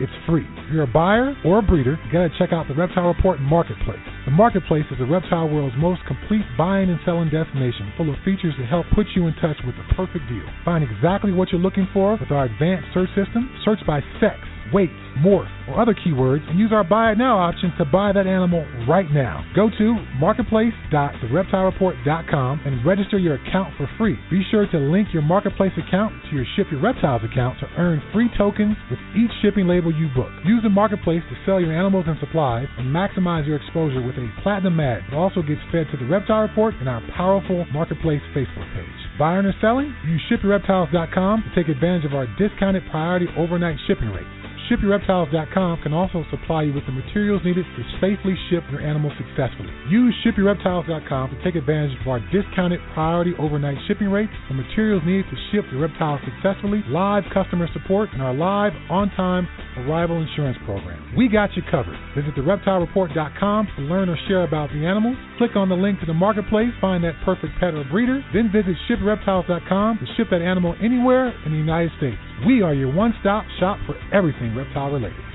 it's free. If you're a buyer or a breeder, you gotta check out the Reptile Report Marketplace. The Marketplace is the reptile world's most complete buying and selling destination, full of features to help put you in touch with the perfect deal. Find exactly what you're looking for with our advanced search system. Search by sex, weight, morph, or other keywords and use our buy it now option to buy that animal right now. Go to marketplace.thereptilereport.com and register your account for free. Be sure to link your marketplace account to your Ship Your Reptiles account to earn free tokens with each shipping label you book. Use the marketplace to sell your animals and supplies and maximize your exposure with a platinum ad. that also gets fed to the Reptile Report and our powerful marketplace Facebook page. Buying or selling? Use shipyourreptiles.com to take advantage of our discounted priority overnight shipping rates. ShipYourReptiles.com can also supply you with the materials needed to safely ship your animals successfully. Use ShipYourReptiles.com to take advantage of our discounted priority overnight shipping rates, the materials needed to ship your reptiles successfully, live customer support, and our live on-time arrival insurance program. We got you covered. Visit TheReptileReport.com to learn or share about the animals. Click on the link to the marketplace, find that perfect pet or breeder, then visit ShipYourReptiles.com to ship that animal anywhere in the United States. We are your one stop shop for everything reptile related.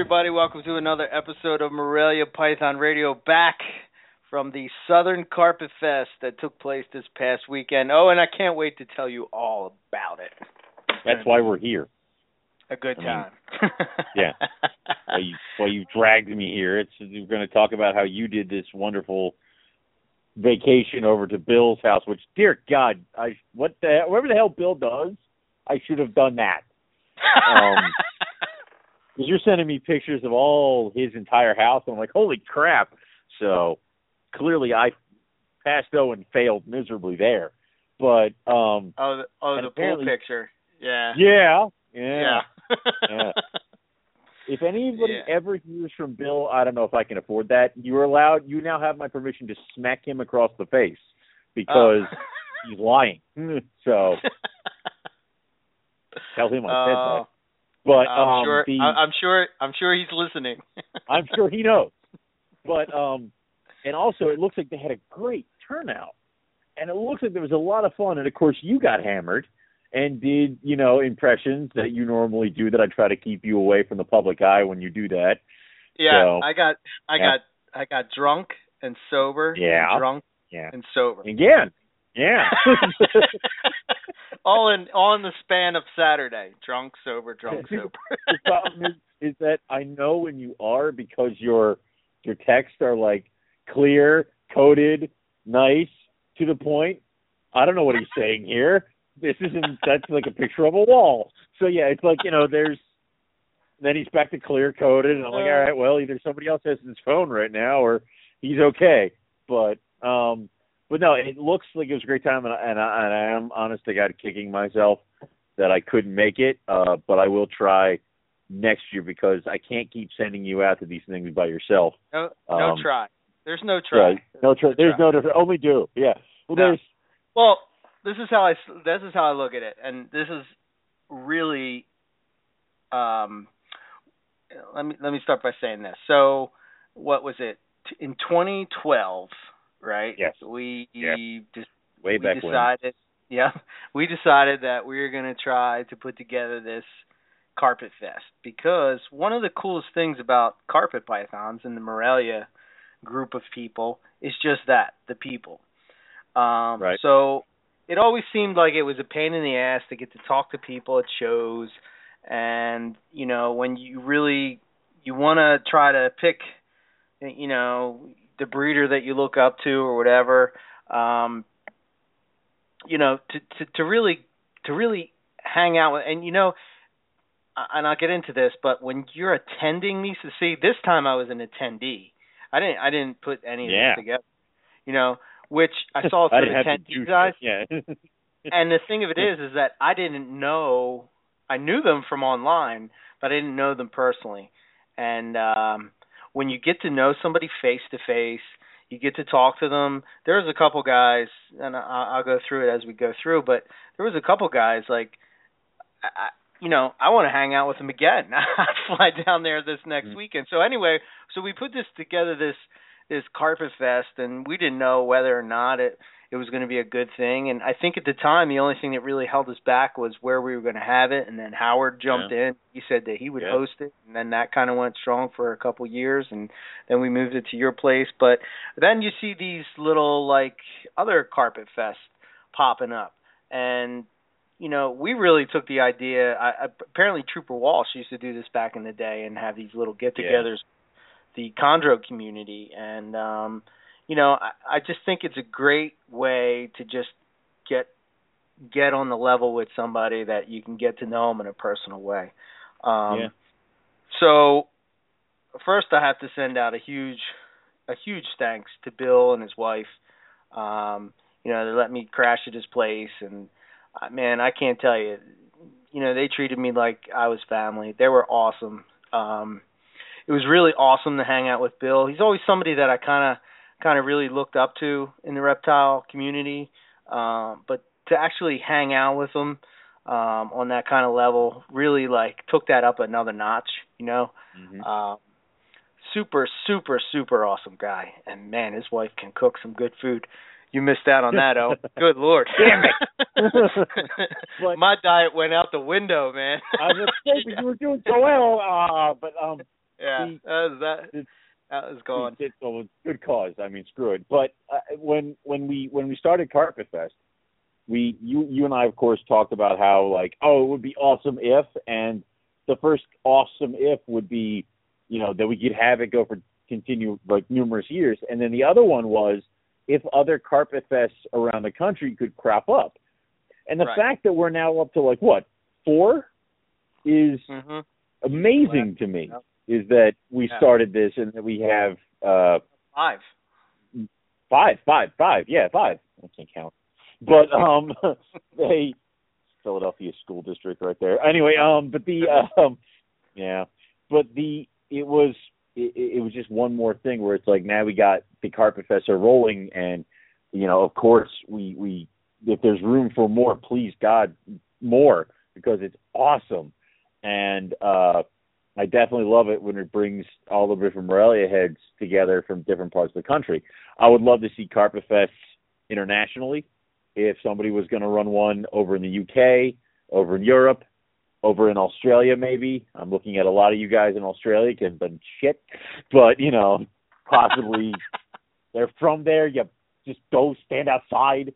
Everybody. Welcome to another episode of Morelia Python Radio back from the Southern Carpet Fest that took place this past weekend. Oh, and I can't wait to tell you all about it. That's why we're here. A good I mean, time. yeah. Why you, why you dragged me here. It's we're going to talk about how you did this wonderful vacation over to Bill's house. Which, dear God, I what the whatever the hell Bill does, I should have done that. Um, because you're sending me pictures of all his entire house, and I'm like, holy crap! So clearly, I passed though and failed miserably there. But um, oh, the, oh, the pool picture. Yeah. yeah, yeah. Yeah. Yeah. If anybody Yeah. ever hears from Bill, I don't know if I can afford that. You're allowed. You now have my permission to smack him across the face because Oh. he's lying. so tell him I said Oh, that. But I'm um, sure. the, I'm sure. I'm sure he's listening. I'm sure he knows. But um, and also it looks like they had a great turnout, and it looks like there was a lot of fun. And of course, you got hammered and did you know impressions that you normally do that I try to keep you away from the public eye when you do that. Yeah, So, I got I yeah. got I got drunk and sober. Yeah. drunk Yeah. and sober. Again. Yeah. all in all in the span of Saturday. Drunk, sober, drunk, sober. the problem is, is that I know when you are because your your texts are like clear, coded, nice, to the point. I don't know what he's saying here. This isn't that's like a picture of a wall. So yeah, it's like, you know, there's then he's back to clear coded and I'm like, Uh. all right, well either somebody else has his phone right now or he's okay. But um but no, it looks like it was a great time and I and I, and I am honest to God kicking myself that I couldn't make it. Uh but I will try next year because I can't keep sending you out to these things by yourself. No, no Um, try. There's no try. Yeah, no, try. there's no different. Only do. Yeah. Well, No. there's Well, this is how I this is how I look at it, and this is really, um, let me let me start by saying this. So, what was it in 2012? Right. Yes. We Yeah. just way we back when. decided, yeah, we decided that we were going to try to put together this carpet fest because one of the coolest things about carpet pythons and the Morelia group of people is just that the people. Um, Right. So it always seemed like it was a pain in the ass to get to talk to people at shows, and you know when you really you want to try to pick, you know, the breeder that you look up to or whatever. Um, you know, to, to to really to really hang out with, and you know, and I'll get into this, but when you're attending these, to see, this time I was an attendee. I didn't I didn't put any of Yeah. this together. You know, which I saw I some didn't have to do attendees guys. Yeah. And the thing of it is, is that I didn't know. I knew them from online, but I didn't know them personally. And um when you get to know somebody face to face, you get to talk to them. There's a couple guys, and I, I'll go through it as we go through. But there was a couple guys like, I, you know, I want to hang out with them again. I fly down there this next Mhm. weekend. So anyway, so we put this together this this carpet fest, and we didn't know whether or not it it was going to be a good thing. And I think at the time, the only thing that really held us back was where we were going to have it. And then Howard jumped in. He said that he would Yeah. host it, and then that kind of went strong for a couple years. And then we moved it to your place. But then you see these little like other carpet fests popping up, and you know we really took the idea. I, apparently, Trooper Walsh used to do this back in the day and have these little get-togethers. The chondro community, and um, you know, I, I just think it's a great way to just get get on the level with somebody that you can get to know them in a personal way. Um, Yeah. So, first, I have to send out a huge, a huge thanks to Bill and his wife. Um, you know, they let me crash at his place, and uh, man, I can't tell you. You know, they treated me like I was family. They were awesome. Um, it was really awesome to hang out with Bill. He's always somebody that I kind of kind of really looked up to in the reptile community. Um, but to actually hang out with him um, on that kind of level really like took that up another notch. You know, Mhm. um, super super super awesome guy, and man, his wife can cook some good food. You missed out on that, oh. Good lord. Damn it. But- My diet went out the window, man. I was thinking you were doing so well, uh, but um, yeah, See, that was that. That was gone. It's, good cause. I mean, screw it. But uh, when when we when we started Carpet Fest, we you you and I of course talked about how like oh it would be awesome if and the first awesome if would be you know that we could have it go for continue like numerous years, and then the other one was if other Carpet Fests around the country could crop up, and the Right. fact that we're now up to like what four is Mhm. amazing to me Yep. Is that we Yeah. started this and that we have uh Five. five five five. Yeah five. I can't count. But um they philadelphia school district right there. Anyway um but the um yeah. But the it was it, it was just one more thing where it's like now we got the carpet fest are rolling and you know of course we we if there's room for more please god more because it's awesome. And uh I definitely love it when it brings all the different Morelia heads together from different parts of the country. I would love to see Carpet Fests internationally. If somebody was going to run one over in the UK, over in Europe, over in Australia, maybe. I'm looking at a lot of you guys in Australia because been shit, but you know, possibly they're from there. You just go stand outside.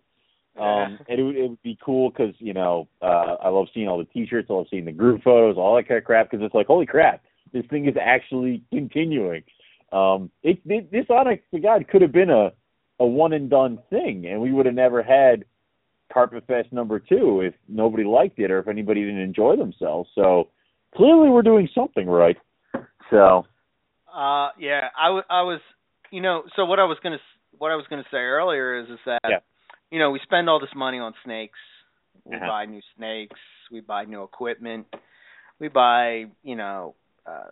Um, and it would, it would be cool because you know uh, I love seeing all the T-shirts, I love seeing the group photos, all that kind of crap. Because it's like, holy crap, this thing is actually continuing. Um, it, it this honest to God could have been a a one and done thing, and we would have never had Carpet Fest number two if nobody liked it or if anybody didn't enjoy themselves. So clearly, we're doing something right. So, uh, yeah, I, w- I was, you know, so what I was gonna what I was gonna say earlier is is that Yeah. You know we spend all this money on snakes, we Uh-huh. buy new snakes, we buy new equipment, we buy you know. uh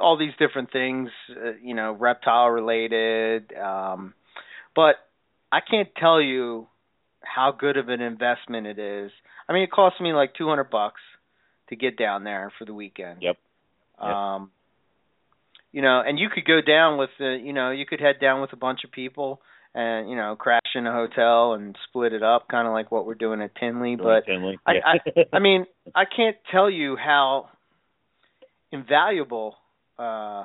all these different things, uh, you know, reptile related. Um, but I can't tell you how good of an investment it is. I mean, it cost me like 200 bucks to get down there for the weekend. Yep. Yep. Um, you know, and you could go down with the, you know, you could head down with a bunch of people and you know crash in a hotel and split it up, kind of like what we're doing at Tinley. But Finley. I, yeah. I mean, I can't tell you how invaluable uh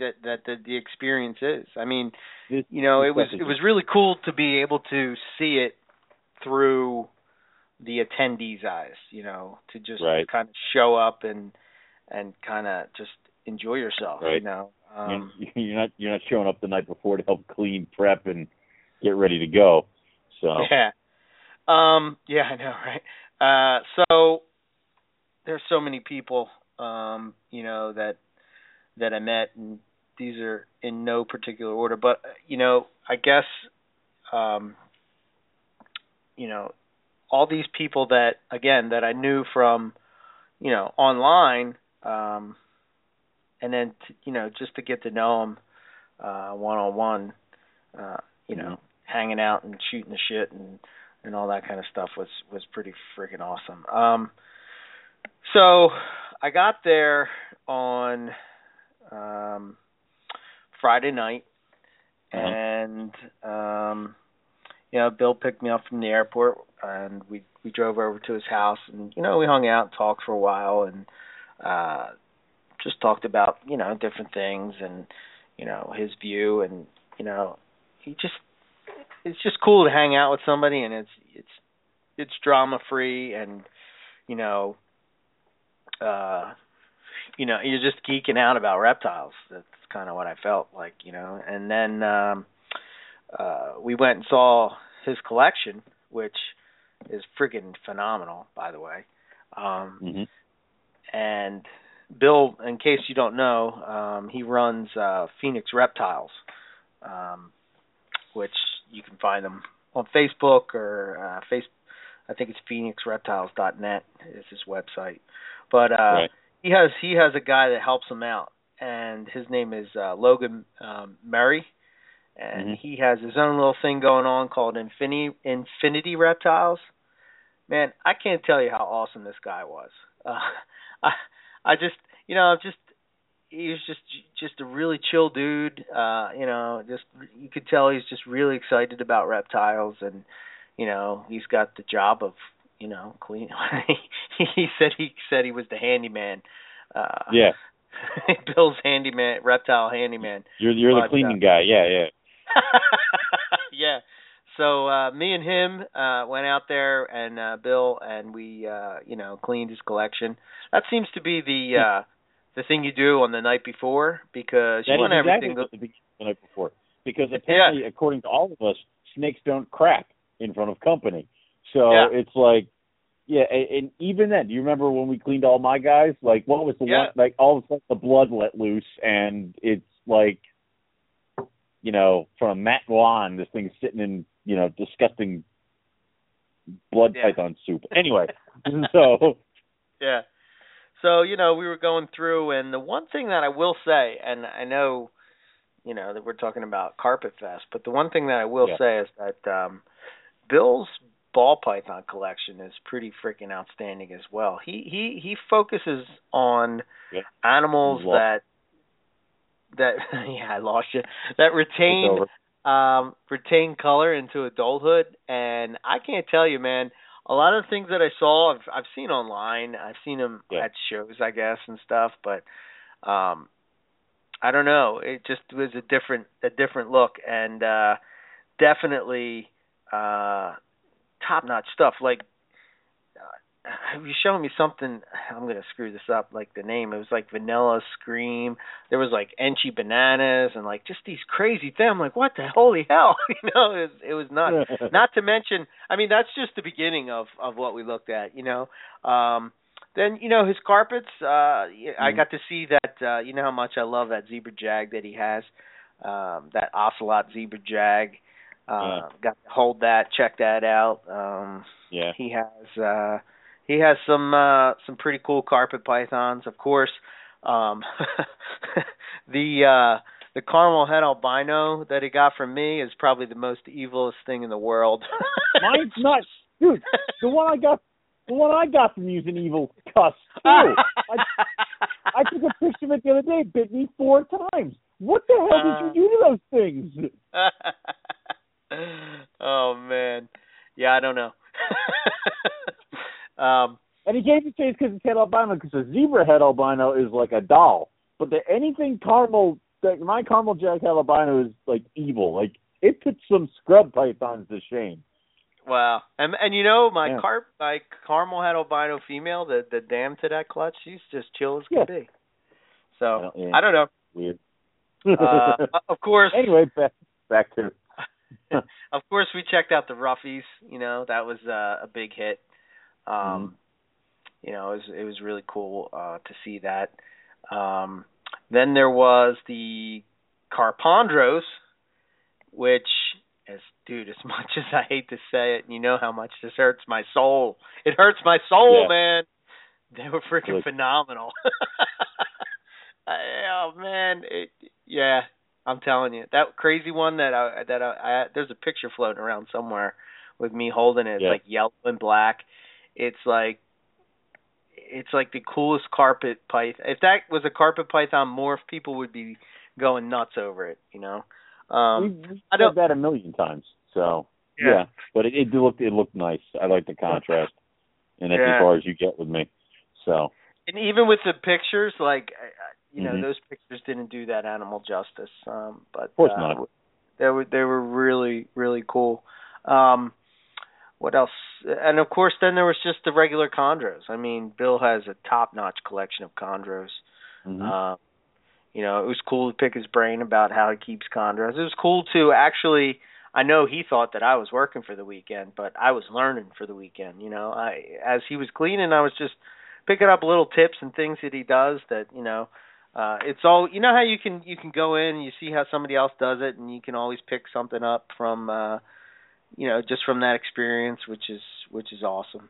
that that the, the experience is. I mean, you know, it was it was really cool to be able to see it through the attendees' eyes, you know, to just Right. kind of show up and and kind of just enjoy yourself, you Right. know. You're- Um you're not you're not showing up the night before to help clean, prep, and get ready to go. So Yeah. Um yeah, I know, right? Uh so there's so many people um, you know, that that I met and these are in no particular order, but you know, I guess um you know, all these people that again that I knew from you know, online um and then t- you know, just to get to know them uh one on one you know, hanging out and shooting the shit and and all that kind of stuff was was pretty freaking awesome. Um so I got there on um Friday night Uh-huh. and um you know, Bill picked me up from the airport and we we drove over to his house and you know, we hung out and talked for a while and uh just talked about, you know, different things and you know, his view and you know, he just it's just cool to hang out with somebody and it's it's it's drama free and you know uh you know you're just geeking out about reptiles. That's kind of what i felt like you know? And then um uh we went and saw his collection which is friggin phenomenal by the way. Um mhm. and Bill, in case you don't know, um, he runs uh, Phoenix Reptiles, um, which you can find them on Facebook or uh, face. I think it's phoenixreptiles.net is his website. But uh, Right. he has he has a guy that helps him out, and his name is uh, Logan um, Murray, and Mhm. he has his own little thing going on called Infinity Infinity Reptiles. Man, I can't tell you how awesome this guy was. Uh, I I just you know I'm just he was just just a really chill dude. Uh, you know, just you could tell he's just really excited about reptiles, and you know he's got the job of you know clean. he said he said he was the handyman. Uh, Yeah, Bill's handyman, reptile handyman. you're you're the cleaning uh, guy. Yeah, yeah. yeah. So uh me and him uh went out there and uh Bill and we uh you know cleaned his collection. That seems to be the uh the thing you do on the night before because That you want exactly everything the beginning the night before. Because apparently, according to all of us, snakes don't crack in front of company. So Yeah. it's like, yeah, and, and even then, do you remember when we cleaned all my guys? Like, what was the Yeah. one? Like, all of a sudden, the blood let loose, and it's like, you know, from Matt Wan, this thing's sitting in, you know, disgusting blood Yeah. python soup. Anyway, so Yeah. So, you know, we were going through and the one thing that I will say and I know you know that we're talking about Carpet Fest, but the one thing that I will Yeah. say is that um Bill's ball python collection is pretty freaking outstanding as well. He he he focuses on Yeah. animals that that yeah, I lost you. That retain um retain color into adulthood and I can't tell you man a lot of the things that I saw, I've, I've seen online. I've seen them Yeah. at shows, I guess, and stuff. But um, I don't know. It just was a different a different look, and uh, definitely uh, top notch stuff. Like you showing me something. I'm gonna screw this up. Like the name, it was like Vanilla Scream. There was like Enchi Bananas and like just these crazy things. I'm like, what the holy hell? you know, it was, it was nuts. Not to mention, I mean, that's just the beginning of of what we looked at. You know, um, then you know his carpets. Uh, y- I got to see that. Uh, you know how much I love that zebra jag that he has. Um, that ocelot zebra jag. Uh, Got to hold that, check that out. Um, yeah. he has uh he has some uh some pretty cool carpet pythons of course um the uh the caramel het albino that he got from me is probably the most evilest thing in the world Mine's not, dude. The one I got, the one I got from you is an evil cuss too. I, I took a picture of it the other day. It bit me four times. What the hell Uh. did you do to those things? oh man yeah i don't know um And he gave it to us because it's het albino. Because a zebra het albino is like a doll, but the anything caramel, like my caramel jag het albino is like evil. Like it puts some scrub pythons to shame. Wow, and and you know my Yeah. carp my caramel het albino female, the the dam to that clutch, she's just chill as Yeah. can be. So Well, yeah. I don't know. Weird. Uh, of course, anyway, back back to of course we checked out the roughies. You know that was uh, a big hit. Um, Mhm. You know it was it was really cool uh, to see that. Um, then there was the Carpondros, which as dude, as much as I hate to say it, and you know how much this hurts my soul. It hurts my soul, Yeah. man. They were freaking Really. phenomenal. I, oh man, it, yeah, I'm telling you that crazy one that I that I, I there's a picture floating around somewhere with me holding it. It's Yeah. like yellow and black. It's like it's like the coolest carpet python. If that was a carpet python morph, people would be going nuts over it. You know. Um, we we I said don't- that a million times. So Yeah. yeah, but it, it looked it looked nice. I like the contrast, and that's Yeah. as far as you get with me. So and even with the pictures, like you know, Mhm. those pictures didn't do that animal justice. Um, but Of course uh, not. They were they were really really cool. Um, what else? And of course, then there was just the regular chondros. I mean, Bill has a top notch collection of chondros. mhm. Uh, you know, it was cool to pick his brain about how he keeps chondros. It was cool to actually. I know he thought that I was working for the weekend, but I was learning for the weekend. You know, I as he was cleaning, I was just picking up little tips and things that he does that you know. Uh, it's all you know how you can you can go in and you see how somebody else does it and you can always pick something up from uh you know just from that experience which is which is awesome.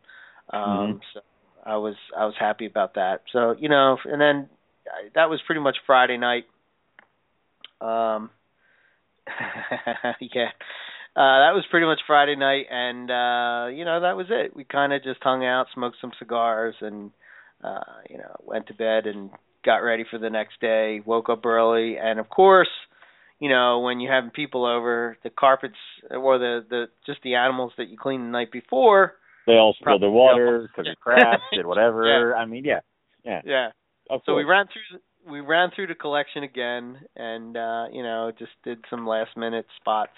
Um so i was i was happy about that. So you know and then I, that was pretty much friday night. Um yeah. Uh that was pretty much friday night and uh you know that was it. We kind of just hung out smoked some cigars and uh you know went to bed and got ready for the next day. Woke up early and of course you know when you have people over the carpets or the the just the animals that you cleaned the night before they all spilled their water, took Yeah. a crap, did whatever. I mean, yeah, yeah. yeah Of so we ran through we ran through the collection again and uh you know just did some last minute spots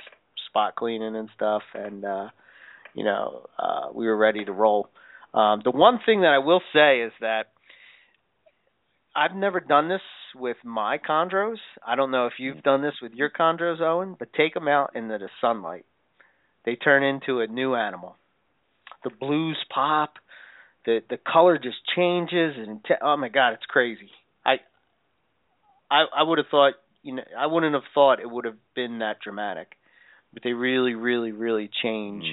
spot cleaning and stuff and uh you know uh we were ready to roll um the one thing that i will say is that i've never done this with my chondros. I don't know if you've done this with your chondros owen but take them out into the sunlight. They turn into a new animal. The blues pop. The the color just changes and te- oh my god it's crazy. I i i would have thought you know i wouldn't have thought it would have been that dramatic but they really really really change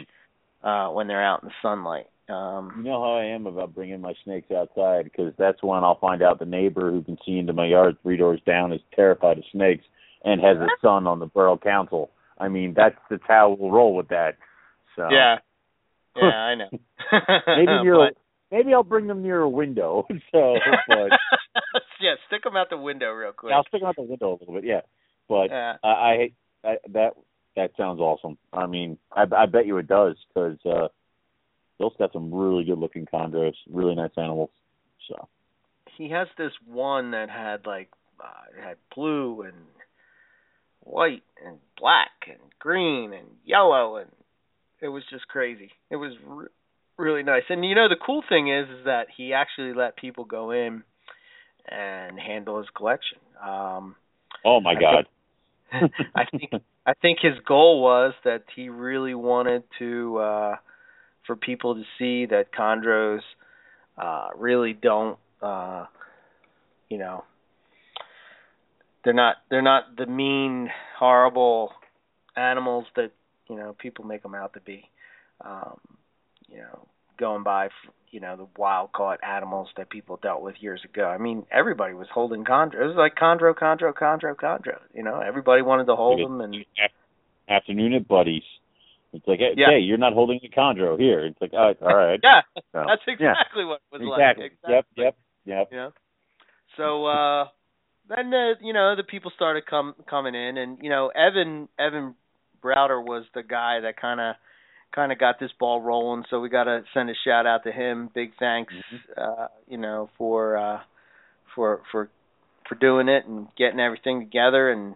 uh when they're out in the sunlight You um know how I am about bringing my snakes outside because that's when I'll find out the neighbor who can see into my yard three doors down is terrified of snakes and has a son on the borough council. I mean, that's that's how we'll roll with that. So yeah yeah i know maybe near But- maybe I'll bring them near a window. So, but yeah stick them out the window real quick I'll stick them out the window a little bit. Yeah, but yeah I, I, I that that sounds awesome. I mean, I, I bet you it does because uh, Bill's got some really good looking chondros, really nice animals. So he has this one that had like uh, it had blue and white and black and green and yellow and it was just crazy. It was re- really nice. And you know the cool thing is is that he actually let people go in and handle his collection. Um Oh my god. I think I think his goal was that he really wanted to uh for people to see that chondros uh really don't uh you know they're not they're not the mean horrible animals that you know people make them out to be. Um you know going by you know the wild caught animals that people dealt with years ago. I mean everybody was holding chondro it was like chondro chondro chondro chondro you know? Everybody wanted to hold them and afternoon at buddies it's like, hey, Yeah. hey, you're not holding a chondro here. It's like, oh, all right. yeah So, that's yeah. exactly what it was exactly. like exactly. Yep, yep, yep. know so uh then the you know the people started come coming in and you know evan evan browder was the guy that kind of kind of got this ball rolling so we got to send a shout out to him big thanks uh you know for uh for for for doing it and getting everything together and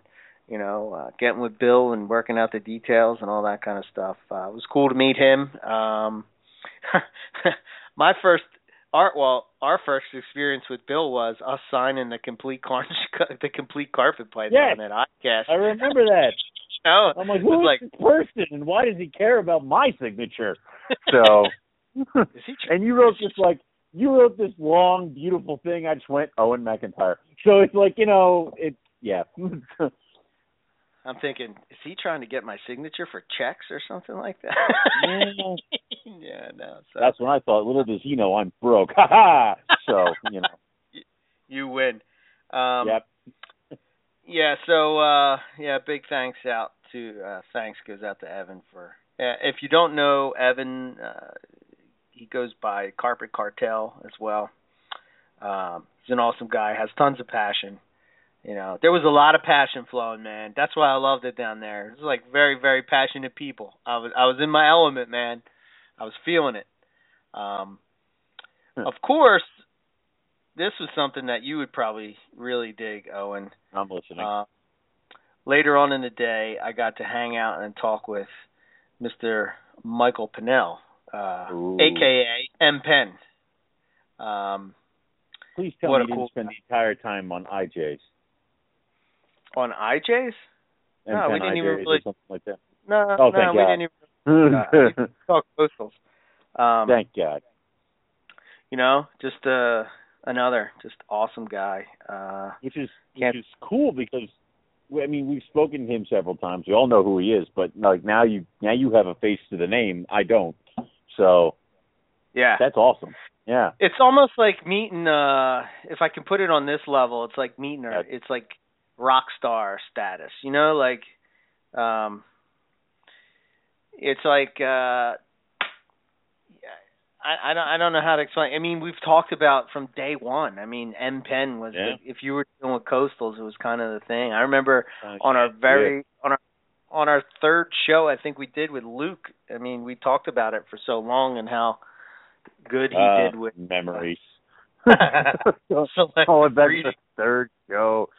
you know uh, getting with bill and working out the details and all that kind of stuff uh it was cool to meet him um my first art, well, our first experience with Bill was us signing the complete car- the complete carpet python Yes. at ICAST. I remember that. No, I'm like, who is like, this person, and why does he care about my signature? So, is he tr- and you wrote this like you wrote this long, beautiful thing. I just went Owen McIntyre. So it's like you know, it yeah. I'm thinking, is he trying to get my signature for checks or something like that? Yeah. yeah, no. So That's when I thought. Little does he know I'm broke. Ha ha. So you know. you win. Um yep. Yeah, so uh yeah, big thanks out to uh thanks goes out to Evan for uh, if you don't know Evan, uh he goes by Carpet Cartel as well. Um he's an awesome guy, has tons of passion. You know, there was a lot of passion flowing, man. That's why I loved it down there. It was like very, very passionate people. I was I was in my element, man. I was feeling it. Um Hmm. of course, this was something that you would probably really dig, Owen. I'm listening. Uh, later on in the day, I got to hang out and talk with Mr. Michael Pinnell, uh, Ooh. aka M Penn. Um, Please tell me you didn't cool spend the entire time on IJs. On IJ's? No, we didn't even IJs really- something like that. No, Oh, no, thank we God. didn't even uh, talk coastals. Um, Thank God. you know, just uh, another just awesome guy. Uh, Which is which is cool because I mean we've spoken to him several times. We all know who he is, but like now you now you have a face to the name. I don't. So yeah, that's awesome. Yeah. it's almost like meeting uh if i can put it on this level it's like meeting her it's like rock star status you know like um it's like uh I, I don't I don't know how to explain. I mean, we've talked about from day one. I mean, M Penn was Yeah. the, if you were dealing with coastals, it was kind of the thing. I remember Uh, on our yeah. very on our on our third show I think we did with Luke. I mean, we talked about it for so long and how good he Uh, did with memories. Select oh, that's breeding. the third show.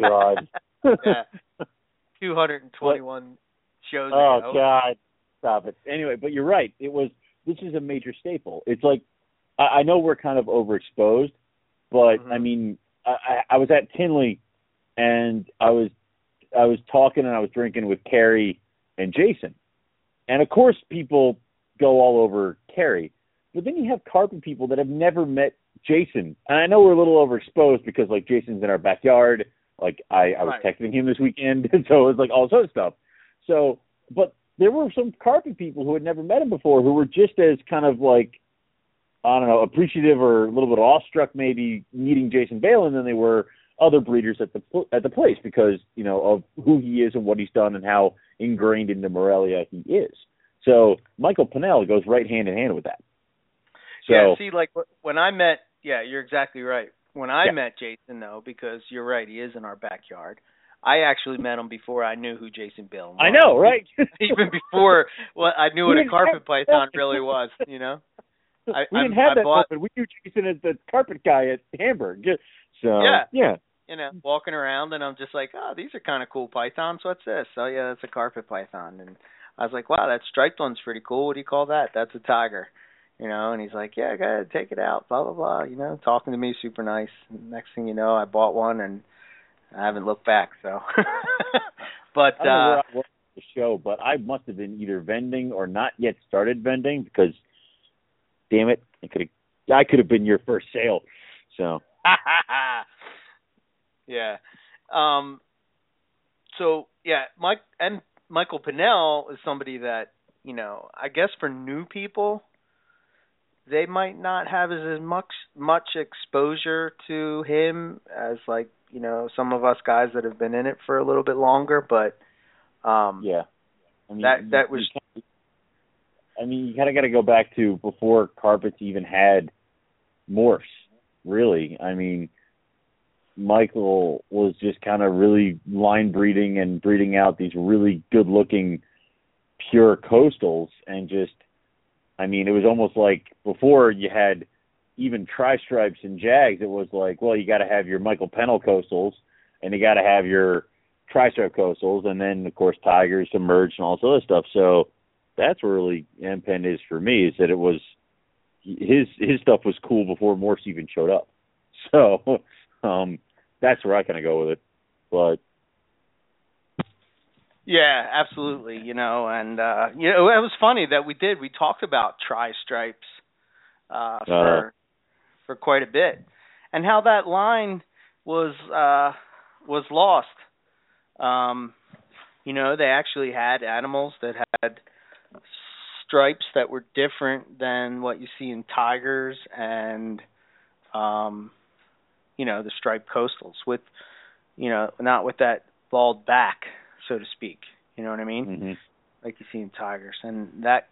God. yeah. 221 shows Oh ago. God, stop it. Anyway, but you're right. It was. This is a major staple. It's like I, I know we're kind of overexposed, but Mhm. I mean, I, I I was at Tinley, and I was I was talking and I was drinking with Carrie and Jason, and of course people go all over Carrie, but then you have carpet people that have never met Jason, and I know we're a little overexposed because like Jason's in our backyard. Like I, I was Right. texting him this weekend, and so it was like all this of stuff. So, but there were some carpet people who had never met him before who were just as kind of like, I don't know, appreciative or a little bit awestruck maybe meeting Jason Balin than they were other breeders at the at the place because you know of who he is and what he's done and how ingrained into Morelia he is. So Michael Pinnell goes right hand in hand with that. So yeah, see, like when I met, yeah, you're exactly right. When I Yeah. met Jason, though, because you're right, he is in our backyard. I actually met him before I knew who Jason Bill was. I know, right? Even before well, I knew We what a carpet python really was. You know. I- we didn't I- have I that bought- moment. We knew Jason as the carpet guy at Hamburg. So Yeah. yeah. you know, walking around and I'm just like, oh, these are kind of cool pythons. What's this? Oh yeah, that's a carpet python. And I was like, wow, that striped one's pretty cool. What do you call that? That's a tiger. You know, and he's like, yeah, go ahead, take it out, blah blah blah. You know, talking to me, super nice. Next thing you know, I bought one and I haven't looked back. So, but I don't know uh, the show, but I must have been either vending or not yet started vending because, damn it, I could have, I could have been your first sale. So yeah. Um so yeah, Mike and Michael Pinnell is somebody that, you know, I guess for new people they might not have as, as much much exposure to him as like, you know, some of us guys that have been in it for a little bit longer, but um yeah, I mean That- that was- I mean, you kind of got to go back to before carpets even had morphs. Really, I mean, Michael was just kind of really line breeding and breeding out these really good looking pure coastals and just I mean it was almost like before you had even tri stripes and jags it was like well you got to have your Michael Pennell coastals and you got to have your tri stripe coastals and then of course tigers emerged and all this other stuff. So that's where really M Pen is for me is that it was his his stuff was cool before morphs even showed up. So um that's where I kind of go with it. But Yeah, absolutely. You know, and uh you know, it was funny that we did. We talked about tri stripes uh for for quite a bit. And how that line was uh was lost. Um you know, they actually had animals that had stripes that were different than what you see in tigers and um you know, the striped coastals with you know, not with that bald back so to speak. You know what I mean? mhm. Like you see in tigers, and that.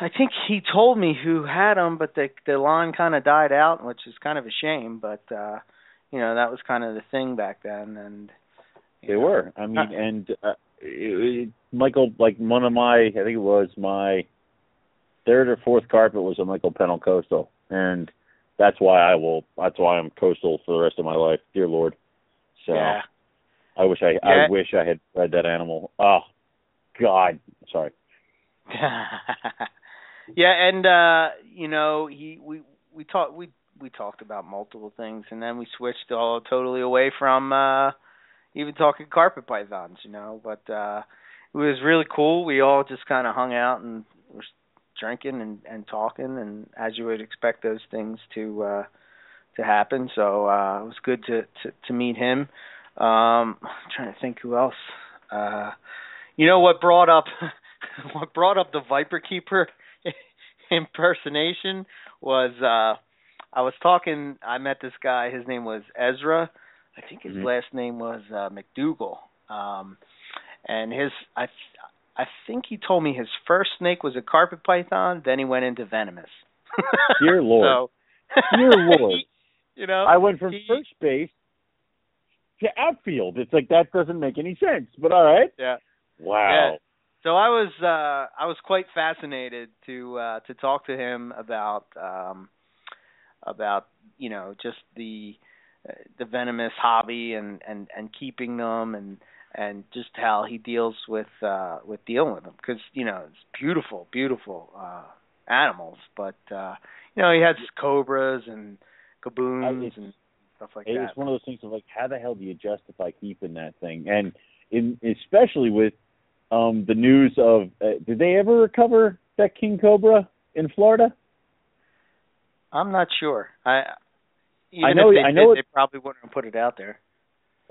I think he told me who had them, but the the line kind of died out, which is kind of a shame. But uh you know that was kind of the thing back then, and They know, were. I mean, and uh, it, it, Michael, like one of my, I think it was my third or fourth carpet was a Michael Pennell coastal, and that's why I will. That's why I'm coastal for the rest of my life, dear Lord. So Yeah. I wish I, Yeah. I wish I had bred that animal. Oh, God, sorry. yeah, and uh, you know, he we we talked we we talked about multiple things, and then we switched all totally away from uh even talking carpet pythons, you know. But uh it was really cool. We all just kind of hung out and were drinking and and talking, and as you would expect those things to uh to happen. So uh it was good to to, to meet him. Um I'm trying to think who else. Uh you know what brought up what brought up the Viper Keeper impersonation was uh I was talking I met this guy, his name was Ezra. I think his Mhm. last name was uh McDougal. Um and his I I think he told me his first snake was a carpet python, then he went into venomous. Dear Lord. So, Dear Lord. you know, I went from he- first base to outfield. It's like that doesn't make any sense, but all right. yeah. Wow. Yeah. So I was uh I was quite fascinated to uh to talk to him about um about you know just the uh, the venomous hobby and and and keeping them and and just how he deals with uh with dealing with them because you know it's beautiful beautiful uh animals but uh you know he has cobras and gaboons and stuff like It that was one of those things of like, how the hell do you justify keeping that thing? And in especially with um the news of, uh, did they ever recover that king cobra in Florida? I'm not sure. I even I know- if they I know did, it- they probably wouldn't have put it out there.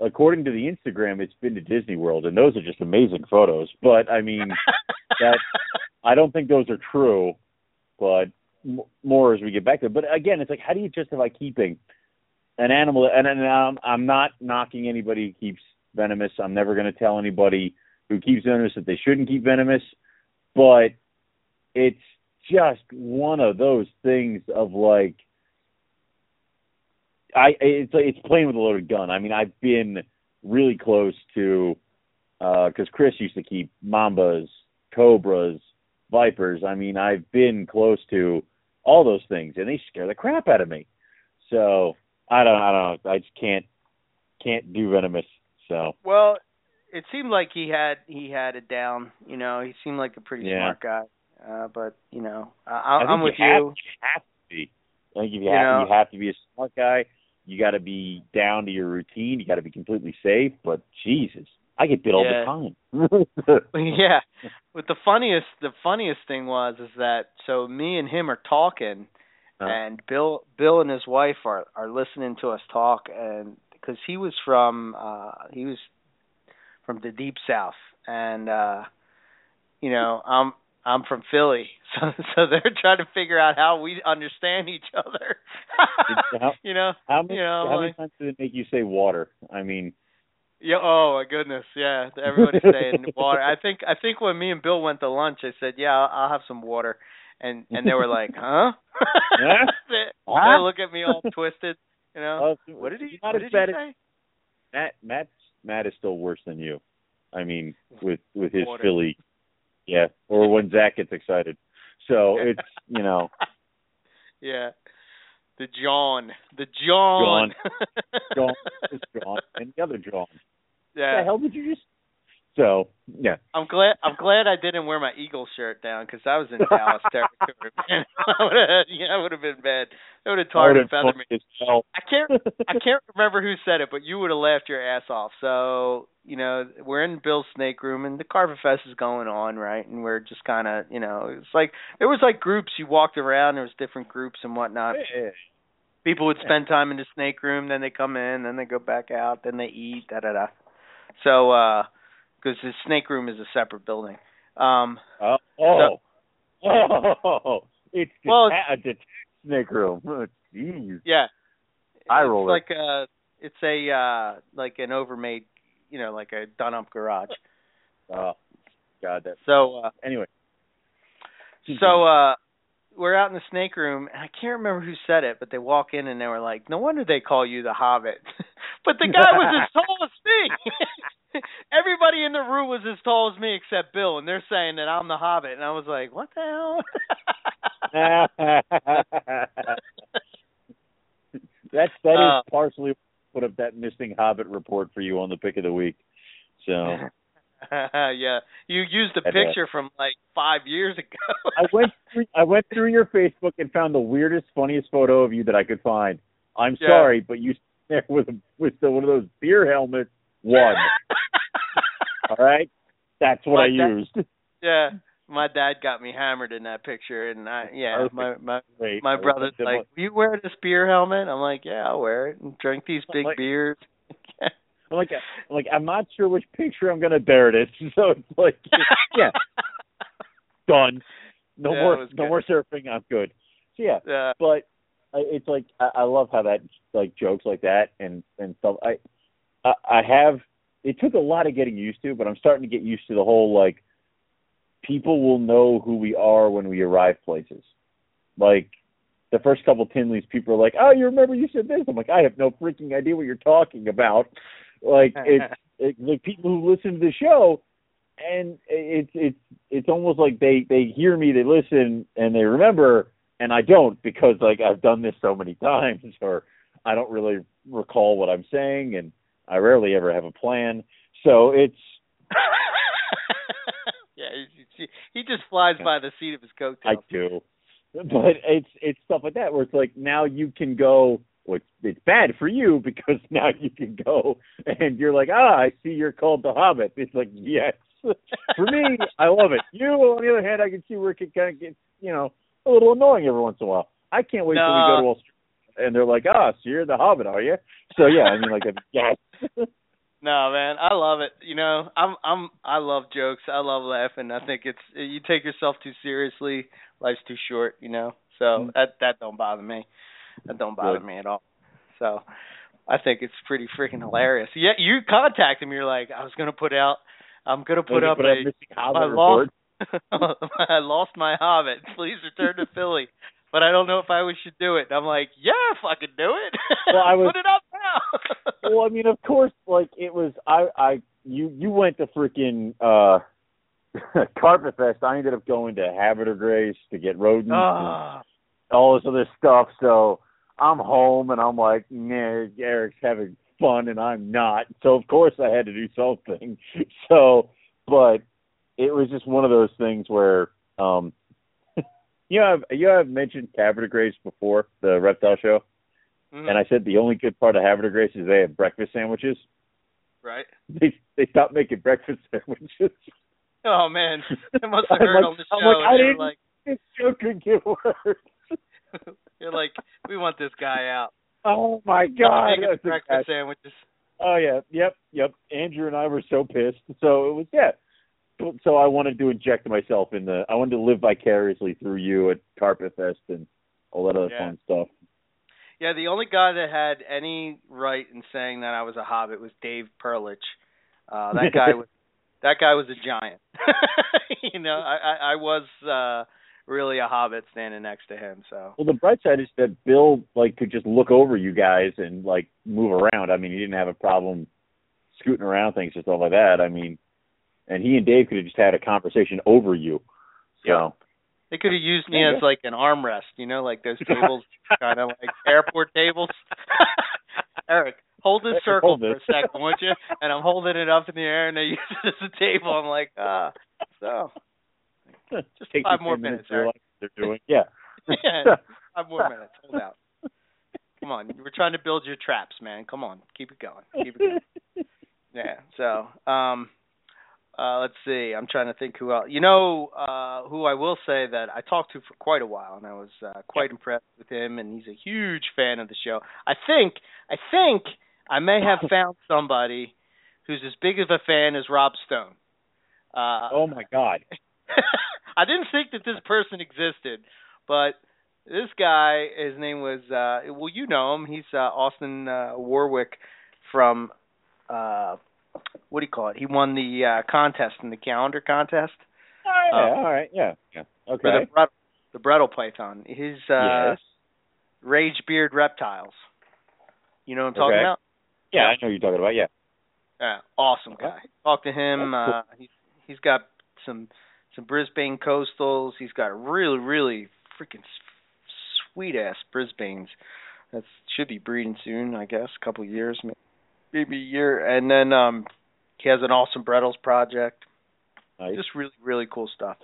According to the Instagram, it's been to Disney World, and those are just amazing photos. But I mean, that I don't think those are true. But m- more as we get back to it. But again, it's like, how do you justify keeping an animal? And, and I'm, I'm not knocking anybody who keeps venomous. I'm never going to tell anybody who keeps venomous that they shouldn't keep venomous. But it's just one of those things of like, I it's it's playing with a loaded gun. I mean, I've been really close to because uh, Chris used to keep mambas, cobras, vipers. I mean, I've been close to all those things, and they scare the crap out of me. So I don't, I don't know. I just can't, can't do venomous. So well, it seemed like he had he had it down. You know, he seemed like a pretty yeah. smart guy. Uh, but you know, I, I'm with you. you. Have, you have to be. I think if you, you have, know, you have to be a smart guy. You got to be down to your routine. You got to be completely safe. But Jesus, I get bit all the time. yeah. But the funniest the funniest thing was is that so me and him are talking And Bill Bill and his wife are are listening to us talk and because he was from uh he was from the deep south and uh you know I'm I'm from Philly so so they're trying to figure out how we understand each other How- you know How many, You know, how many like- times did it make you say water? I mean, Yeah. Oh my goodness. Yeah. Everybody's saying water. I think I think when me and Bill went to lunch, I said, "Yeah, I'll, I'll have some water," and and they were like, "Huh?" Huh? they, Huh? they look at me all twisted. You know. uh, what did he? Not What as did he as say? Matt. Matt. Matt is still worse than you. I mean, with with his Water. Philly, yeah, or when Zach gets excited. So it's you know, yeah. The John. The John. John, John, and the other John. What yeah. the hell did you just? So yeah, I'm glad. I'm glad I didn't wear my Eagle shirt down because I was in Dallas territory. Man, I would have. Yeah, I would have been bad. It would have I tarred and feathered me. I can't I can't remember who said it, but you would have laughed your ass off. So, you know, we're in Bill's snake room and the Carpet Fest is going on, right? And we're just kinda you know, it's like there was like groups you walked around, there was different groups and whatnot. Yeah. People would spend time in the snake room, then they come in, then they go back out, then they eat, da da da. So uh because the snake room is a separate building. Um Oh, oh, oh, it's Well, a detached snake room. Oh, Jeez. yeah. Eye it's like a it's a uh like an overmade you know, like a done up garage. Oh, God, that. So uh Anyway. So uh we're out in the snake room and I can't remember who said it, but they walk in and they were like, No wonder they call you the Hobbit But the guy was as tall as me. Everybody in the room was as tall as me except Bill and they're saying that I'm the Hobbit and I was like, What the hell? That's that is Uh, partially put up that missing Hobbit report for you on the pick of the week. So yeah. You used a to- uh, picture from like five years ago. I went through, I went through your Facebook and found the weirdest, funniest photo of you that I could find. I'm Yeah. sorry, but you there with a, with the, one of those beer helmets. One, all right. That's what I Like that- used. Yeah, my dad got me hammered in that picture, and I yeah, Perfect. my my my brother's like, "Will you wear this beer helmet?" I'm like, "Yeah, I'll wear it and drink these big Like- beers." I'm like, I'm like, I'm not sure which picture I'm gonna. There it is. So it's like, yeah, done. No Yeah, more, no more surfing. I'm good. So yeah, yeah, but I- it's like I, I love how that like jokes like that and and stuff. I, I I have. It took a lot of getting used to, but I'm starting to get used to the whole like people will know who we are when we arrive places. Like the first couple Tinleys, people are like, "Oh, you remember you said this?" I'm like, "I have no freaking idea what you're talking about." Like it's it, like people who listen to the show, and it's it's it's almost like they they hear me, they listen, and they remember, and I don't because like I've done this so many times, or I don't really recall what I'm saying, and I rarely ever have a plan. So it's yeah. He, just flies by the seat of his coat I do, but it's it's stuff like that where it's like now you can go. Well, it's, bad for you because now you can go and you're like, ah, I see you're called the Hobbit. It's like yes, for me, I love it. You, on the other hand, I can see where it can kind of get you know a little annoying every once in a while. I can't wait till we No. go to Australia and they're like, ah, so you're the Hobbit, are you? So yeah, I mean like yes. No, man, I love it. You know, I'm I'm I love jokes. I love laughing. I think it's you take yourself too seriously, life's too short. You know, so Mm. that that don't bother me. That don't bother me at all. So I think it's pretty freaking hilarious. Yeah, you contacted me. You're like, I was gonna put out. I'm gonna put up put a up missing Hobbit my report. lost. I lost my Hobbit. Please return to Philly. but I don't know if I should do it. And I'm like, yeah, fucking do it. Well, I was- Put it up now. well, I mean, of course, like it was. I, I, you, you went to freaking uh Carpet Fest. I ended up going to Habit or Grace to get rodents and Ah, all this other stuff. So I'm home and I'm like, man, Eric's having fun and I'm not. So of course I had to do something. So, but it was just one of those things where, um, you know, I've, you know, I've mentioned Grace before the reptile show, mhm, and I said the only good part of or Grace is they have breakfast sandwiches. right. They they stopped making breakfast sandwiches. Oh man, I must have I'm heard like- on the I'm show. like, I and they were didn't- like, this show could get worse. You're like, we want this guy out. Oh my god! Making breakfast sandwiches. Oh yeah, yep, yep. Andrew and I were so pissed. So it was yeah. So I wanted to inject myself in the. I wanted to live vicariously through you at Carpet Fest and all that other Yeah. fun stuff. Yeah, the only guy that had any right in saying that I was a hobbit was Dave Perlich. Uh that guy was that guy was a giant. you know, I, I I was uh really a hobbit standing next to him, so Well, the bright side is that Bill like could just look over you guys and like move around. I mean, he didn't have a problem scooting around things and stuff like that. I mean, and he and Dave could have just had a conversation over you. So Yeah. they could have used me Yeah. as like an armrest, you know, like those tables kind of like airport tables. Eric, hold this circle hold for a second, won't you? And I'm holding it up in the air and they use it as a table. I'm like, ah, so just Take five more minutes, what they're doing. Yeah. yeah, five more minutes. Hold out. Come on, we're trying to build your traps, man. Come on, keep it going. Keep it going. Yeah. So, um, uh, let's see. I'm trying to think who else. You know, uh, who I will say that I talked to for quite a while, and I was uh, quite impressed with him, and he's a huge fan of the show. I think, I think I may have found somebody who's as big of a fan as Rob Stone. Uh, oh my God. I didn't think that this person existed, but this guy, his name was uh well you know him, he's uh Austin uh Warwick from uh what do you call it? He won the uh contest in the calendar contest Oh, yeah, Uh, all right. Yeah. Yeah. Okay. for the Bret- the Bredl Python. His uh yes. Rage Beard Reptiles. You know what I'm talking Okay. about? Yeah, I know what you're talking about. Yeah. Yeah, awesome guy. Talk to him. Cool. Uh, he's he's got some some Brisbane coastals. He's got really really freaking sweet ass Brisbanes. That should be breeding soon, I guess. A couple of years, maybe a year. And then um he has an awesome Bredl's project. Nice. Just really really cool stuff.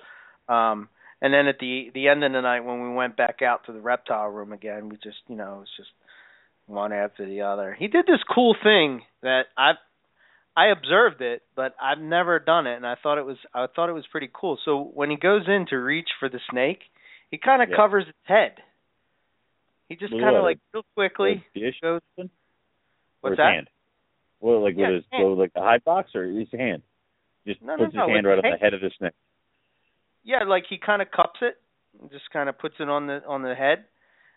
Um and then at the the end of the night when we went back out to the reptile room again, we just you know it was just one after the other. He did this cool thing that I've I observed it, but I've never done it, and I thought it was I thought it was pretty cool. So when he goes in to reach for the snake, he kind of Yeah. covers its head. He just kind of like real quickly goes. What's his that? hand? Well, like Yeah, with his, hand. like the high box or his hand? Just No, no, puts no, his hand right on the head of the snake. Yeah, like he kind of cups it, and just kind of puts it on the on the head,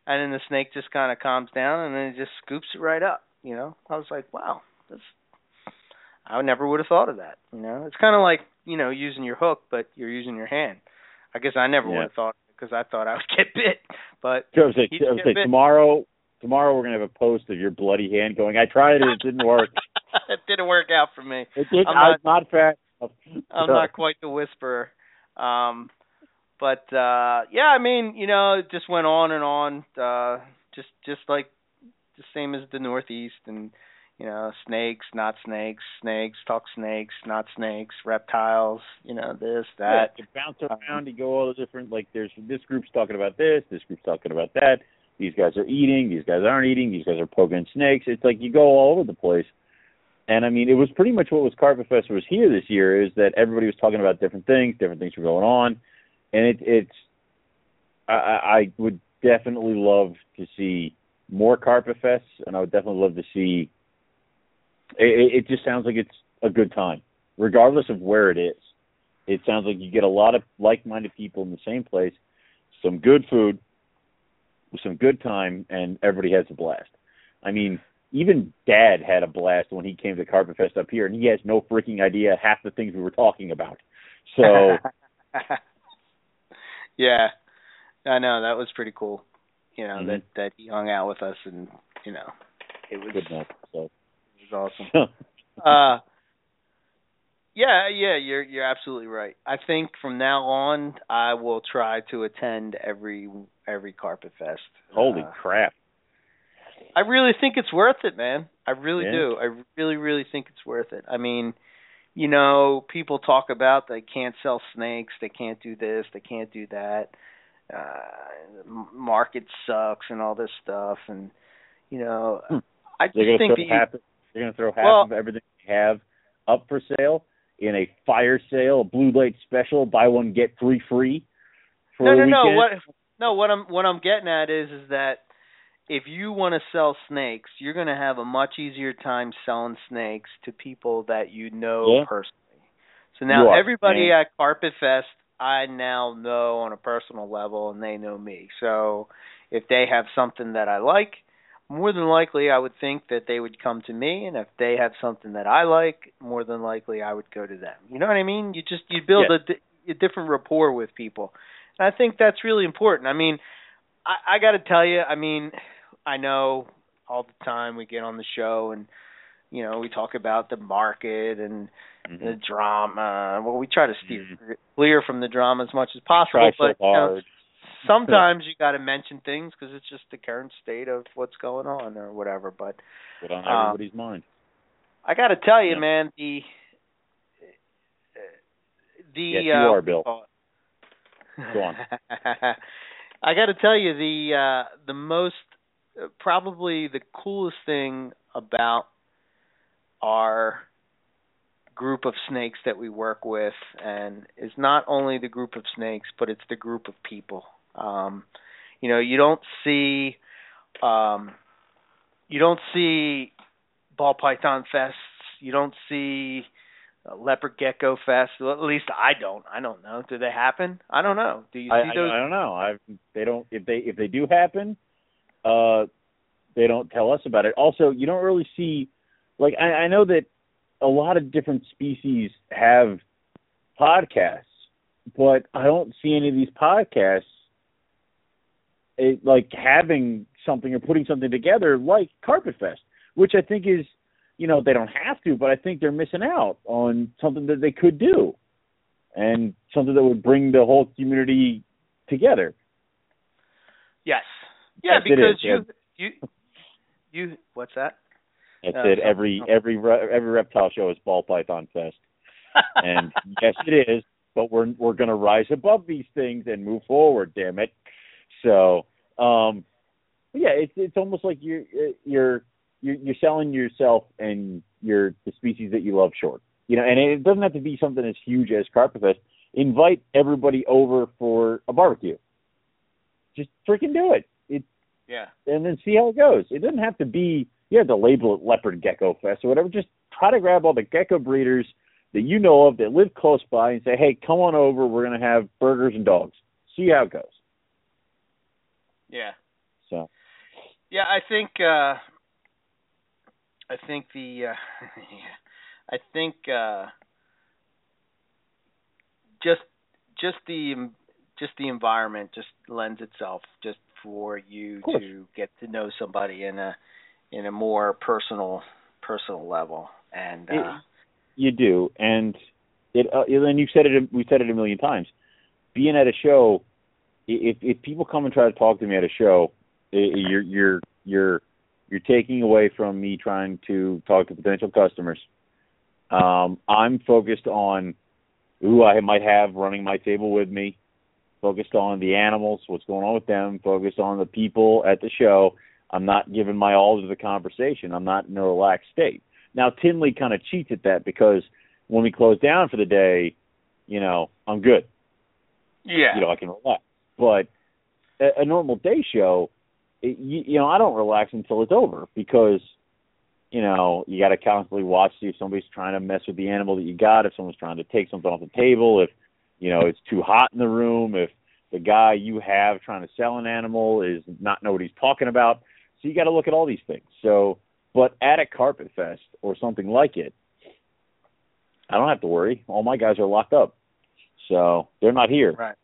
and then the snake just kind of calms down, and then he just scoops it right up. You know, I was like, wow, that's. I never would have thought of that. You know, it's kind of like you know using your hook, but you're using your hand. I guess I never Yeah. would have thought because I thought I would get bit, but So I was like, He I did like bit. tomorrow, tomorrow we're gonna have a post of your bloody hand going. I tried it, it didn't work. it didn't work out for me. It did. I'm I'm not- not, fast. I'm not quite the whisperer. Um but uh yeah, I mean, you know, it just went on and on, uh just just like the same as the Northeast and you know, snakes, not snakes, snakes, talk snakes, not snakes, reptiles, you know, this, that. Yeah, you bounce around, um, you go all the different like there's this group's talking about this, this group's talking about that. These guys are eating, these guys aren't eating, these guys are poking snakes. It's like you go all over the place. And I mean, it was pretty much what was Carpet Fest was here this year is that everybody was talking about different things, different things were going on, and it, it's I, I would definitely love to see more Carpet Fests, and I would definitely love to see. It, it just sounds like it's a good time, regardless of where it is. It sounds like you get a lot of like-minded people in the same place, some good food, some good time, and everybody has a blast. I mean, even Dad had a blast when he came to Carpet Fest up here, and he has no freaking idea half the things we were talking about. So yeah. I know that was pretty cool. You know Mhm. that that he hung out with us, and you know, it was Good enough. So. Was awesome. uh yeah yeah you're you're absolutely right i think from now on i will try to attend every every carpet fest Holy Uh, crap! i really think it's worth it man i really Yeah. do i really really think it's worth it i mean you know people talk about they can't sell snakes they can't do this they can't do that uh m- market sucks and all this stuff and you know Hmm. i just They're going to think that you. They're going to throw half Well- of everything they have up for sale in a fire sale, a blue light special, buy one get three free. For no, no, no. What? No, what I'm what I'm getting at is is that if you want to sell snakes, you're going to have a much easier time selling snakes to people that you know Yeah. personally. So now are, everybody man. at Carpet Fest, I now know on a personal level, and they know me. So if they have something that I like, more than likely I would think that they would come to me, and if they have something that I like, more than likely I would go to them. You know what I mean? You just you build Yeah. a, a different rapport with people, and I think that's really important. I mean, I, I got to tell you, I mean, I know all the time we get on the show and you know we talk about the market and Mhm. the drama. Well, we try to steer Mhm. clear from the drama as much as possible, Try so but you know, hard. Sometimes you got to mention things because it's just the current state of what's going on or whatever. But Put on uh, everybody's mind. I got to tell you, Yeah. man, the the Yes, you uh, are, Bill. Go on. I got to tell you the uh the most uh, probably the coolest thing about our group of snakes that we work with and is not only the group of snakes but it's the group of people um you know you don't see um you don't see ball python fests. You don't see uh, leopard gecko fest Well, at least i don't. I don't know. Do they happen? I don't know. Do you I, see I, those? I don't know. I they don't if they if they do happen, uh, they don't tell us about it. Also, you don't really see like I, I know that a lot of different species have podcasts, but I don't see any of these podcasts it, like having something or putting something together like Carpet Fest, which I think is you know they don't have to, but I think they're missing out on something that they could do and something that would bring the whole community together. yes yeah Yes, because you you you what's that That's Uh, it. Every every every reptile show is ball python fest, and yes, it is. But we're we're going to rise above these things and move forward. Damn it! So, um, yeah, it's it's almost like you're you're you're you're selling yourself and your the species that you love short. You know, and it doesn't have to be something as huge as Carpet Fest. Invite everybody over for a barbecue. Just freaking do it. It yeah and then see how it goes. It doesn't have to be you have to label it leopard gecko fest or whatever. Just try to grab all the gecko breeders that you know of that live close by and say, Hey, come on over, we're gonna have burgers and dogs. See how it goes. Yeah So Yeah, I think uh I think the uh yeah, I think uh just just the just the environment just lends itself just for you to get to know somebody in a in a more personal personal level and uh It- you do. And it uh, and you've said it we've said it a million times. Being at a show if if people come and try to talk to me at a show, you're you're you're you're taking away from me trying to talk to potential customers. Um, I'm focused on who I might have running my table with me, focused on the animals, what's going on with them, focused on the people at the show. I'm not giving my all to the conversation. I'm not in a relaxed state. Now Tinley kind of cheats at that because when we close down for the day, you know, I'm good yeah you know, I can relax. But a, a normal day show, it, you, you know, I don't relax until it's over because, you know, you got to constantly watch see if somebody's trying to mess with the animal that you got, if someone's trying to take something off the table, if you know it's too hot in the room, if the guy you have trying to sell an animal is not know what he's talking about. So you got to look at all these things. So, but at a carpet fest or something like it, I don't have to worry. All my guys are locked up, so they're not here right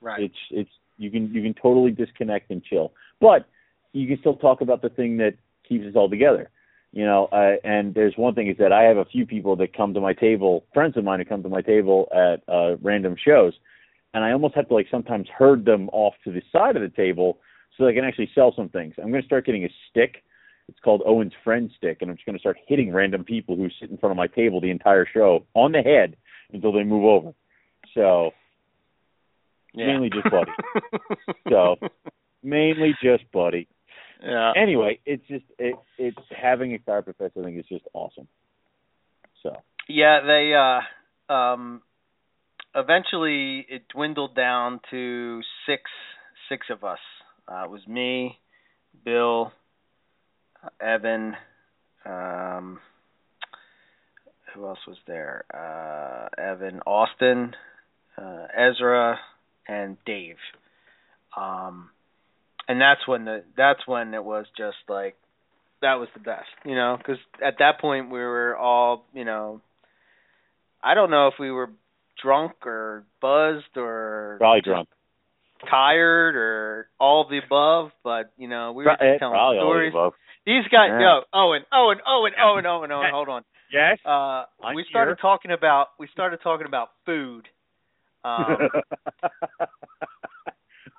right it's it's You can you can totally disconnect and chill, but you can still talk about the thing that keeps us all together. You know, uh, and there's one thing is that I have a few people that come to my table, friends of mine who come to my table at uh, random shows, and I almost have to like sometimes herd them off to the side of the table so they can actually sell some things. I'm going to start getting a stick. It's called Owen's Friend Stick, and I'm just going to start hitting random people who sit in front of my table the entire show on the head until they move over. So Yeah. mainly just buddy. so mainly just buddy. yeah. Anyway, it's just it, it's having a fest. I think is just awesome. So Yeah, they uh um eventually it dwindled down to six six of us. Uh it was me, Bill, Evan, um who else was there? Uh Evan, Austin, uh Ezra and Dave. Um and that's when the that's when it was just like that was the best, you know, because at that point we were all, you know, I don't know if we were drunk or buzzed or probably drunk. tired or all of the above, but you know, we were Pro- eh, just telling probably all of the stories. above. These guys, Yeah. yo, Owen, Owen, Owen, Owen, Owen, Owen, hold on. Yes. Uh, I'm we started here. talking about we started talking about food. Um,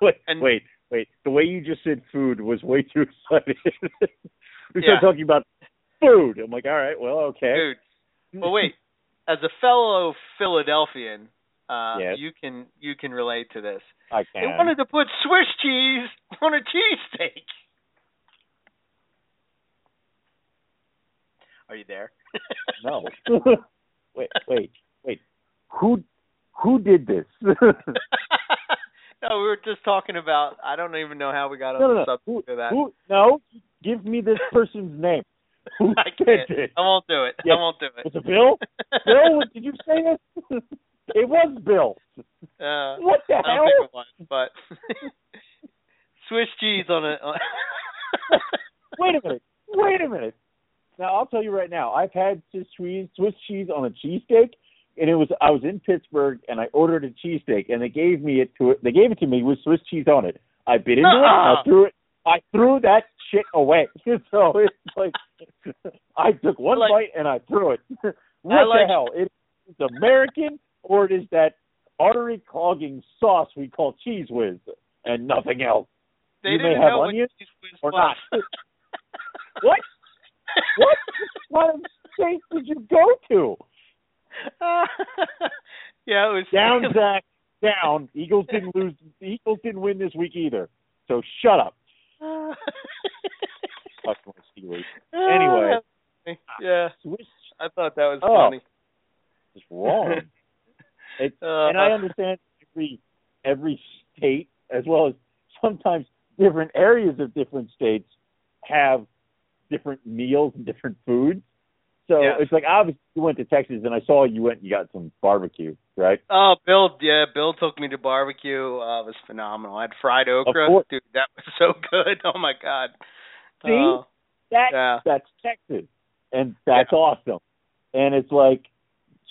wait, and- wait, wait. The way you just said food was way too exciting. we Yeah. started talking about food. I'm like, all right, well, okay. food. Well, wait. As a fellow Philadelphian, uh, Yes. you can you can relate to this. I can. They wanted to put Swiss cheese on a cheesesteak. Are you there? No. wait, wait, wait. Who who did this? no, no, we were just talking about. I don't even know how we got on no, the subject of that. who? No. Give me this person's name. Who I can't. this? I won't do it. Yeah. I won't do it. Was it Bill? Bill? Did you say this? it was Bill. Uh, What the I don't hell? think it was, but Swiss cheese on it. On Wait a minute. Wait a minute. Now I'll tell you right now. I've had Swiss cheese, Swiss cheese on a cheesesteak, and it was I was in Pittsburgh and I ordered a cheesesteak, and they gave me it to it. They gave it to me with Swiss cheese on it. I bit into it. I Uh-uh. threw it. I threw that shit away. so it's like I took one like- bite and I threw it. what like- the hell? It is American or it is that artery clogging sauce we call Cheez Whiz and nothing else they You may have onions what Cheez Whiz or was. not. what? What kind of state did you go to? yeah, it was Down, Zach. Down. Eagles didn't lose. The Eagles didn't win this week either. So shut up. Steelers. Anyway. yeah, Swiss I thought that was Oh. funny. It's wrong. It, Uh, and I understand every every state, as well as sometimes different areas of different states, have different meals and different foods. So Yeah. it's like obviously you went to Texas, and I saw you went and you got some barbecue, right? Oh, Bill, yeah, Bill took me to barbecue. Uh, it was phenomenal. I had fried okra, dude. That was so good. Oh my god. See? Uh, That Yeah. that's Texas, and that's awesome. And it's like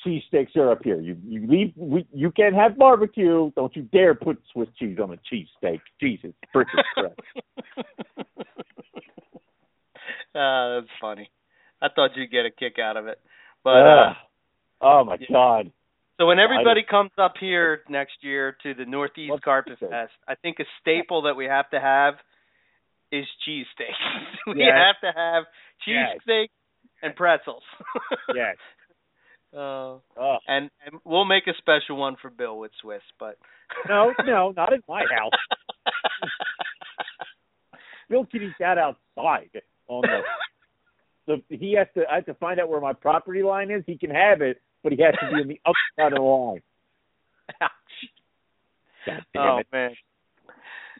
cheesesteaks are up here. You you leave. We, you can't have barbecue. Don't you dare put Swiss cheese on a cheesesteak. Jesus, freaking Christ. uh, that's funny. I thought you'd get a kick out of it. But uh, oh my yeah. God. so when everybody comes up here next year to the Northeast What's Carpet cheesesteak? Fest, I think a staple that we have to have is cheesesteaks. we Yes. have to have Yes. cheesesteak and pretzels. Yes. Uh, Oh and, and we'll make a special one for Bill with Swiss, but no, no, not in my house. Bill can eat that outside on the. The he has to. I have to find out where my property line is. He can have it, but he has to be on the other side of the line. Oh it. man.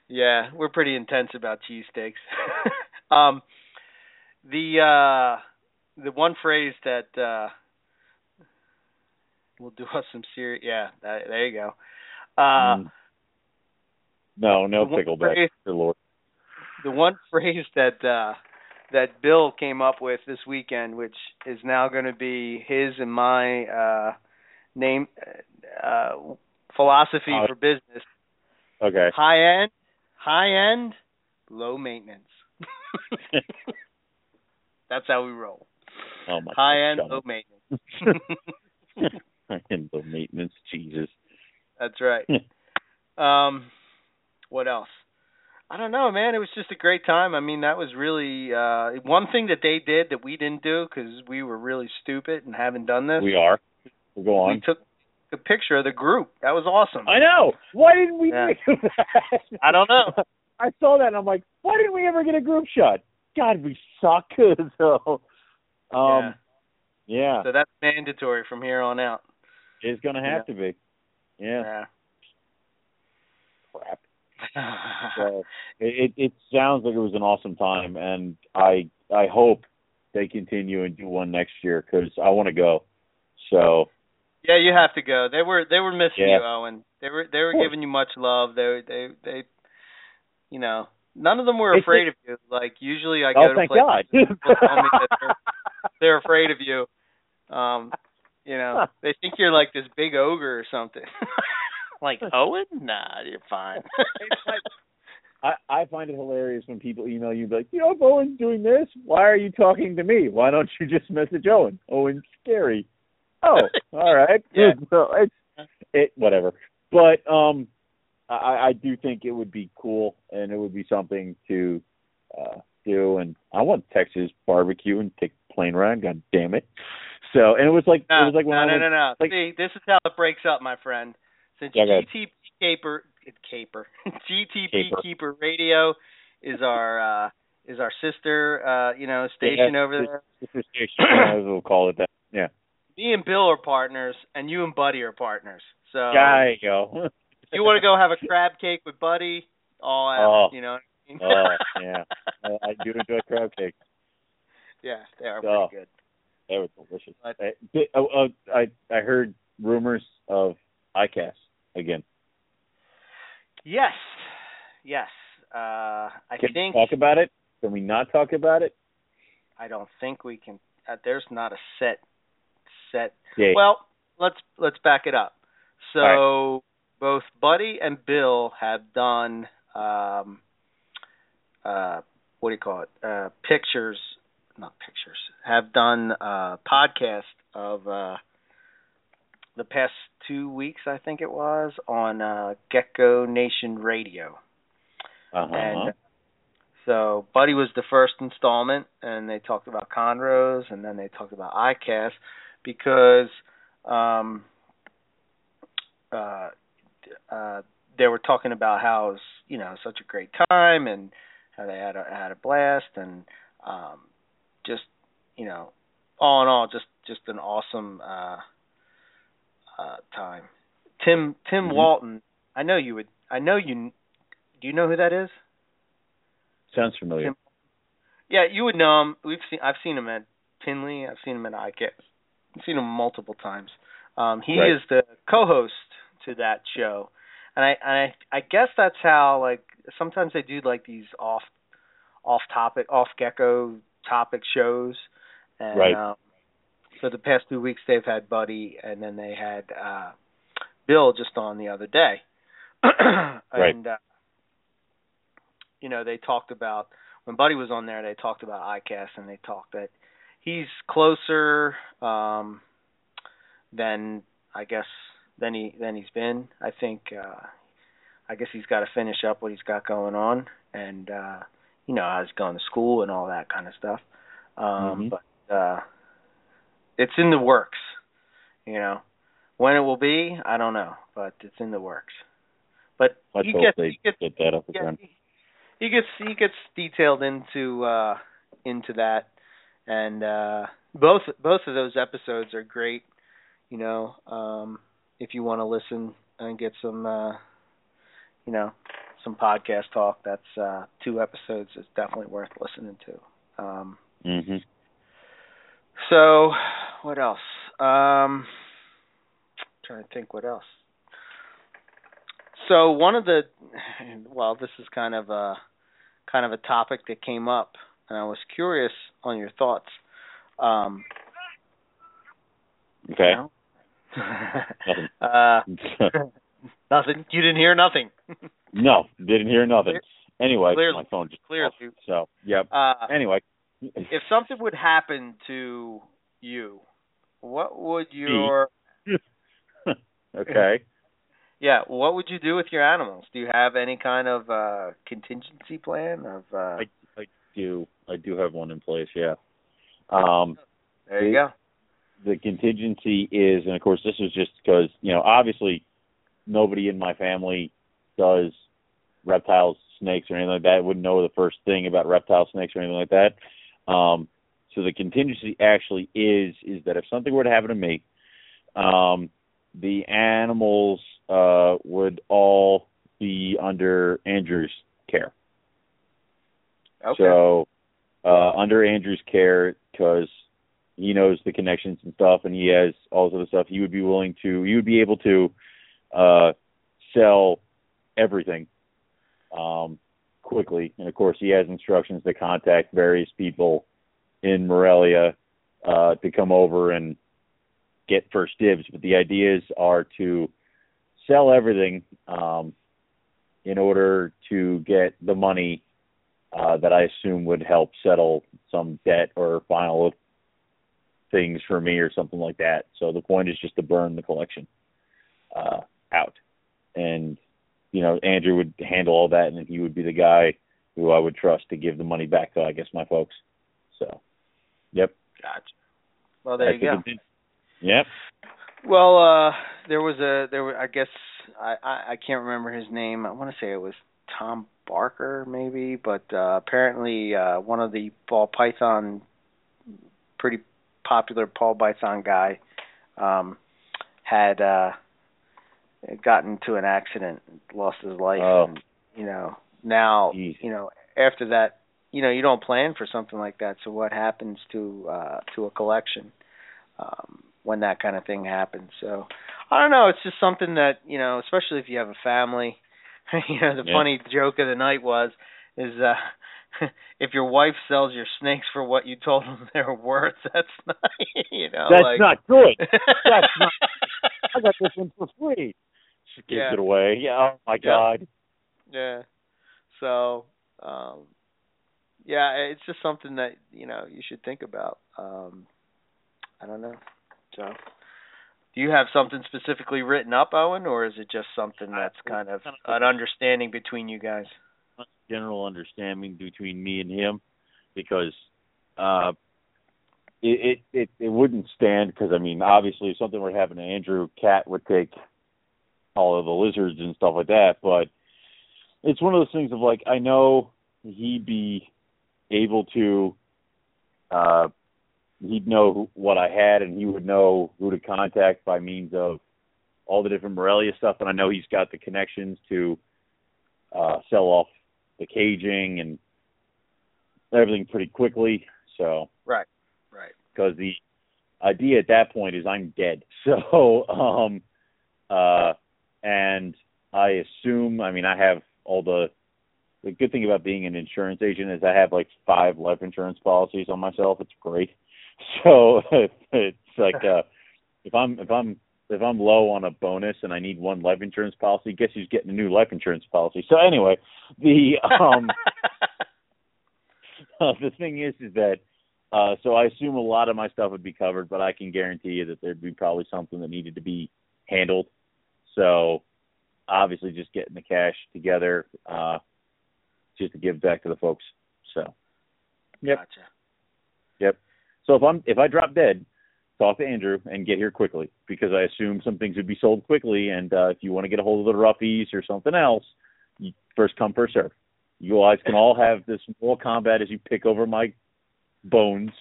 Yeah, we're pretty intense about cheesesteaks. um the uh the one phrase that uh will do us some serious yeah, that, there you go. Uh Mm. No, no pickleback, dear Lord. the one phrase that uh that Bill came up with this weekend which is now going to be his and my uh name uh philosophy Oh. for business Okay. High end, high end, low maintenance. That's how we roll. Oh my. High end, low maintenance. High end, low maintenance. Jesus. That's right. um, what else? I don't know, man. It was just a great time. I mean, that was really uh one thing that they did that we didn't do because we were really stupid and haven't done this. We are. We'll go on. We took a picture of the group. That was awesome. I know. Why didn't we Yeah. do that? I don't know. I saw that and I'm like, why didn't we ever get a group shot? God, we suck. so, um, yeah, So that's mandatory from here on out. it's gonna have to be. Yeah. Yeah, crap. So it, it sounds like it was an awesome time, and I I hope they continue and do one next year because I want to go. So Yeah, you have to go. They were they were missing Yeah. you, Owen. They were they were giving you much love. They they they you know, none of them were afraid of you. Like usually I go oh, to places God. people tell they're, they're afraid of you. Um, you know, they think you're like this big ogre or something. like Owen? Nah, you're fine. I, I find it hilarious when people email you and be like, you know, if Owen's doing this, why are you talking to me? Why don't you just message Owen? Owen's scary. Oh, all right. Yeah. So it's it whatever. But um I, I do think it would be cool and it would be something to uh do and I want Texas barbecue and take a plane ride, god damn it. So and it was like no, it was like when no, I no, went no, no. like- See, this is how it breaks up, my friend. Since Yeah. GTP Keeper Keeper GTP Caper. Keeper Radio is our uh is our sister uh, you know, station Yeah, over there. sister station, as well call it that. Yeah. Me and Bill are partners and you and Buddy are partners. So There you go. you want to go have a crab cake with Buddy, all Oh. you know. what I mean? Oh, yeah. I, I do enjoy crab cakes. yeah, they are Oh. pretty good. They were delicious. But- I, oh, oh, I I heard rumors of ICAS again. Yes. Yes. Uh I Can think we talk about it? Can we not talk about it? I don't think we can. Uh, there's not a set set. Yeah. Well, let's let's back it up. So All both Buddy and Bill have done um uh what do you call it? Uh pictures not pictures. Have done uh podcast of uh the past two weeks I think it was on uh Gecko Nation Radio. uh-huh. And so Buddy was the first installment, and they talked about Chondros, and then they talked about ICAS because um, uh, uh, they were talking about how it was, you know, such a great time, and how they had a, had a blast, and um, just, you know, all in all, just just an awesome uh, uh, time. Tim Tim Mhm. Walton, I know you would. I know you. Do you know who that is? Sounds familiar. Tim- Yeah, you would know him. We've seen. I've seen him at Tinley. I've seen him at ICAS. I've seen him multiple times. Um, he Right. is the co-host to that show, and I, and I I guess that's how like sometimes they do like these off off topic off gecko topic shows. And, Right. Um, so the past two weeks they've had Buddy, and then they had uh, Bill just on the other day. and uh, you know they talked about when Buddy was on there, they talked about ICAS and they talked that he's closer um than I guess than he than he's been. I think uh I guess he's got to finish up what he's got going on and uh you know, I was going to school and all that kind of stuff. Um Mhm. but uh it's in the works, you know. When it will be, I don't know, but it's in the works. But Let's he hope gets they he gets get that up again. he, gets he gets detailed into uh into that and uh both both of those episodes are great you know um if you want to listen and get some uh you know some podcast talk that's uh two episodes is definitely worth listening to um Mhm. So what else um trying to think what else so one of the well this is kind of a kind of a topic that came up and I was curious on your thoughts um Okay. you know? uh nothing you didn't hear nothing No, didn't hear nothing. Anyway, clearly- my phone just clearly. off. So, yep. Uh, Anyway, if something would happen to you, what would your okay. yeah, what would you do with your animals? Do you have any kind of uh contingency plan of uh I I do I do have one in place, yeah. Um there you go. the contingency is and of course this is just because, you know, obviously nobody in my family does reptiles, snakes or anything like that. Wouldn't know the first thing about reptile snakes or anything like that. Um so the contingency actually is is that if something were to happen to me, um the animals uh would all be under Andrew's care. Okay. So uh, under Andrew's care, because he knows the connections and stuff, and he has all this other stuff, he would be willing to, he would be able to uh, sell everything um, quickly. And of course, he has instructions to contact various people in Morelia uh, to come over and get first dibs. But the ideas are to sell everything um, in order to get the money uh, that I assume would help settle some debt or final things for me or something like that. So the point is just to burn the collection uh, out, and you know Andrew would handle all that, and he would be the guy who I would trust to give the money back to I guess my folks. So, yep. Gotcha. Well, there That's you go. Yep. Well, uh there was a there were I guess I I, I can't remember his name. I want to say it was Tom Barker maybe, but uh apparently uh one of the ball python pretty popular ball python guy um had uh gotten into an accident, lost his life Oh. and you know, now, Jeez. you know, after that, you know, you don't plan for something like that. So what happens to uh to a collection? Um when that kind of thing happens. So I don't know. It's just something that you know, especially if you have a family. you know, the Yeah. funny joke of the night was is uh if your wife sells your snakes for what you told them they're worth, that's not you know That's like not good. That's not. I got this one for free. She gives Yeah. it away. Yeah. Oh my Yeah. God. Yeah. So, um yeah, it's just something that, you know, you should think about. Um I don't know. So, do you have something specifically written up, Owen, or is it just something that's kind of an understanding between you guys? general understanding between me and him because uh it it it, it wouldn't stand because I mean obviously if something were to happen to Andrew Cat would take all of the lizards and stuff like that but it's one of those things of like I know he'd be able to uh he'd know who- what I had and he would know who to contact by means of all the different Morelia stuff and I know he's got the connections to uh sell off the caging and everything pretty quickly. So Right. Right. because the idea at that point is I'm dead. So um uh and I assume I mean I have all the the good thing about being an insurance agent is I have like five life insurance policies on myself. It's great. So it's like uh if I'm if I'm if I'm low on a bonus and I need one life insurance policy, guess who's getting a new life insurance policy? So anyway, the um uh, the thing is, is that uh, so I assume a lot of my stuff would be covered, but I can guarantee you that there'd be probably something that needed to be handled. So obviously, just getting the cash together, uh, just to give back to the folks. So, yep. Gotcha. yep. So if I'm if I drop dead, talk to Andrew and get here quickly because I assume some things would be sold quickly. And uh, if you want to get a hold of the roughies or something else, you, first come first serve. You guys can all have this moral combat as you pick over my bones.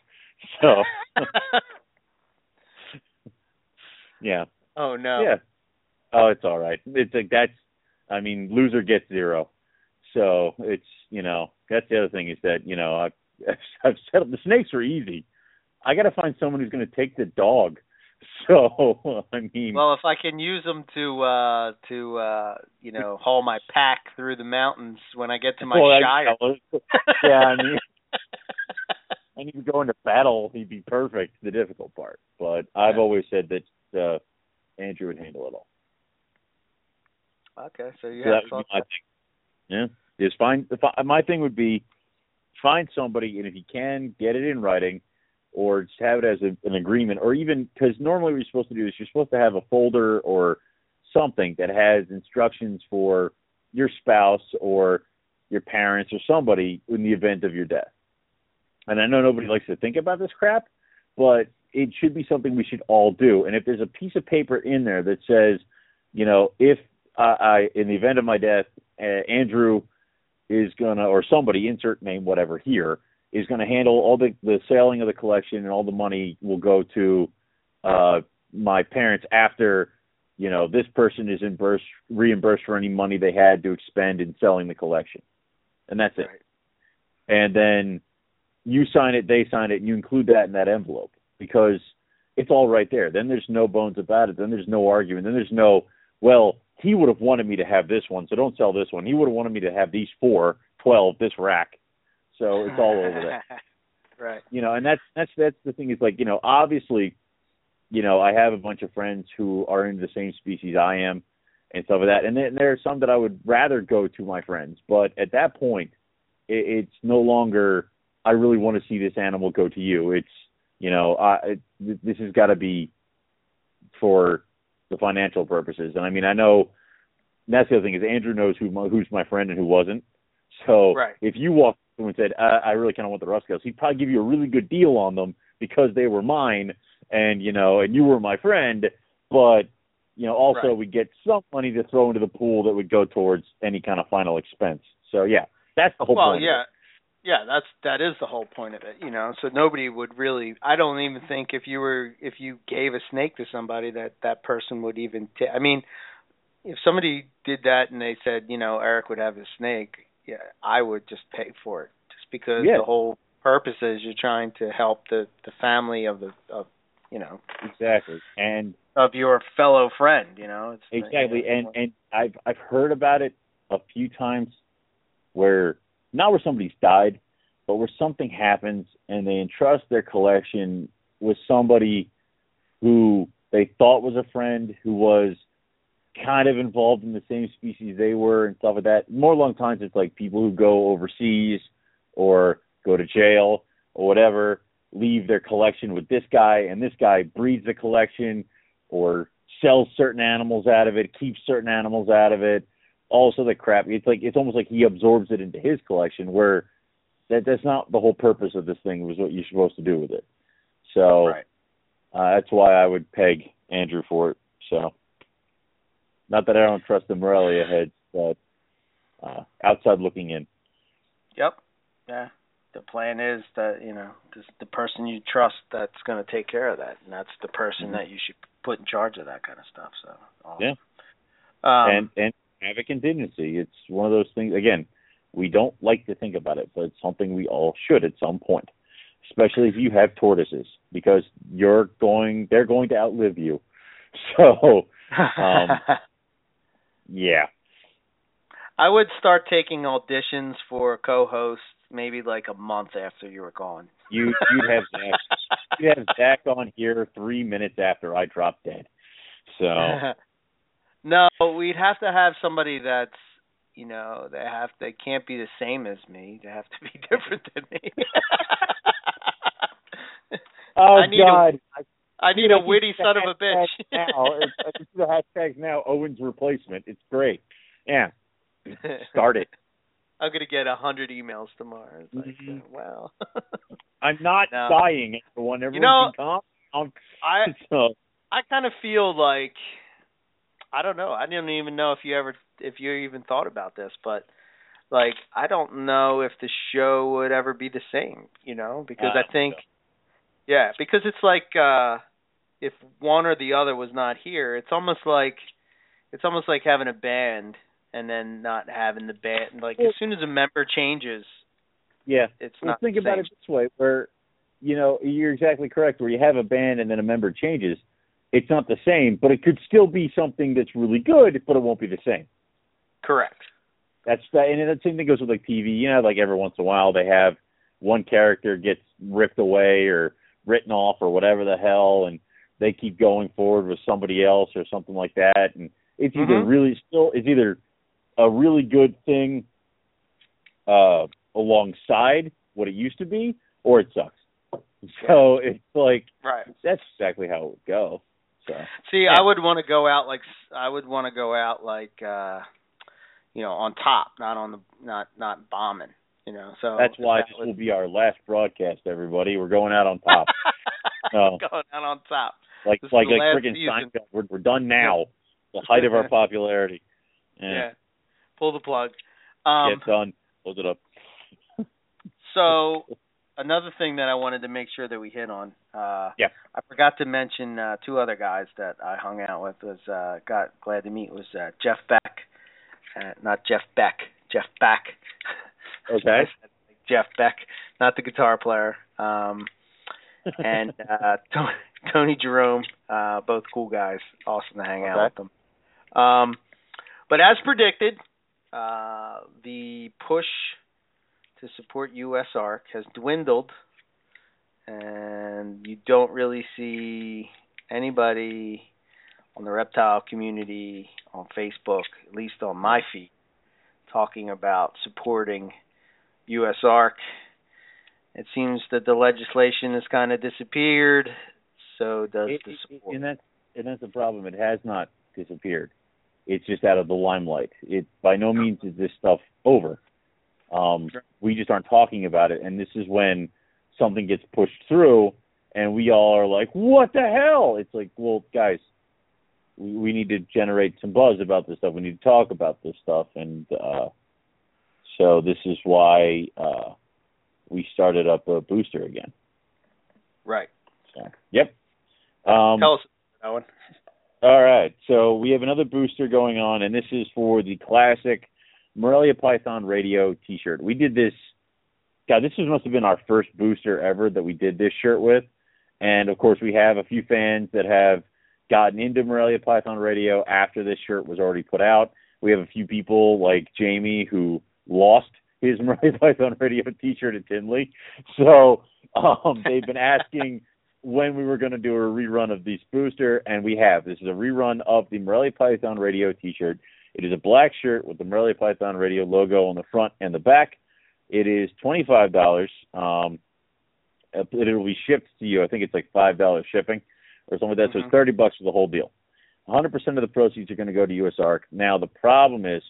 So yeah, oh no. yeah. Oh, it's all right. It's like that's. I mean, loser gets zero. So it's you know that's the other thing is that you know I've I've settled the snakes are easy. I got to find someone who's going to take the dog. So I mean, Well, if I can use them to uh to uh you know haul my pack through the mountains when I get to my well, shire. yeah, I mean, I need to go into battle. He'd be perfect. The difficult part, but I've always said that uh Andrew would handle it all. Okay, so you So have that would my thing. Yeah, just find my thing would be find somebody, and if you can, get it in writing, or just have it as a, an agreement, or even because normally what you're supposed to do is you're supposed to have a folder or something that has instructions for your spouse or your parents or somebody in the event of your death. And I know nobody likes to think about this crap, but it should be something we should all do. And if there's a piece of paper in there that says, you know, if uh, I, in the event of my death, uh, Andrew is gonna, or somebody, insert name, whatever here, is gonna handle all the the selling of the collection, and all the money will go to uh, my parents after, you know, this person is reimbursed reimbursed for any money they had to expend in selling the collection, and that's it. Right. And then you sign it, they sign it, and you include that in that envelope because it's all right there. Then there's no bones about it. Then there's no argument. Then there's no, well, he would have wanted me to have this one, so don't sell this one. He would have wanted me to have these four, twelve, this rack. So it's all over there. right. You know, and that's that's that's the thing is like, you know, obviously, you know, I have a bunch of friends who are into the same species I am and stuff like that. And then there are some that I would rather go to my friends. But at that point it, it's no longer I really want to see this animal go to you. It's you know, I it, this has got to be for the financial purposes. And I mean, I know that's the other thing is Andrew knows who my, who's my friend and who wasn't. So right. if you walked and said, I, I really kind of want the Ruskels, he'd probably give you a really good deal on them because they were mine, and you know, and you were my friend. But you know, also right. we get some money to throw into the pool that would go towards any kind of final expense. So yeah, that's the whole well, point. yeah. Yeah, that's that is the whole point of it, you know. So nobody would really. I don't even think if you were if you gave a snake to somebody that that person would even. T- I mean, if somebody did that and they said, you know, Eric would have a snake, yeah, I would just pay for it, just because yeah. the whole purpose is you're trying to help the the family of the of you know exactly and of your fellow friend, you know. It's exactly, you know, and and I've I've heard about it a few times where not where somebody's died, but where something happens and they entrust their collection with somebody who they thought was a friend who was kind of involved in the same species they were and stuff like that. More long times it's like people who go overseas or go to jail or whatever, leave their collection with this guy and this guy breeds the collection or sells certain animals out of it, keeps certain animals out of it also the crap. It's like it's almost like he absorbs it into his collection, where that that's not the whole purpose of this thing. Was what you're supposed to do with it. So right. uh, that's why I would peg Andrew for it. So not that I don't trust the Morelia heads, but uh, outside looking in. Yep. Yeah. The plan is that you know the person you trust that's going to take care of that, and that's the person mm-hmm. that you should put in charge of that kind of stuff. So awesome. yeah. Um, and and have a contingency. It's one of those things. Again, we don't like to think about it, but it's something we all should at some point. Especially if you have tortoises, because you're going, they're going to outlive you. So, um, yeah. I would start taking auditions for co-hosts maybe like a month after you were gone. You you'd have Zach you'd have Zach on here three minutes after I drop dead. So no, we'd have to have somebody that's you know, they have they can't be the same as me. They have to be different than me. oh I need God. A, I need a witty son of a bitch. now, I can see the hashtags now. Owen's replacement. It's great. Yeah. Start it. I'm gonna get a hundred emails tomorrow. It's like, mm-hmm. uh, well. I'm not no. dying, everyone. Everyone you know, can come. I so. I kind of feel like I don't know. I didn't even know if you ever if you even thought about this, but like I don't know if the show would ever be the same, you know, because uh, I think yeah, because it's like uh if one or the other was not here, it's almost like it's almost like having a band and then not having the band like well, as soon as a member changes yeah. it's well, not think the about it this way where you know you're exactly correct where you have a band and then a member changes it's not the same but it could still be something that's really good but it won't be the same correct that's that and the same thing goes with like tv you know like every once in a while they have one character gets ripped away or written off or whatever the hell and they keep going forward with somebody else or something like that and it's either mm-hmm. really still it's either a really good thing uh, alongside what it used to be, or it sucks. So it's like right. That's exactly how it would go. See, yeah. I would want to go out like I would want to go out like uh you know on top, not on the not not bombing. You know, so that's why that this was, will be our last broadcast. Everybody, we're going out on top. going out on top. Like This like last freaking. Seinfeld. We're we're done now. the height of our popularity. Yeah. Yeah. Pull the plug. Um Get done. Close it up. So another thing that I wanted to make sure that we hit on. Uh Yeah. I forgot to mention uh two other guys that I hung out with was uh got glad to meet was uh Jeff Beck. Uh, not Jeff Beck, Jeff Beck. Okay. Jeff Beck, not the guitar player. Um and uh Tony, Tony Jerome, uh both cool guys. Awesome to hang out with them. Um but as predicted, uh the push to support USARK has dwindled and you don't really see anybody on the reptile community on Facebook, at least on my feed, talking about supporting USARK. It seems that the legislation has kind of disappeared, so does It- the support. and that's and that's the problem. It has not disappeared. It's just out of the limelight. It by no means is this stuff over. Um, we just aren't talking about it, and this is when something gets pushed through, and we all are like, "What the hell?" It's like, well, guys, we, we need to generate some buzz about this stuff. We need to talk about this stuff, and uh, so this is why uh, we started up a booster again. right. So, yep. Um, Tell us one. all right. So we have another booster going on, and this is for the classic Morelia Python Radio T-shirt. We did this. God, this was, must have been our first booster ever that we did this shirt with, and of course we have a few fans that have gotten into Morelia Python Radio after this shirt was already put out. We have a few people like Jamie who lost his Morelia Python Radio T-shirt at Tinley, so um, they've been asking when we were going to do a rerun of this booster, and we have. This is a rerun of the Morelia Python Radio T-shirt. It is a black shirt with the Morelia Python Radio logo on the front and the back. It is twenty five dollars. Um, it will be shipped to you. I think it's like five dollars shipping or something like that. So Mhm. it's thirty bucks for the whole deal. One hundred percent of the proceeds are going to go to USARK. Now the problem is,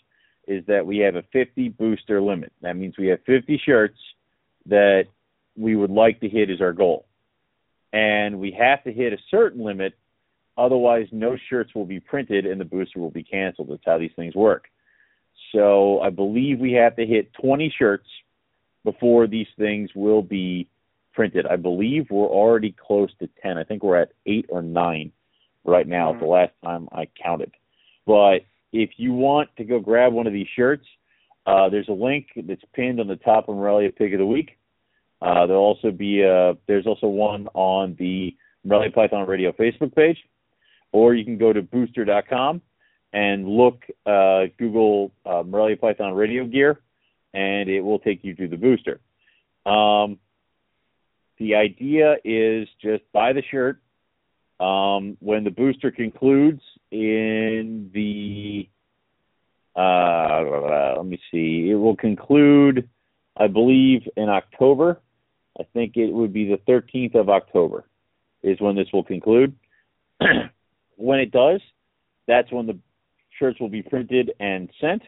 is that we have a fifty booster limit. That means we have fifty shirts that we would like to hit as our goal and we have to hit a certain limit otherwise no shirts will be printed and the booster will be canceled. That's how these things work. So i believe we have to hit 20 shirts before these things will be printed. I believe we're already close to 10 i think we're at 8 or 9 right now Mhm. the last time i counted. But if you want to go grab one of these shirts uh, there's a link that's pinned on the top of Morelia Pic of the Week. Uh, there'll also be uh there's also one on the Morelia Python Radio Facebook page, or you can go to booster.com and look uh, Google uh, Morelia Python Radio gear, and it will take you to the booster. Um, the idea is just buy the shirt. Um, when the booster concludes in the uh, let me see, it will conclude, I believe, in October. I think it would be the 13th of October is when this will conclude. when it does, that's when the shirts will be printed and sent.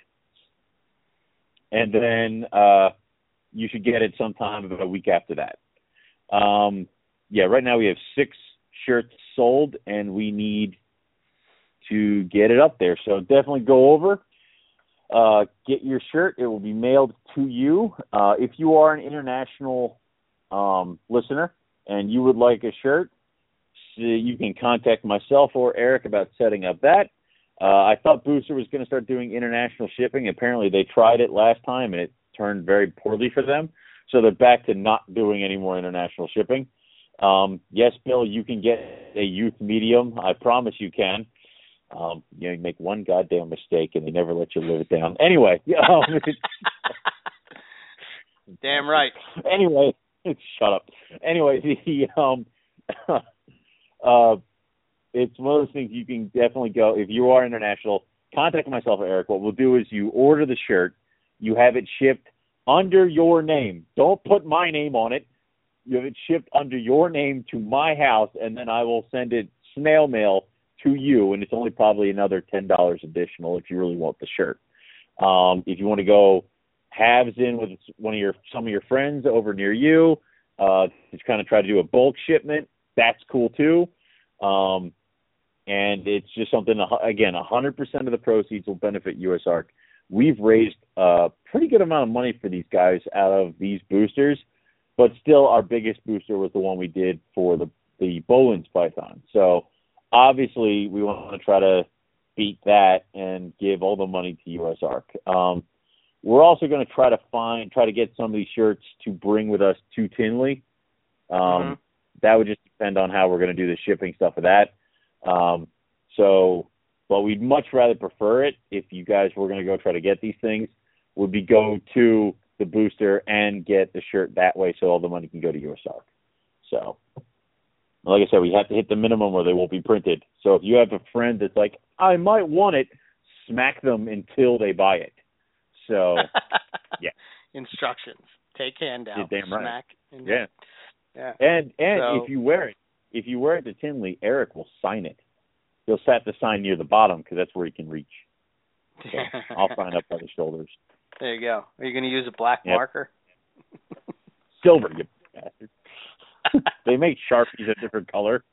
And then uh, you should get it sometime about a week after that. Um, yeah, right now we have six shirts sold, and we need to get it up there. So definitely go over, uh, get your shirt. It will be mailed to you. Uh, if you are an international um, listener and you would like a shirt, so you can contact myself or Eric about setting up that. Uh, I thought Booster was going to start doing international shipping. Apparently, they tried it last time and it turned very poorly for them. So they're back to not doing any more international shipping. Um, yes, Bill, you can get a youth medium. I promise you can. Um, you know, you make one goddamn mistake and they never let you live it down. Anyway, um, Damn right. anyway, shut up. Anyway, the um, uh, it's one of those things you can definitely go if you are international. Contact myself Eric. What we'll do is you order the shirt, you have it shipped under your name. Don't put my name on it. You have it shipped under your name to my house, and then I will send it snail mail to you, and it's only probably another ten dollars additional if you really want the shirt. Um, if you want to go halves in with one of your some of your friends over near you, uh, just kind of try to do a bulk shipment, that's cool too. Um, and it's just something again, 100% of the proceeds will benefit USARK. We've raised a pretty good amount of money for these guys out of these boosters, but still our biggest booster was the one we did for the the Boelen's Python. So obviously we want to try to beat that and give all the money to USARK. Um, we're also going to try to find, try to get some of these shirts to bring with us to Tinley. Um, mm-hmm. That would just depend on how we're going to do the shipping stuff of that. Um, so, but we'd much rather prefer it if you guys were going to go try to get these things, would be go to the booster and get the shirt that way so all the money can go to USARK. So, like I said, we have to hit the minimum or they won't be printed. So if you have a friend that's like, I might want it, smack them until they buy it. So, yeah. Instructions. Take hand out. damn right. Smack. And yeah. Yeah. And and so, if you wear it, if you wear it to Tinley, Eric will sign it. He'll set the sign near the bottom because that's where he can reach. So I'll sign up by the shoulders. There you go. Are you going to use a black yep. marker? Silver, you bastard. they make sharpies a different color.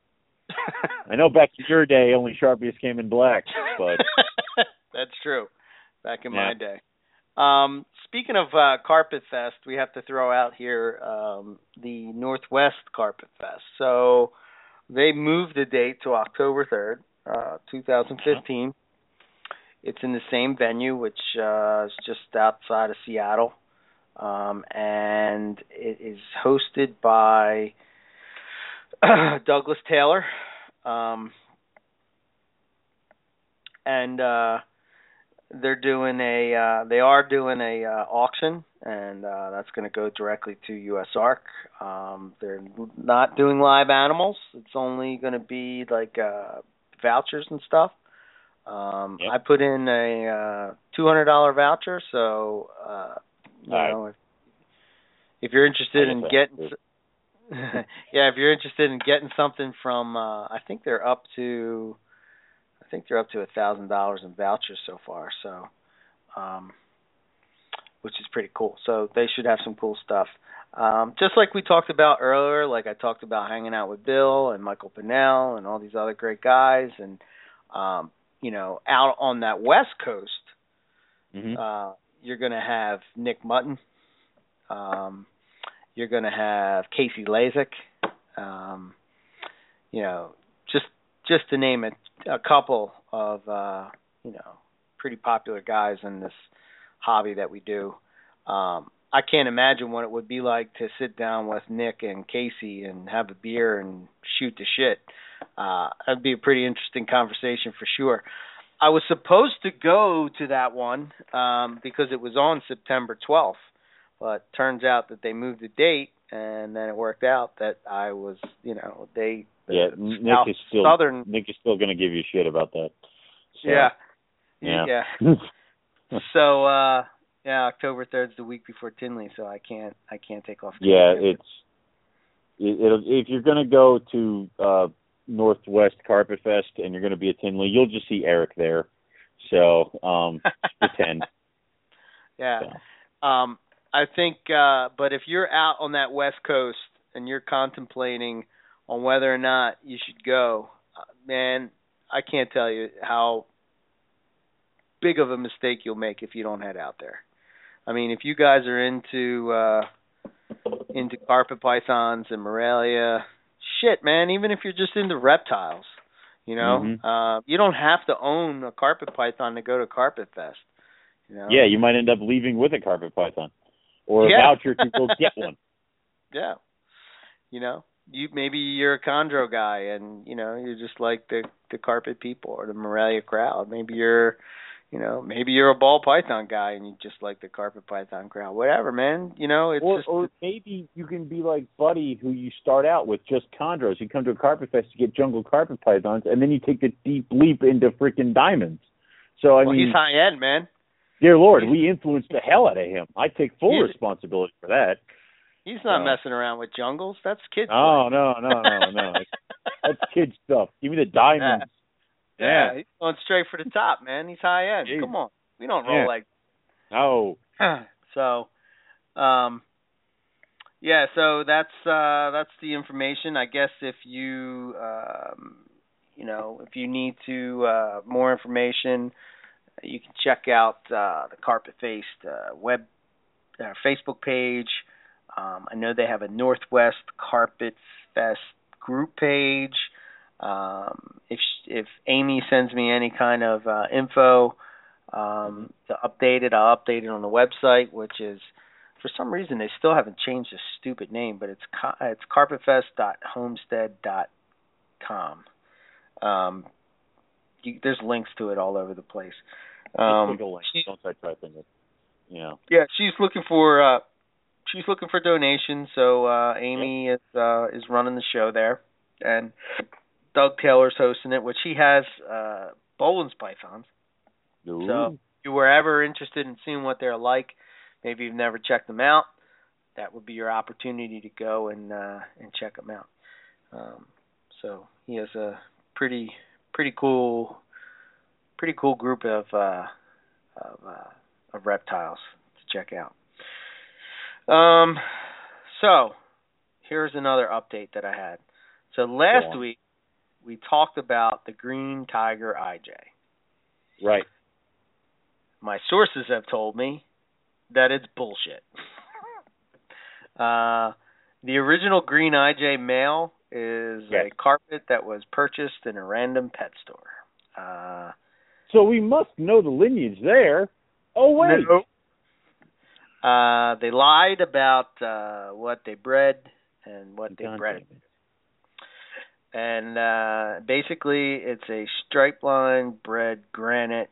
I know back in your day, only sharpies came in black, but that's true. Back in yeah. my day. Um, speaking of uh, Carpet Fest, we have to throw out here um, the Northwest Carpet Fest. So they moved the date to October 3rd, uh, 2015. It's in the same venue, which uh, is just outside of Seattle. Um, and it is hosted by Douglas Taylor. Um, and uh, they're doing a uh, they are doing a uh, auction and uh, that's going to go directly to USARK. Um, they're not doing live animals. It's only going to be like uh, vouchers and stuff. Um, yep. I put in a uh, two hundred dollar voucher, so uh, you All know right. if, if you're interested in getting yeah, if you're interested in getting something from uh I think they're up to I think they're up to a thousand dollars in vouchers so far, so um which is pretty cool. So they should have some cool stuff. Um just like we talked about earlier, like I talked about hanging out with Bill and Michael Pinnell and all these other great guys and um you know, out on that west coast mm-hmm. uh you're gonna have Nick Mutton. Um you're going to have Casey Lazick. Um, you know, just to name it, a couple of uh, you know pretty popular guys in this hobby that we do. Um, I can't imagine what it would be like to sit down with Nick and Casey and have a beer and shoot the shit. Uh, that'd be a pretty interesting conversation for sure. I was supposed to go to that one um, because it was on September 12th, but turns out that they moved the date, and then it worked out that I was, you know, they yeah Nick is still Southern Nick is still going to give you shit about that. So, yeah, yeah. yeah. so uh yeah, October third's the week before Tinley, so I can't I can't take off. Yeah, it's it, it'll, if you're going to go to uh Northwest Carpet Fest and you're going to be at Tinley, you'll just see Eric there. So um pretend. Yeah. So. Um I think, uh, but if you're out on that West Coast and you're contemplating on whether or not you should go, uh, man, I can't tell you how big of a mistake you'll make if you don't head out there. I mean, if you guys are into uh into carpet pythons and Morelia, shit, man, even if you're just into reptiles, you know, mm-hmm. uh you don't have to own a carpet python to go to Carpet Fest. You know? Yeah, you might end up leaving with a carpet python or yeah. a voucher to go get one. Yeah. You know, you maybe you're a chondro guy and you know you're just like the the carpet people or the Morelia crowd. Maybe you're you know maybe you're a ball python guy and you just like the carpet python crowd. Whatever, man. You know it's or, just or maybe you can be like Buddy, who you start out with just chondros. You come to a carpet fest to get jungle carpet pythons, and then you take the deep leap into freaking diamonds. So I well, mean, he's high end, man. Dear Lord, we influenced the hell out of him. I take full responsibility for that. He's not No. messing around with jungles. That's kids. Oh no, no, no, no. That's kid stuff. Give me the diamonds. Yeah, Yeah. he's going straight for the top, man. He's high end. Jeez. Come on, we don't roll Yeah. like No. so. Um, yeah, so that's uh, that's the information. I guess if you um, you know if you need to uh, more information, you can check out uh, the Carpet Fest uh, web uh, Facebook page. Um, I know they have a Northwest Carpet Fest group page. Um, if if Amy sends me any kind of uh, info um, to update it, I'll update it on the website, which is for some reason they still haven't changed the stupid name, but it's co- it's carpetfest.homestead.com. Um, you, there's links to it all over the place. Um, Just click a link. Don't start typing it. Know. yeah, she's looking for uh she's looking for donations, so uh Amy is uh is running the show there and Doug Taylor's hosting it, which he has uh Boelen's pythons. Ooh. So if you were ever interested in seeing what they're like, maybe you've never checked them out, that would be your opportunity to go and uh and check them out. Um so he has a pretty pretty cool pretty cool group of uh of uh of reptiles to check out. Um so here's another update that I had. So last on. week we talked about the green tiger IJ. right. My sources have told me that it's bullshit. uh, the original green IJ male is Yes. a carpet that was purchased in a random pet store. Uh, So we must know the lineage there. Oh wait. no. Uh, they lied about uh, what they bred and what they bred. and uh basically it's a stripe line bred granite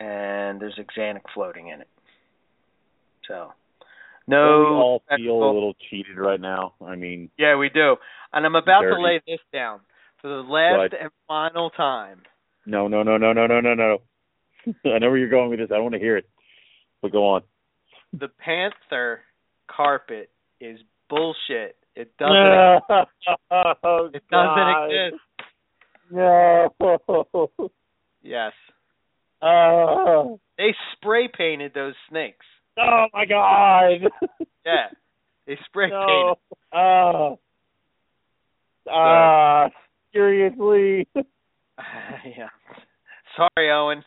and there's axanthic floating in it so no we all feel a little cheated right now. I mean, yeah we do and i'm about Dirty. to lay this down for the last Good. and final time no, no, no, no, no, no, no, no. I know where you're going with this. I don't want to hear it. But go on. The panther carpet is bullshit it doesn't oh, it doesn't exist No. yes Oh, they spray painted those snakes oh my God. yeah they spray painted no. Oh. Ah, seriously. yeah. Sorry, Owen.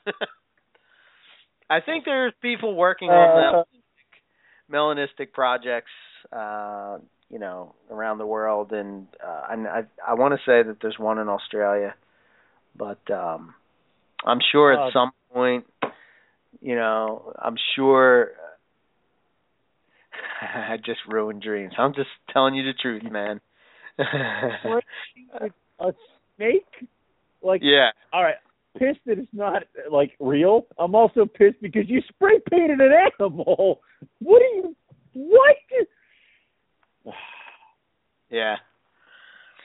I think there's people working on Uh, melanistic, melanistic projects, uh, you know, around the world, and uh, and I I want to say that there's one in Australia, but um, I'm sure at Uh, some point, you know, I'm sure. I just ruined dreams. I'm just telling you the truth, man. A snake? Like, yeah. all right, pissed that it's not like real. I'm also pissed because you spray painted an animal. What are you? What? Yeah.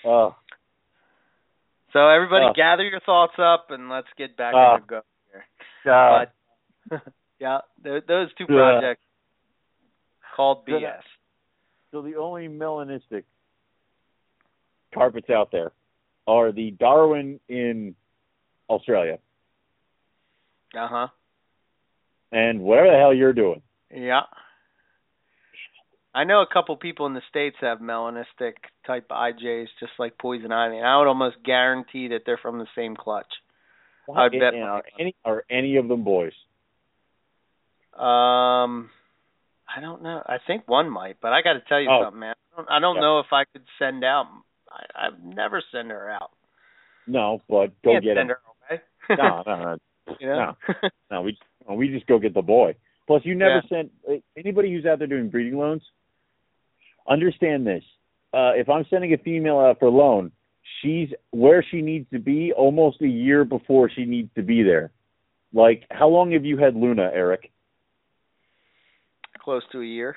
Oh, So everybody, Oh. gather your thoughts up and let's get back Oh. Uh. on the go here. But yeah, th- those two projects called BS. So the only melanistic carpets out there are the Darwin in Australia Uh huh. and whatever the hell you're doing. Yeah. I know a couple people in the states have melanistic type IJs, just like poison ivy. And I would almost guarantee that they're from the same clutch. I'd bet You know, any are any of them boys? Um, I don't know. I think one might, but I got to tell you Oh. something, man. I don't, I don't Yeah. know if I could send out. I, I've never send her out. No, but go get send her. No, no, no. you know. No, we no, we just go get the boy. Plus, you never Yeah. sent anybody who's out there doing breeding loans. Understand this: uh, if I'm sending a female out for loan, she's where she needs to be almost a year before she needs to be there. Like, how long have you had Luna, Eric? Close to a year.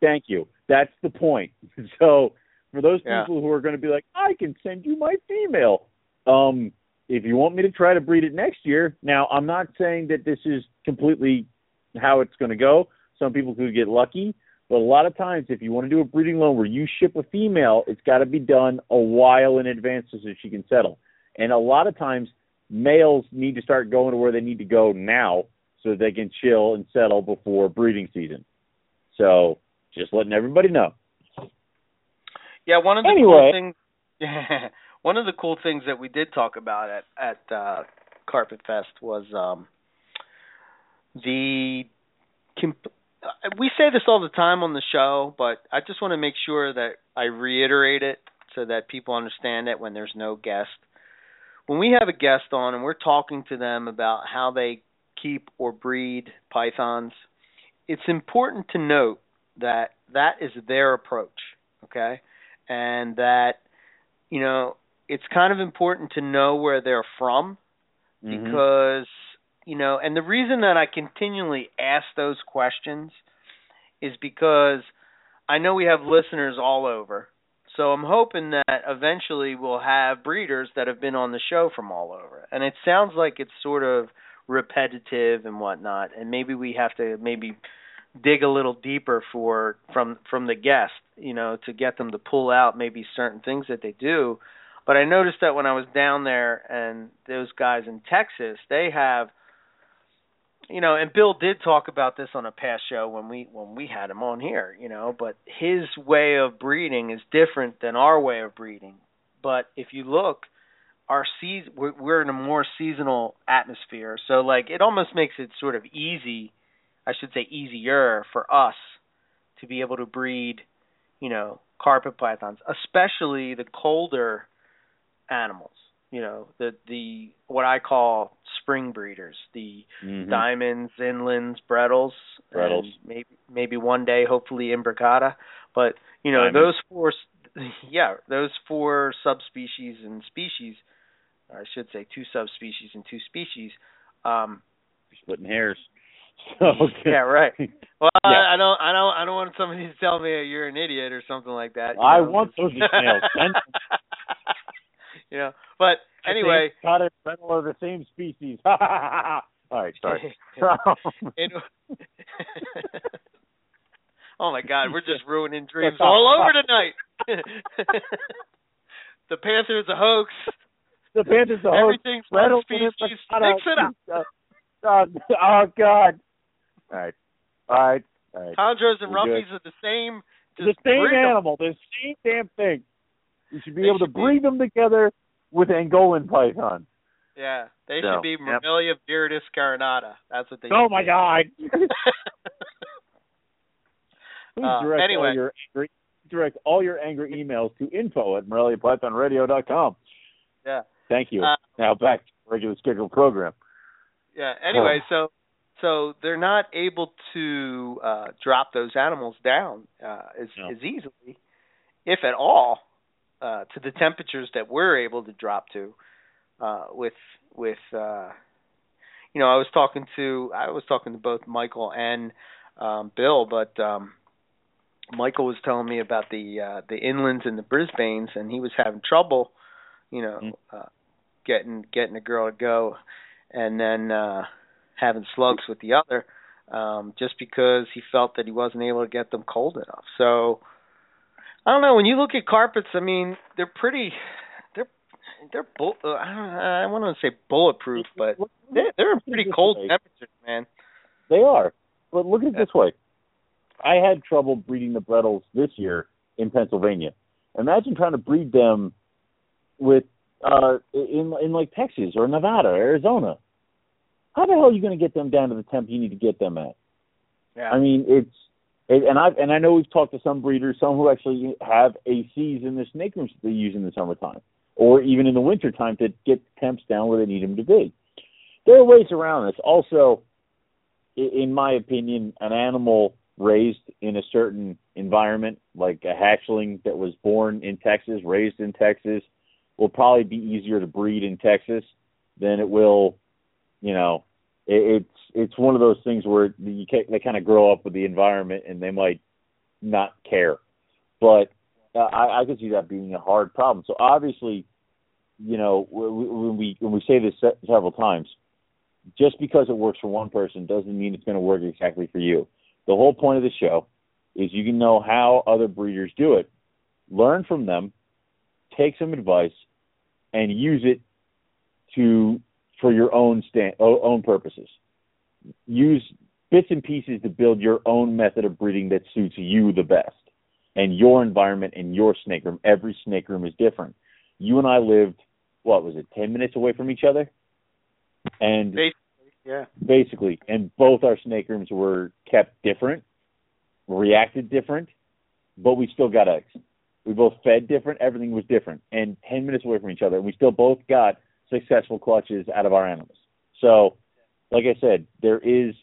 Thank you. That's the point. So, for those Yeah. people who are going to be like, I can send you my female, um, if you want me to try to breed it next year, now I'm not saying that this is completely how it's going to go. Some people could get lucky, but a lot of times, if you want to do a breeding loan where you ship a female, it's got to be done a while in advance so that she can settle. And a lot of times, males need to start going to where they need to go now so they can chill and settle before breeding season. So, just letting everybody know. Yeah, one of the anyway. cool things. one of the cool things that we did talk about at at uh, Carpet Fest was um, the. Comp- we say this all the time on the show, but I just want to make sure that I reiterate it so that people understand it when there's no guest. When we have a guest on and we're talking to them about how they keep or breed pythons, it's important to note that that is their approach, okay? And that you know, it's kind of important to know where they're from Mhm. because you know, and the reason that I continually ask those questions is because I know we have listeners all over. So I'm hoping that eventually we'll have breeders that have been on the show from all over. And it sounds like it's sort of repetitive and whatnot, and maybe we have to maybe dig a little deeper for from from the guest, you know, to get them to pull out maybe certain things that they do. But I noticed that when I was down there and those guys in Texas, they have you know, and Bill did talk about this on a past show when we when we had him on here, you know, but his way of breeding is different than our way of breeding. But if you look, our season we're, we're in a more seasonal atmosphere, so like it almost makes it sort of easy, I should say easier for us to be able to breed, you know, carpet pythons, especially the colder animals. You know, the the what I call spring breeders, the Mhm. diamonds, inlands, Bredl's, Bredl's. and maybe maybe one day, hopefully imbricata. But you know, Diamonds. those four, yeah, those four subspecies and species, I should say, two subspecies and two species. Um, Splitting hairs. okay. yeah, right. Well, Yeah. I, I don't, I don't, I don't want somebody to tell me you're an idiot or something like that. I know, want those emails. Send you know, but anyway, Caught it Fennel are the same species. All right, sorry. Oh my God, we're just ruining dreams all over tonight. the Panthers a hoax. the Panthers a hoax. Everything's one species. Mix it up. Uh, oh God. All right. All right. All right. Chondros and We're good. Rumpies are the same. the same animal, the same damn thing. You should be They able to should be- breed them together with Angolan python. Yeah, they So, should be yep. Viridis carinata. That's what they. Oh my be. God. Please Uh, direct anyway. all your angry, direct all your angry emails to info at moreliapythonradio.com. Yeah. Thank you. Uh, now back to regular scheduled program. Yeah. Anyway, so so they're not able to uh drop those animals down uh as No. as easily, if at all, uh to the temperatures that we're able to drop to uh with with uh you know, I was talking to I was talking to both Michael and um Bill, but um Michael was telling me about the uh the inlands and the Brisbanes and he was having trouble, you know, Mm. uh getting getting a girl to go and then uh having slugs with the other um just because he felt that he wasn't able to get them cold enough. So I don't know, when you look at carpets, I mean, they're pretty they're they're bull, uh, I don't I want to say bulletproof, but they're, they're in pretty cold temperatures, man. They are. But look at it this way. I had trouble breeding the Bredl's this year in Pennsylvania. Imagine trying to breed them with uh in in like Texas or Nevada or Arizona. How the hell are you going to get them down to the temp you need to get them at? Yeah. I mean, it's it, and I and I know we've talked to some breeders, some who actually have ACs in the snake rooms that they use in the summertime, or even in the wintertime to get temps down where they need them to be. There are ways around this. Also, in my opinion, an animal raised in a certain environment, like a hatchling that was born in Texas, raised in Texas, will probably be easier to breed in Texas than it will, you know, it, it's it's one of those things where you ca they kind of grow up with the environment and they might not care. But uh, I, I could see that being a hard problem. So obviously, you know, when we when we say this several times, just because it works for one person doesn't mean it's going to work exactly for you. The whole point of the show is you can know how other breeders do it, learn from them, take some advice, and use it to for your own stand, own purposes. Use bits and pieces to build your own method of breeding that suits you the best and your environment and your snake room. Every snake room is different. You and I lived, what was it, 10 minutes away from each other? And basically, yeah. Basically, and both our snake rooms were kept different, reacted different, but we still got eggs. We both fed different, everything was different, and 10 minutes away from each other. And we still both got successful clutches out of our animals. So, like I said, there is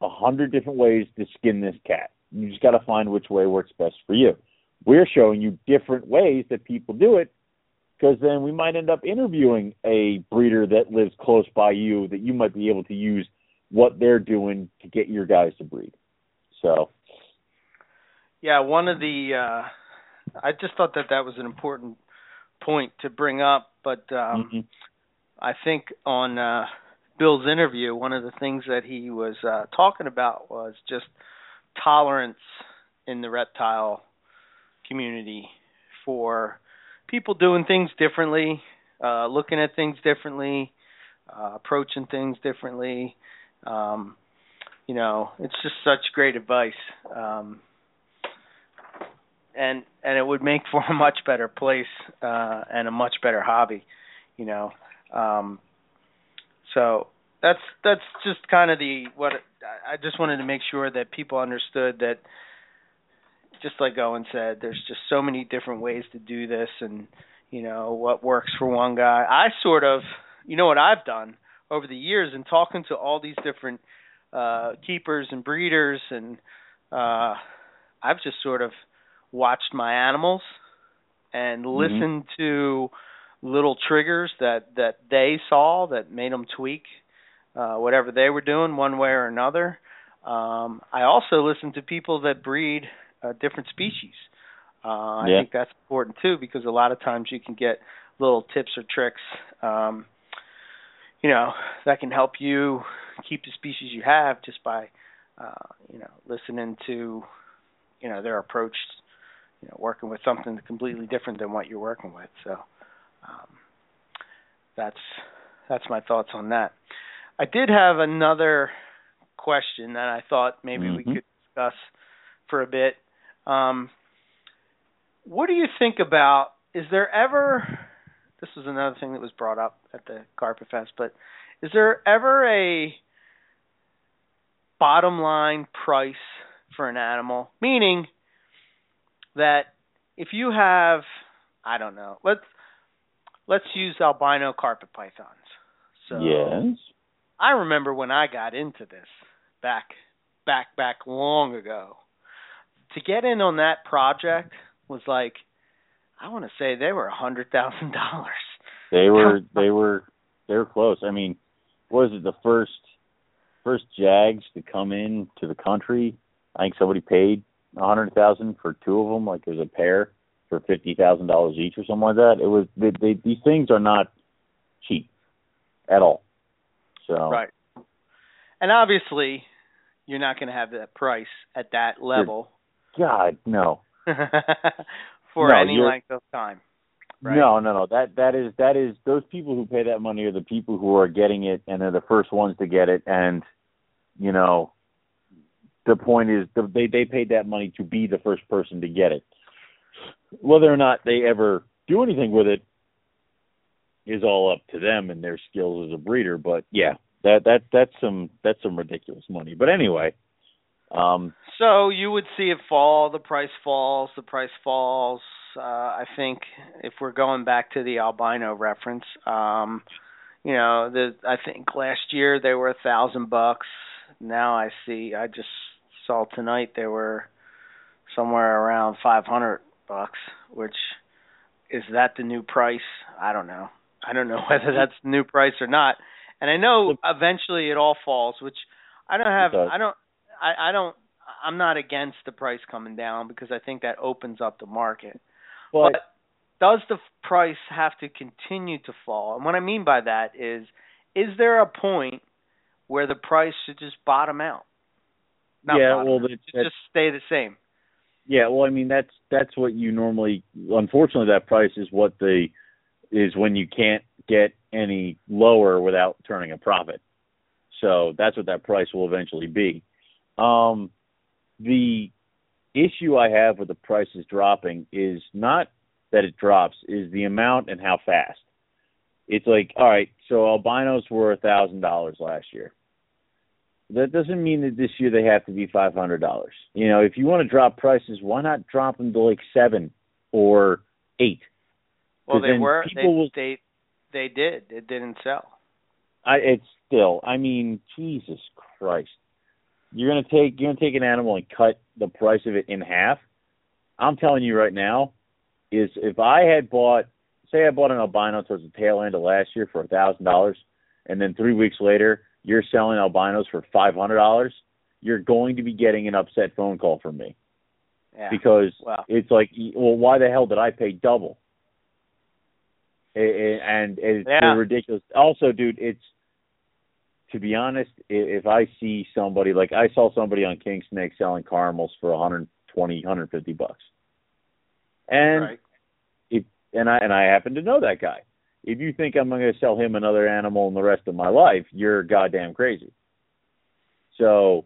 a hundred different ways to skin this cat. You just got to find which way works best for you. We're showing you different ways that people do it because then we might end up interviewing a breeder that lives close by you that you might be able to use what they're doing to get your guys to breed. So, yeah, one of the uh I just thought that that was an important point to bring up, but um mm-hmm. I think on uh Bill's interview, one of the things that he was uh, talking about was just tolerance in the reptile community for people doing things differently, uh, looking at things differently, uh, approaching things differently. Um, you know, it's just such great advice, um, and and it would make for a much better place uh, and a much better hobby. You know, um, so that's that's just kind of the what I just wanted to make sure that people understood that just like Owen said, there's just so many different ways to do this and you know what works for one guy. I sort of you know what I've done over the years in talking to all these different uh keepers and breeders and uh I've just sort of watched my animals and mm-hmm. listened to little triggers that that they saw that made them tweak uh, whatever they were doing one way or another. Um, I also listen to people that breed uh, different species. Uh, I think that's important too because a lot of times you can get little tips or tricks, um, you know, that can help you keep the species you have just by, uh, you know, listening to, you know, their approach, you know, working with something completely different than what you're working with. So, um, that's that's my thoughts on that. I did have another question that I thought maybe mm-hmm. we could discuss for a bit. Um, what do you think about? Is there ever? This was another thing that was brought up at the Carpet Fest, but is there ever a bottom line price for an animal? Meaning that if you have, I don't know, let's let's use albino carpet pythons. So yes. I remember when I got into this back back back long ago. To get in on that project was like I want to say they were a hundred thousand dollars. They were they were they were close. I mean, was it the first first Jags to come in to the country? I think somebody paid a hundred thousand for two of them, like there's a pair for fifty thousand dollars each or something like that. It was they, they, these things are not cheap at all. So right, and obviously, you're not going to have that price at that level. God, no. For no, any length of time. Right? No, no, no. That that is that is those people who pay that money are the people who are getting it and they're the first ones to get it and you know the point is they they paid that money to be the first person to get it. Whether or not they ever do anything with it is all up to them and their skills as a breeder. But yeah, that that that's some that's some ridiculous money. But anyway, um, so you would see it fall, the price falls, the price falls. Uh, I think if we're going back to the albino reference, um, you know, the I think last year they were a thousand bucks. Now I see, I just saw tonight they were somewhere around five hundred bucks, which is that the new price? I don't know. I don't know whether that's the new price or not. And I know eventually it all falls, which I don't have. I don't. I, I don't. I'm not against the price coming down because I think that opens up the market. But, but does the price have to continue to fall? And what I mean by that is, is there a point where the price should just bottom out? Not yeah, bottom well, out, that, it should that's just stay the same. Yeah, well, I mean that's that's what you normally. Unfortunately, that price is what the is when you can't get any lower without turning a profit. So that's what that price will eventually be. Um, the issue I have with the prices dropping is not that it drops, is the amount and how fast. It's like, all right, so albinos were a thousand dollars last year that doesn't mean that this year they have to be five hundred dollars. You know, if you want to drop prices, why not drop them to like seven or eight? Well, they were. They, will- they they did. It didn't sell. I it's still. I mean, Jesus Christ, you're gonna take you're gonna take an animal and cut the price of it in half. I'm telling you right now, is if I had bought, say, I bought an albino towards the tail end of last year for a thousand dollars, and then three weeks later you're selling albinos for five hundred dollars, you're going to be getting an upset phone call from me Yeah. because Wow. it's like, well, why the hell did I pay double? And it's Yeah. ridiculous. Also, dude, it's to be honest, if I see somebody like I saw somebody on King Snake selling caramels for 120, 150 bucks, and right. if and I and I happen to know that guy. If you think I'm going to sell him another animal in the rest of my life, you're goddamn crazy. So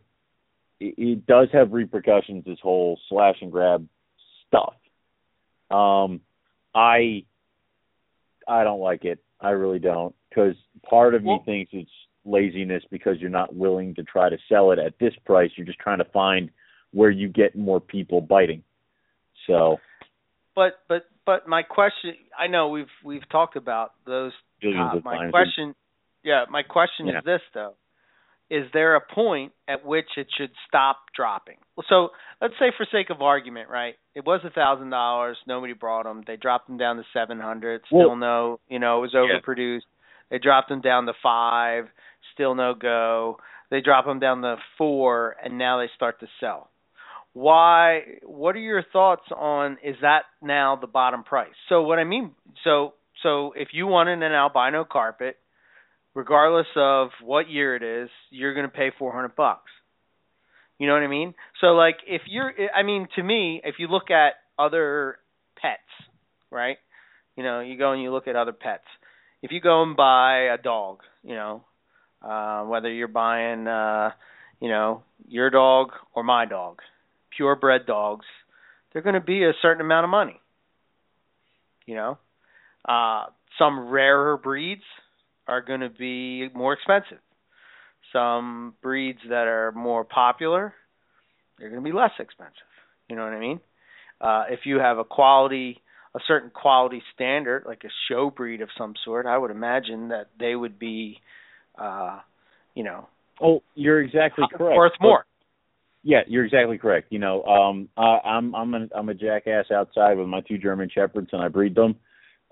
it, it does have repercussions. This whole slash and grab stuff. Um, I I don't like it. I really don't because part of me Well- thinks it's laziness because you're not willing to try to sell it at this price. You're just trying to find where you get more people biting. So But but but my question, I know we've we've talked about those. Uh, my question, yeah, my question Yeah. is this though: Is there a point at which it should stop dropping? So let's say, for sake of argument, right? It was a thousand dollars. Nobody brought them. They dropped them down to seven hundred. Still Well- no, you know, it was Yeah. overproduced. They dropped them down to five. Still no go. They drop them down to four, and now they start to sell. Why? What are your thoughts on? Is that now the bottom price? So what I mean, so so if you wanted an albino carpet, regardless of what year it is, you're going to pay 400 bucks. You know what I mean? So like if you're I mean to me, if you look at other pets, right? You know, you go and you look at other pets. If you go and buy a dog, you know, uh whether you're buying uh you know, your dog or my dog, purebred dogs, they're going to be a certain amount of money. You know, uh, some rarer breeds are going to be more expensive. Some breeds that are more popular, they're going to be less expensive. You know what I mean? Uh, if you have a quality, a certain quality standard, like a show breed of some sort, I would imagine that they would be, uh, you know, Oh, you're exactly correct. worth more. Yeah, you're exactly correct. You know, um, I, I'm I'm a, I'm a jackass outside with my two German shepherds, and I breed them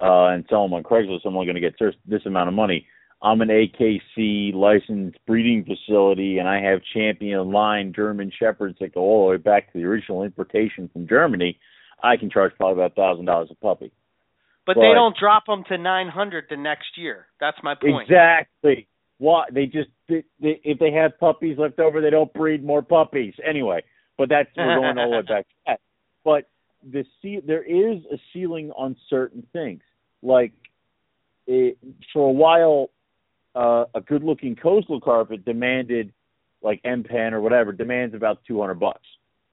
uh, and sell them on Craigslist. I'm only going to get this, this amount of money. I'm an AKC licensed breeding facility, and I have champion line German shepherds that go all the way back to the original importation from Germany. I can charge probably about thousand dollars a puppy. But, But- they don't drop them to 900 the next year. That's my point. Exactly. Why they just they, they, if they have puppies left over, they don't breed more puppies anyway. But that's we're going all the way back to that. But the ce- there is a ceiling on certain things. Like it, for a while, uh, a good-looking coastal carpet demanded, like M Pen or whatever, demands about two hundred bucks,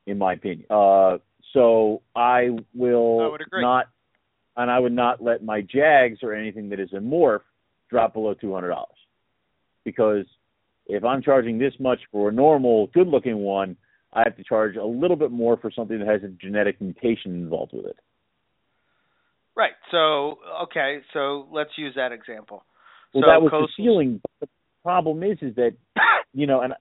in my opinion. Uh, so I will I would agree. not, and I would not let my Jags or anything that is a morph drop below two hundred dollars, because if I'm charging this much for a normal, good-looking one, I have to charge a little bit more for something that has a genetic mutation involved with it. Right. So, okay, so let's use that example. Well, so that was coastal- the ceiling. The problem is, is that you know, and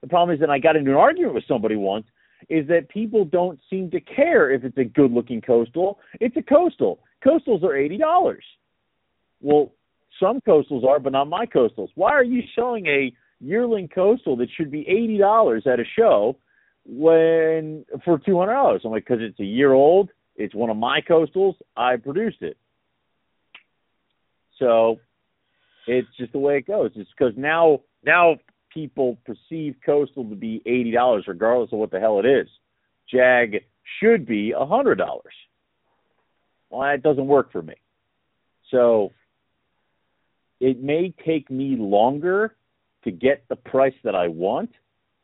the problem is that I got into an argument with somebody once. Is that people don't seem to care if it's a good-looking coastal. It's a coastal. Coastals are eighty dollars. Well, some coastals are, but not my coastals. Why are you selling a yearling coastal that should be eighty dollars at a show when for two hundred dollars? I'm like, because it's a year old, it's one of my coastals. I produced it. So it's just the way it goes. It's because now now people perceive coastal to be eighty dollars, regardless of what the hell it is. Jag should be a hundred dollars. Well, that doesn't work for me. So it may take me longer to get the price that I want,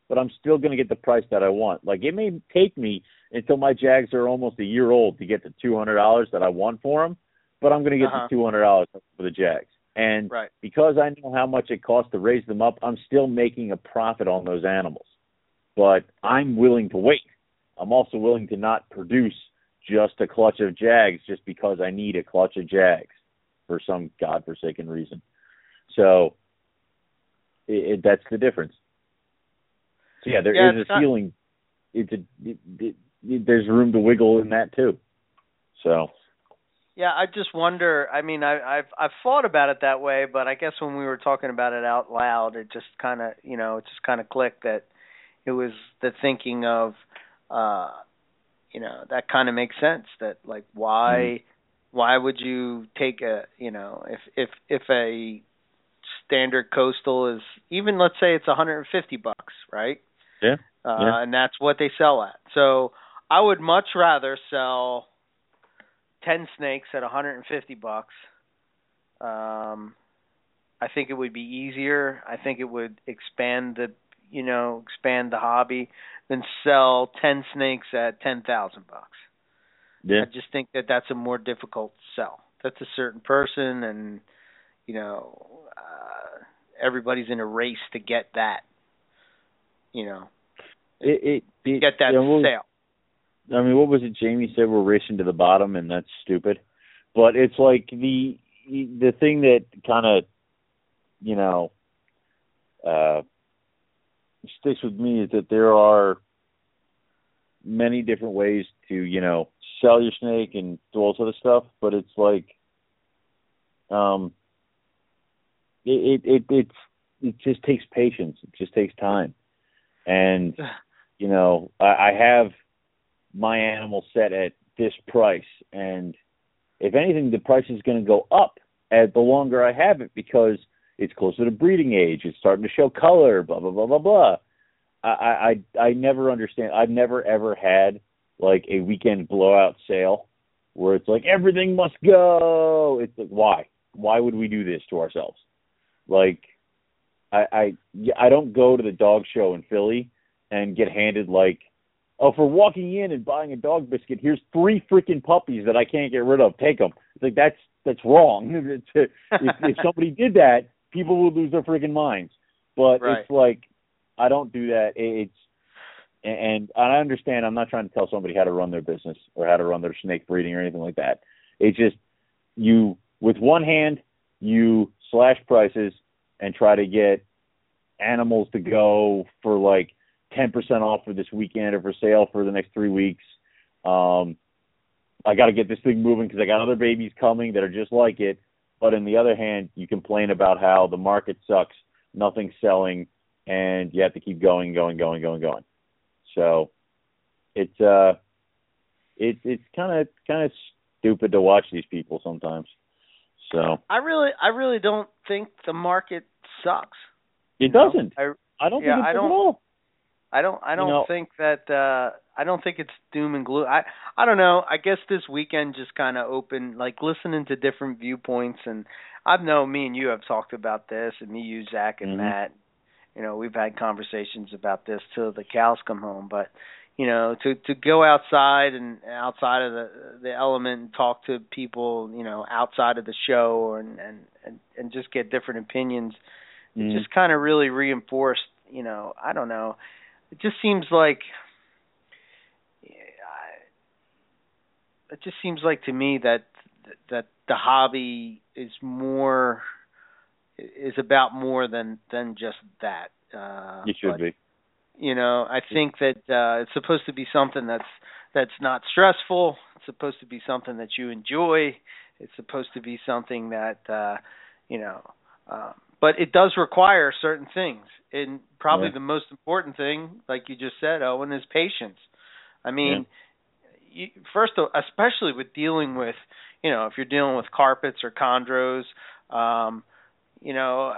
but I'm still going to get the price that I want. Like it may take me until my Jags are almost a year old to get the two hundred dollars that I want for them, but I'm going to get uh-huh. the two hundred dollars for the Jags. And right. because I know how much it costs to raise them up, I'm still making a profit on those animals. But I'm willing to wait. I'm also willing to not produce just a clutch of Jags just because I need a clutch of Jags for some godforsaken reason. So it, it, that's the difference. So yeah, there yeah, is a ceiling. It's a it, there's room to wiggle in that too. So yeah, I just wonder. I mean, I, I've I've thought about it that way, but I guess when we were talking about it out loud, it just kind of you know it just kind of clicked that it was the thinking of, uh, you know, that kind of makes sense. That like why mm-hmm. Why would you take a you know if if if a standard coastal is even let's say it's 150 bucks, right? Yeah. Uh, yeah. And that's what they sell at. So I would much rather sell ten snakes at 150 bucks. Um, I think it would be easier. I think it would expand the, you know, expand the hobby than sell ten snakes at ten thousand bucks. Yeah. I just think that that's a more difficult sell. That's a certain person, and you know, uh, everybody's in a race to get that. You know, it, it, it get that yeah, well, sale. I mean, what was it Jamie said? We're racing to the bottom, and that's stupid. But it's like the the thing that kind of, you know, uh, sticks with me is that there are many different ways to, you know, sell your snake and do all sort of stuff. But it's like, um, it it it it's, it just takes patience. It just takes time, and you know, I, I have my animal set at this price and if anything the price is going to go up as the longer I have it because it's closer to breeding age, it's starting to show color, blah blah blah blah blah. I I I never understand. I've never ever had like a weekend blowout sale where it's like everything must go. It's like why? Why would we do this to ourselves? Like I I I don't go to the dog show in Philly and get handed like oh, for walking in and buying a dog biscuit, here's three freaking puppies that I can't get rid of. Take them. It's like that's that's wrong. if, if somebody did that, people would lose their freaking minds. But right. it's like I don't do that. It's and and I understand. I'm not trying to tell somebody how to run their business or how to run their snake breeding or anything like that. It's just you with one hand you slash prices and try to get animals to go for like 10% off for this weekend or for sale for the next three weeks. Um, I got to get this thing moving because I got other babies coming that are just like it. But on the other hand, you complain about how the market sucks, nothing's selling, and you have to keep going, going, going, going, going. So it's uh, it's it's kind of kind of stupid to watch these people sometimes. So I really I really don't think the market sucks. It doesn't. I, I don't yeah, think it I don't, at all. I don't I don't you know, think that uh I don't think it's doom and gloom. I I don't know. I guess this weekend just kind of opened like listening to different viewpoints and I've known me and you have talked about this and me you Zach and Mhm. Matt. You know, we've had conversations about this till the cows come home, but you know, to to go outside and outside of the the element and talk to people, you know, outside of the show and and and, and just get different opinions, Mhm. it just kind of really reinforced, you know, I don't know it just seems like it just seems like to me that that the hobby is more is about more than than just that. Uh, You should but, be. You know, I think that uh, it's supposed to be something that's that's not stressful. It's supposed to be something that you enjoy. It's supposed to be something that uh, you know. Um, but it does require certain things, and probably Yeah. the most important thing, like you just said, Owen, is patience. I mean, you, first, of, especially with dealing with, you know, if you're dealing with carpets or chondros, um, you know,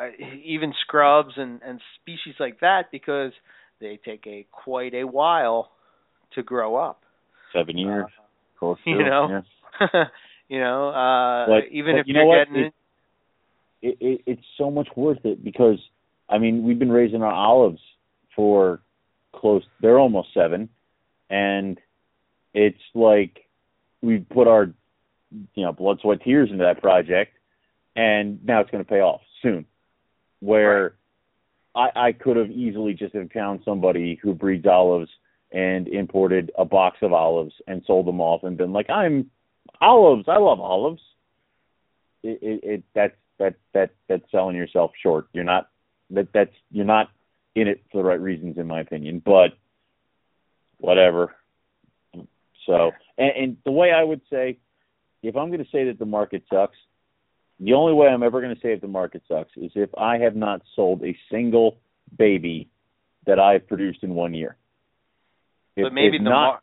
even scrubs and and species like that, because they take a quite a while to grow up. Seven years, uh, close to, you know. Yeah. you know, uh, but, even but if you are know getting it, it, it, it's so much worth it because I mean we've been raising our olives for close. They're almost seven, and it's like we put our you know blood, sweat, tears into that project, and now it's going to pay off soon. Where right. I, I could have easily just found somebody who breeds olives and imported a box of olives and sold them off and been like, I'm olives. I love olives. It, it, it that's that that that's selling yourself short. You're not that that's you're not in it for the right reasons, in my opinion. But whatever. So, and, and the way I would say, if I'm going to say that the market sucks, the only way I'm ever going to say if the market sucks is if I have not sold a single baby that I've produced in one year. If, but maybe the not, mar-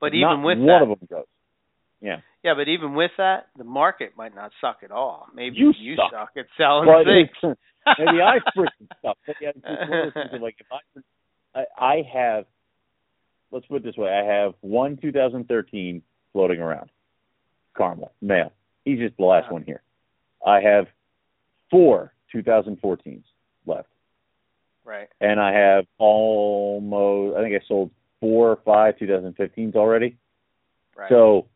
but even with one that, of them goes. Yeah. Yeah, but even with that, the market might not suck at all. Maybe you, you suck. suck at selling But things. maybe I freaking suck. But yeah, it's one of those like if I, I I have, let's put it this way, I have one 2013 floating around, caramel male. He's just the last Uh-huh. one here. I have four 2014s left, Right. and I have almost I think I sold four or five 2015s already. Right. So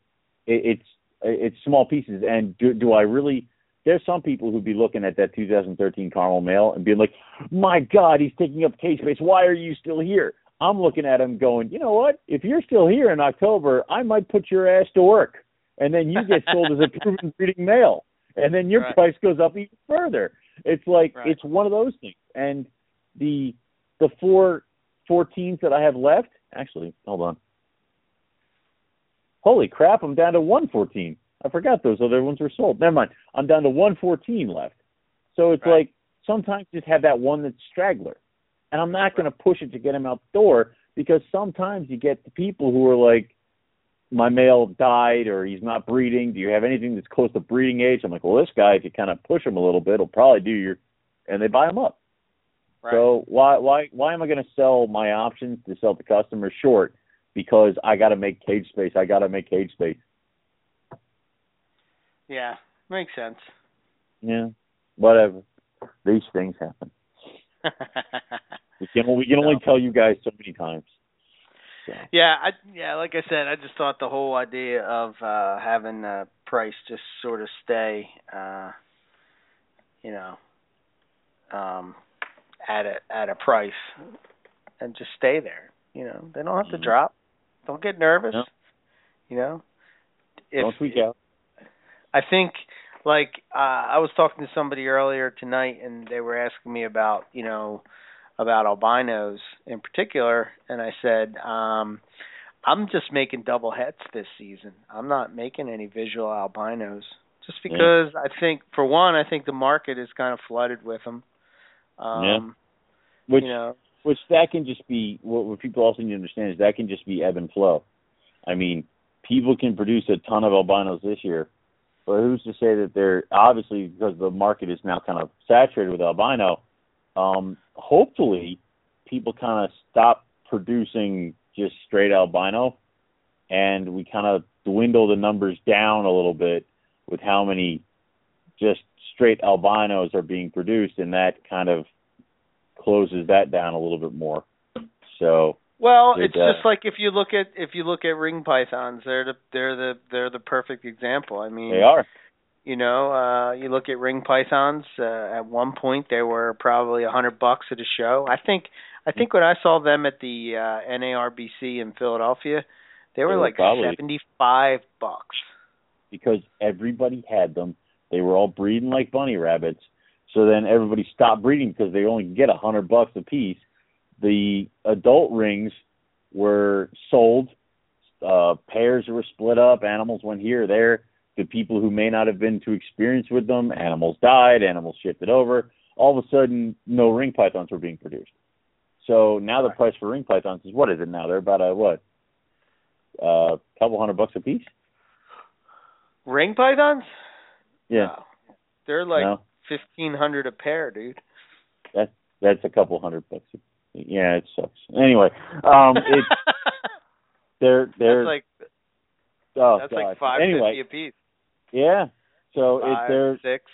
it, it's it's small pieces. And do do I really? There's some people who'd be looking at that 2013 caramel Mail and being like, "My God, he's taking up cage space. Why are you still here?" I'm looking at him going, "You know what? If you're still here in October, I might put your ass to work, and then you get sold as a proven breeding male, and then your Right. price goes up even further." It's like Right. it's one of those things. And the the four 14s that I have left, actually, hold on holy crap, I'm down to 114. I forgot those other ones were sold. Never mind. I'm down to 114 left. So it's Right. like sometimes just have that one that's straggler. And I'm not going to push it to get him out the door because sometimes you get the people who are like, my male died or he's not breeding. Do you have anything that's close to breeding age? I'm like, well, this guy, if you kind of push him a little bit, he'll probably do your, and they buy him up. Right. So why why why am I going to sell my options to sell to customers short? Because I got to make cage space. I got to make cage space. yeah, makes sense. Yeah, whatever. These things happen. We can we can only tell you guys so many times. So. yeah, I yeah, like I said, I just thought the whole idea of uh having uh price just sort of stay uh you know um at a at a price and just stay there. You know, they don't have to Mhm. drop. Don't get nervous. No. You know, if Don't tweak out. I think like uh I was talking to somebody earlier tonight and they were asking me about, you know, about albinos in particular and I said, um I'm just making double hets this season. I'm not making any visual albinos just Yeah. because I think for one I think the market is kind of flooded with them. Um Which you know, which that can just be what, what people also need to understand is that can just be ebb and flow. I mean, people can produce a ton of albinos this year, but who's to say that they're obviously because the market is now kind of saturated with albino. Um, hopefully, people kind of stop producing just straight albino, and we kind of dwindle the numbers down a little bit with how many just straight albinos are being produced, and that kind of closes that down a little bit more. So Well, it's does. just like if you look at if you look at ring pythons, they're the they're the they're the perfect example. I mean, they are. You know, uh you look at ring pythons, uh, at one point they were probably a hundred bucks at a show. I think I think when I saw them at the uh NARBC in Philadelphia, they were They were like probably- seventy five bucks. because everybody had them. They were all breeding like bunny rabbits. So then everybody stopped breeding because they only get a hundred bucks a piece. The adult rings were sold. Uh, pairs were split up. Animals went here or there. The people who may not have been too experienced with them, animals died. Animals shifted over. All of a sudden, no ring pythons were being produced. So now the price for ring pythons is what is it now? They're about a what? uh, a couple hundred bucks a piece. Ring pythons? Yeah, No. They're like no, fifteen hundred a pair, dude. that's that's a couple hundred bucks. Yeah, it sucks. Anyway, um, it they're they're that's like oh that's god. like five fifty anyway, a piece. Yeah. So it Five, they're six.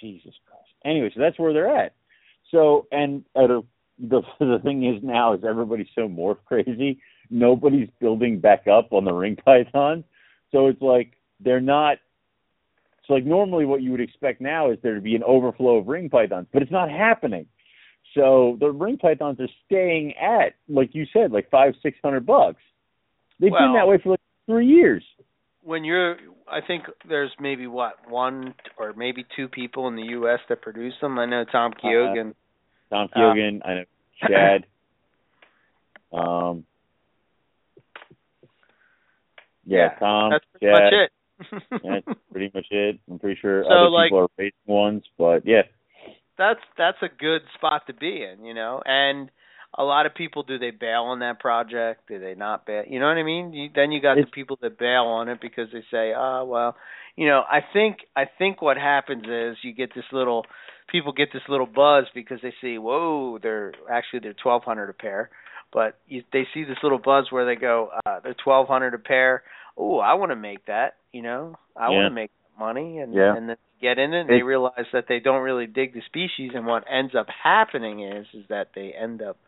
Jesus Christ. Anyway, so that's where they're at. So, and uh, the the thing is now is everybody's so morph crazy. Nobody's building back up on the ring pythons. So it's like they're not. It's like normally what you would expect now is there to be an overflow of ring pythons, but it's not happening. So the ring pythons are staying at, like you said, like five, six hundred bucks. They've been that way for like three years. When you're I think there's maybe what one or maybe two people in the US that produce them. I know Tom Uh-huh. Keoghan. Tom Uh, Keoghan, I know Chad. um, yeah, Tom. That's pretty Chad, much it. That's pretty much it. I'm pretty sure So, other like- people are raising ones, but yeah, that's that's a good spot to be in, you know. And a lot of people do they bail on that project? Do they not bail? You know what I mean? You, then you got It's- the people that bail on it because they say, "Oh, well, you know." I think I think what happens is you get this little people get this little buzz because they see, "Whoa, they're actually they're 1200 a pair." But you, they see this little buzz where they go, uh, "They're 1200 a pair." Oh, I want to make that, you know. I want to make money and Yeah. and then get in it and they realize that they don't really dig the species and what ends up happening is is that they end up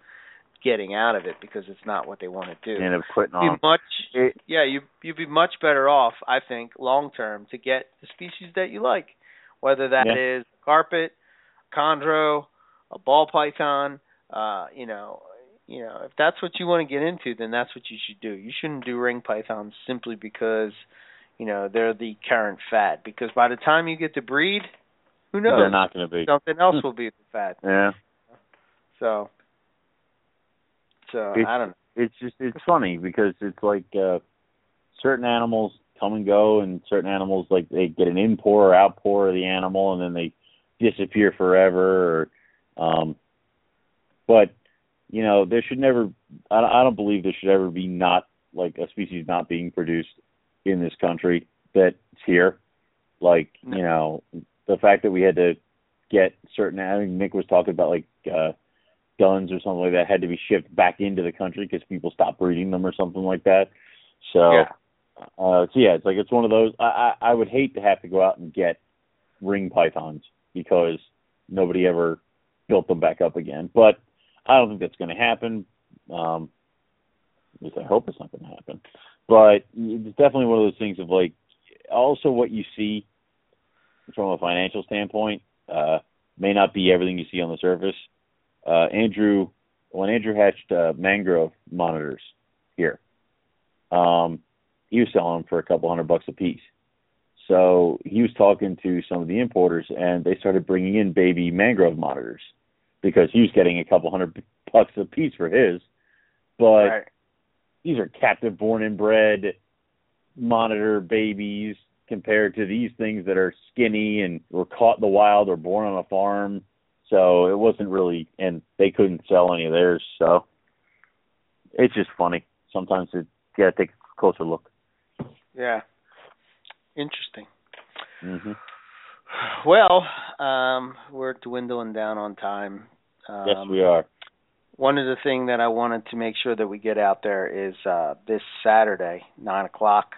getting out of it because it's not what they want to do. up quitting on. much It, yeah, you you'd be much better off, I think, long term to get the species that you like. Whether that Yeah. is carpet, chondro, a ball python, uh, you know, you know, if that's what you want to get into, then that's what you should do. You shouldn't do ring pythons simply because, you know, they're the current fad. Because by the time you get to breed, who knows? they're not going to be. Something else will be the fad. Yeah, So, so It's- I don't know. it's just it's funny because it's like uh certain animals come and go, and certain animals like they get an inpour or outpour of the animal, and then they disappear forever. Or, um, but you know, there should never. I, I don't believe there should ever be not like a species not being produced in this country that's here. Like you know, the fact that we had to get certain. I think Nick was talking about like uh guns or something like that had to be shipped back into the country because people stopped breeding them or something like that. So, Yeah. uh, so yeah, it's like it's one of those. I, I I would hate to have to go out and get ring pythons because nobody ever built them back up again. But I don't think that's going to happen. Um, at least I hope it's not going to happen. But it's definitely one of those things of like also what you see from a financial standpoint uh, may not be everything you see on the surface. Uh, Andrew, when Andrew hatched uh, mangrove monitors here, um, he was selling them for a couple hundred bucks a piece. So he was talking to some of the importers, and they started bringing in baby mangrove monitors because he was getting a couple hundred bucks a piece for his. But Right. these are captive born and bred monitor babies compared to these things that are skinny and were caught in the wild or born on a farm. So it wasn't really, and they couldn't sell any of theirs. So it's just funny. Sometimes you got to take a closer look. Yeah. Interesting. hmm Well, um, we're dwindling down on time. Um, yes, we are. One of the things that I wanted to make sure that we get out there is uh, this Saturday, nine o'clock.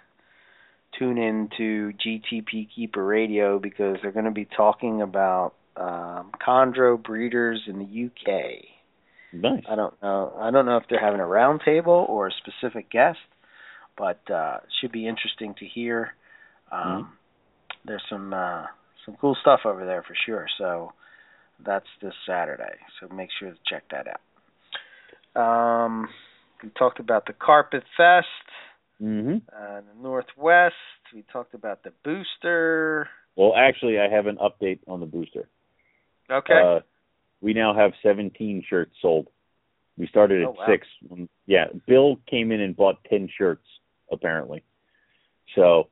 Tune in to GTP Keeper Radio because they're going to be talking about um, chondro breeders in the UK. Nice. I don't know. I don't know if they're having a roundtable or a specific guest, but uh, it should be interesting to hear. Um, There's some uh, some cool stuff over there for sure. So that's this Saturday. So make sure to check that out. Um, we talked about the Carpet Fest hmm uh, in the Northwest. We talked about the booster. Well, actually, I have an update on the booster. Okay. Uh, we now have 17 shirts sold. We started at Oh, wow. six. Yeah, Bill came in and bought 10 shirts apparently. So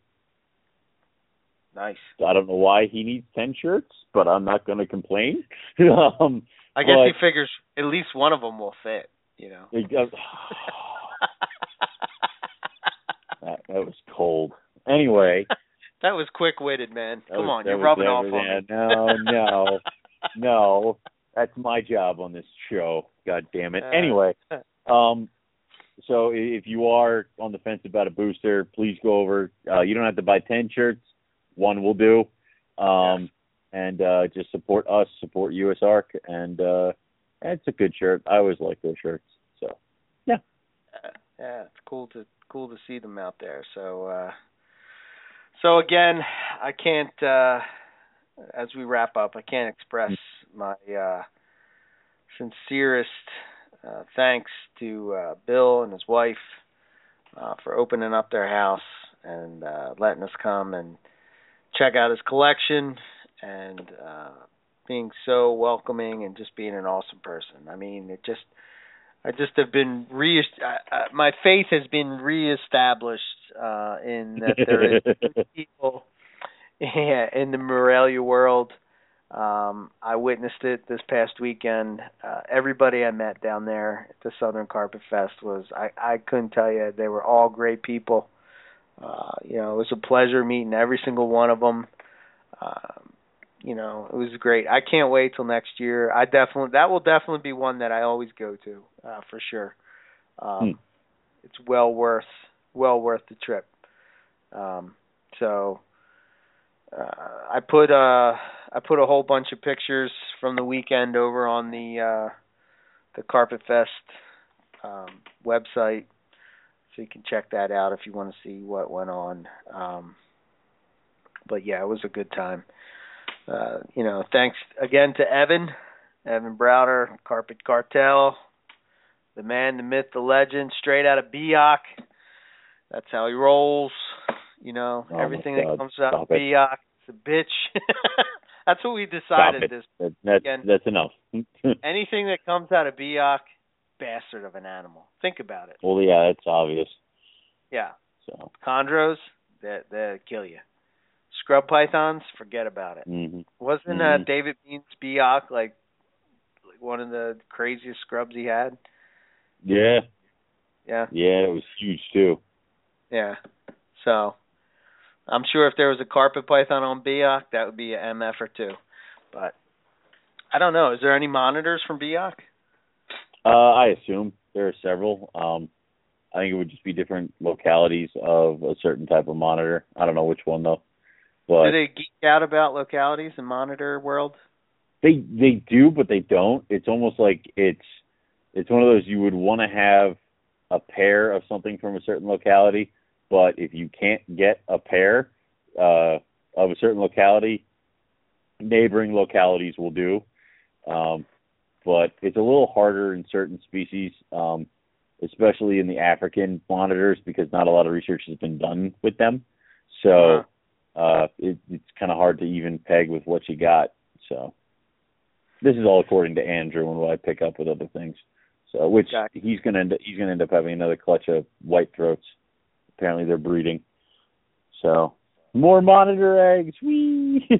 nice. I don't know why he needs 10 shirts, but I'm not going to complain. um, I guess but- he figures at least one of them will fit. You know. That, that was cold. Anyway, that was quick witted, man. Come was, on, you're rubbing off on me. No, no, no. That's my job on this show. God damn it. Uh, anyway, um, so if you are on the fence about a booster, please go over. Uh, you don't have to buy ten shirts. One will do. Um, Yes. and uh, just support us, support USARK, and uh, it's a good shirt. I always like those shirts. So Uh, yeah, it's cool to cool to see them out there. So uh so again, I can't uh as we wrap up, I can't express my uh sincerest uh thanks to uh Bill and his wife uh for opening up their house and uh letting us come and check out his collection and uh being so welcoming and just being an awesome person. I mean, it just I just have been re my faith has been reestablished uh in that there is good people yeah, in the Morelia world. Um I witnessed it this past weekend. Uh everybody I met down there at the Southern Carpet Fest was I I couldn't tell you they were all great people. Uh you know, it was a pleasure meeting every single one of them. Um you know, it was great. I can't wait till next year. I definitely that will definitely be one that I always go to, uh for sure. Um Hmm. it's well worth well worth the trip. Um so uh I put uh I put a whole bunch of pictures from the weekend over on the uh the Carpet Fest um website so you can check that out if you want to see what went on. Um but yeah, it was a good time. Uh, you know, thanks again to Evan, Evan Browder, Carpet Cartel, the man, the myth, the legend, straight out of Biak. That's how he rolls. You know, Oh, everything that comes out of Stop it. Biak is a bitch. That's what we decided this That, that's Again. that's enough. anything that comes out of Biak, bastard of an animal. Think about it. well, yeah, that's obvious. Yeah. So, Chondros, that they kill you. Scrub pythons, forget about it. hmm Wasn't uh, Mhm. David Beans Biak like, like one of the craziest scrubs he had? yeah, Yeah, yeah, it was huge too. yeah. So, I'm sure if there was a carpet python on Biak, that would be an MF or two. But I don't know. Is there any monitors from Biak? Uh, I assume there are several. Um, I think it would just be different localities of a certain type of monitor. I don't know which one though, but Do they geek out about localities and monitor world? They they do, but they don't. It's almost like it's it's one of those you would want to have a pair of something from a certain locality, but if you can't get a pair uh, of a certain locality, neighboring localities will do. Um, but it's a little harder in certain species, um, especially in the African monitors, because not a lot of research has been done with them. So uh, it, it's kind of hard to even peg with what you got. So this is all according to Andrew and what I pick up with other things. So which he's gonna end he's gonna end up having another clutch of white throats. Apparently they're breeding. So more monitor eggs. Whee!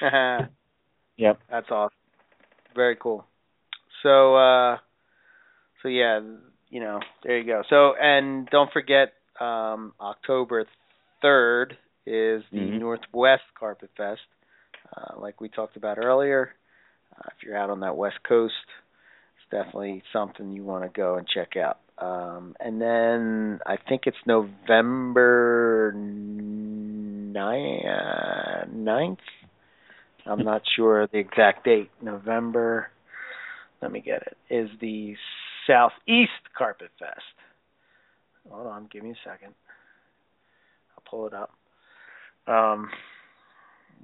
Yep. That's awesome. Very cool. So uh so yeah, you know, there you go. So and don't forget um October 3rd is the Mhm. Northwest Carpet Fest. Uh like we talked about earlier. Uh, if you're out on that west coast, it's definitely something you want to go and check out. Um and then I think it's November 9th, uh, 9th I'm not sure the exact date. November, let me get it, is the Southeast Carpet Fest. Hold on, give me a second. I'll pull it up. Um,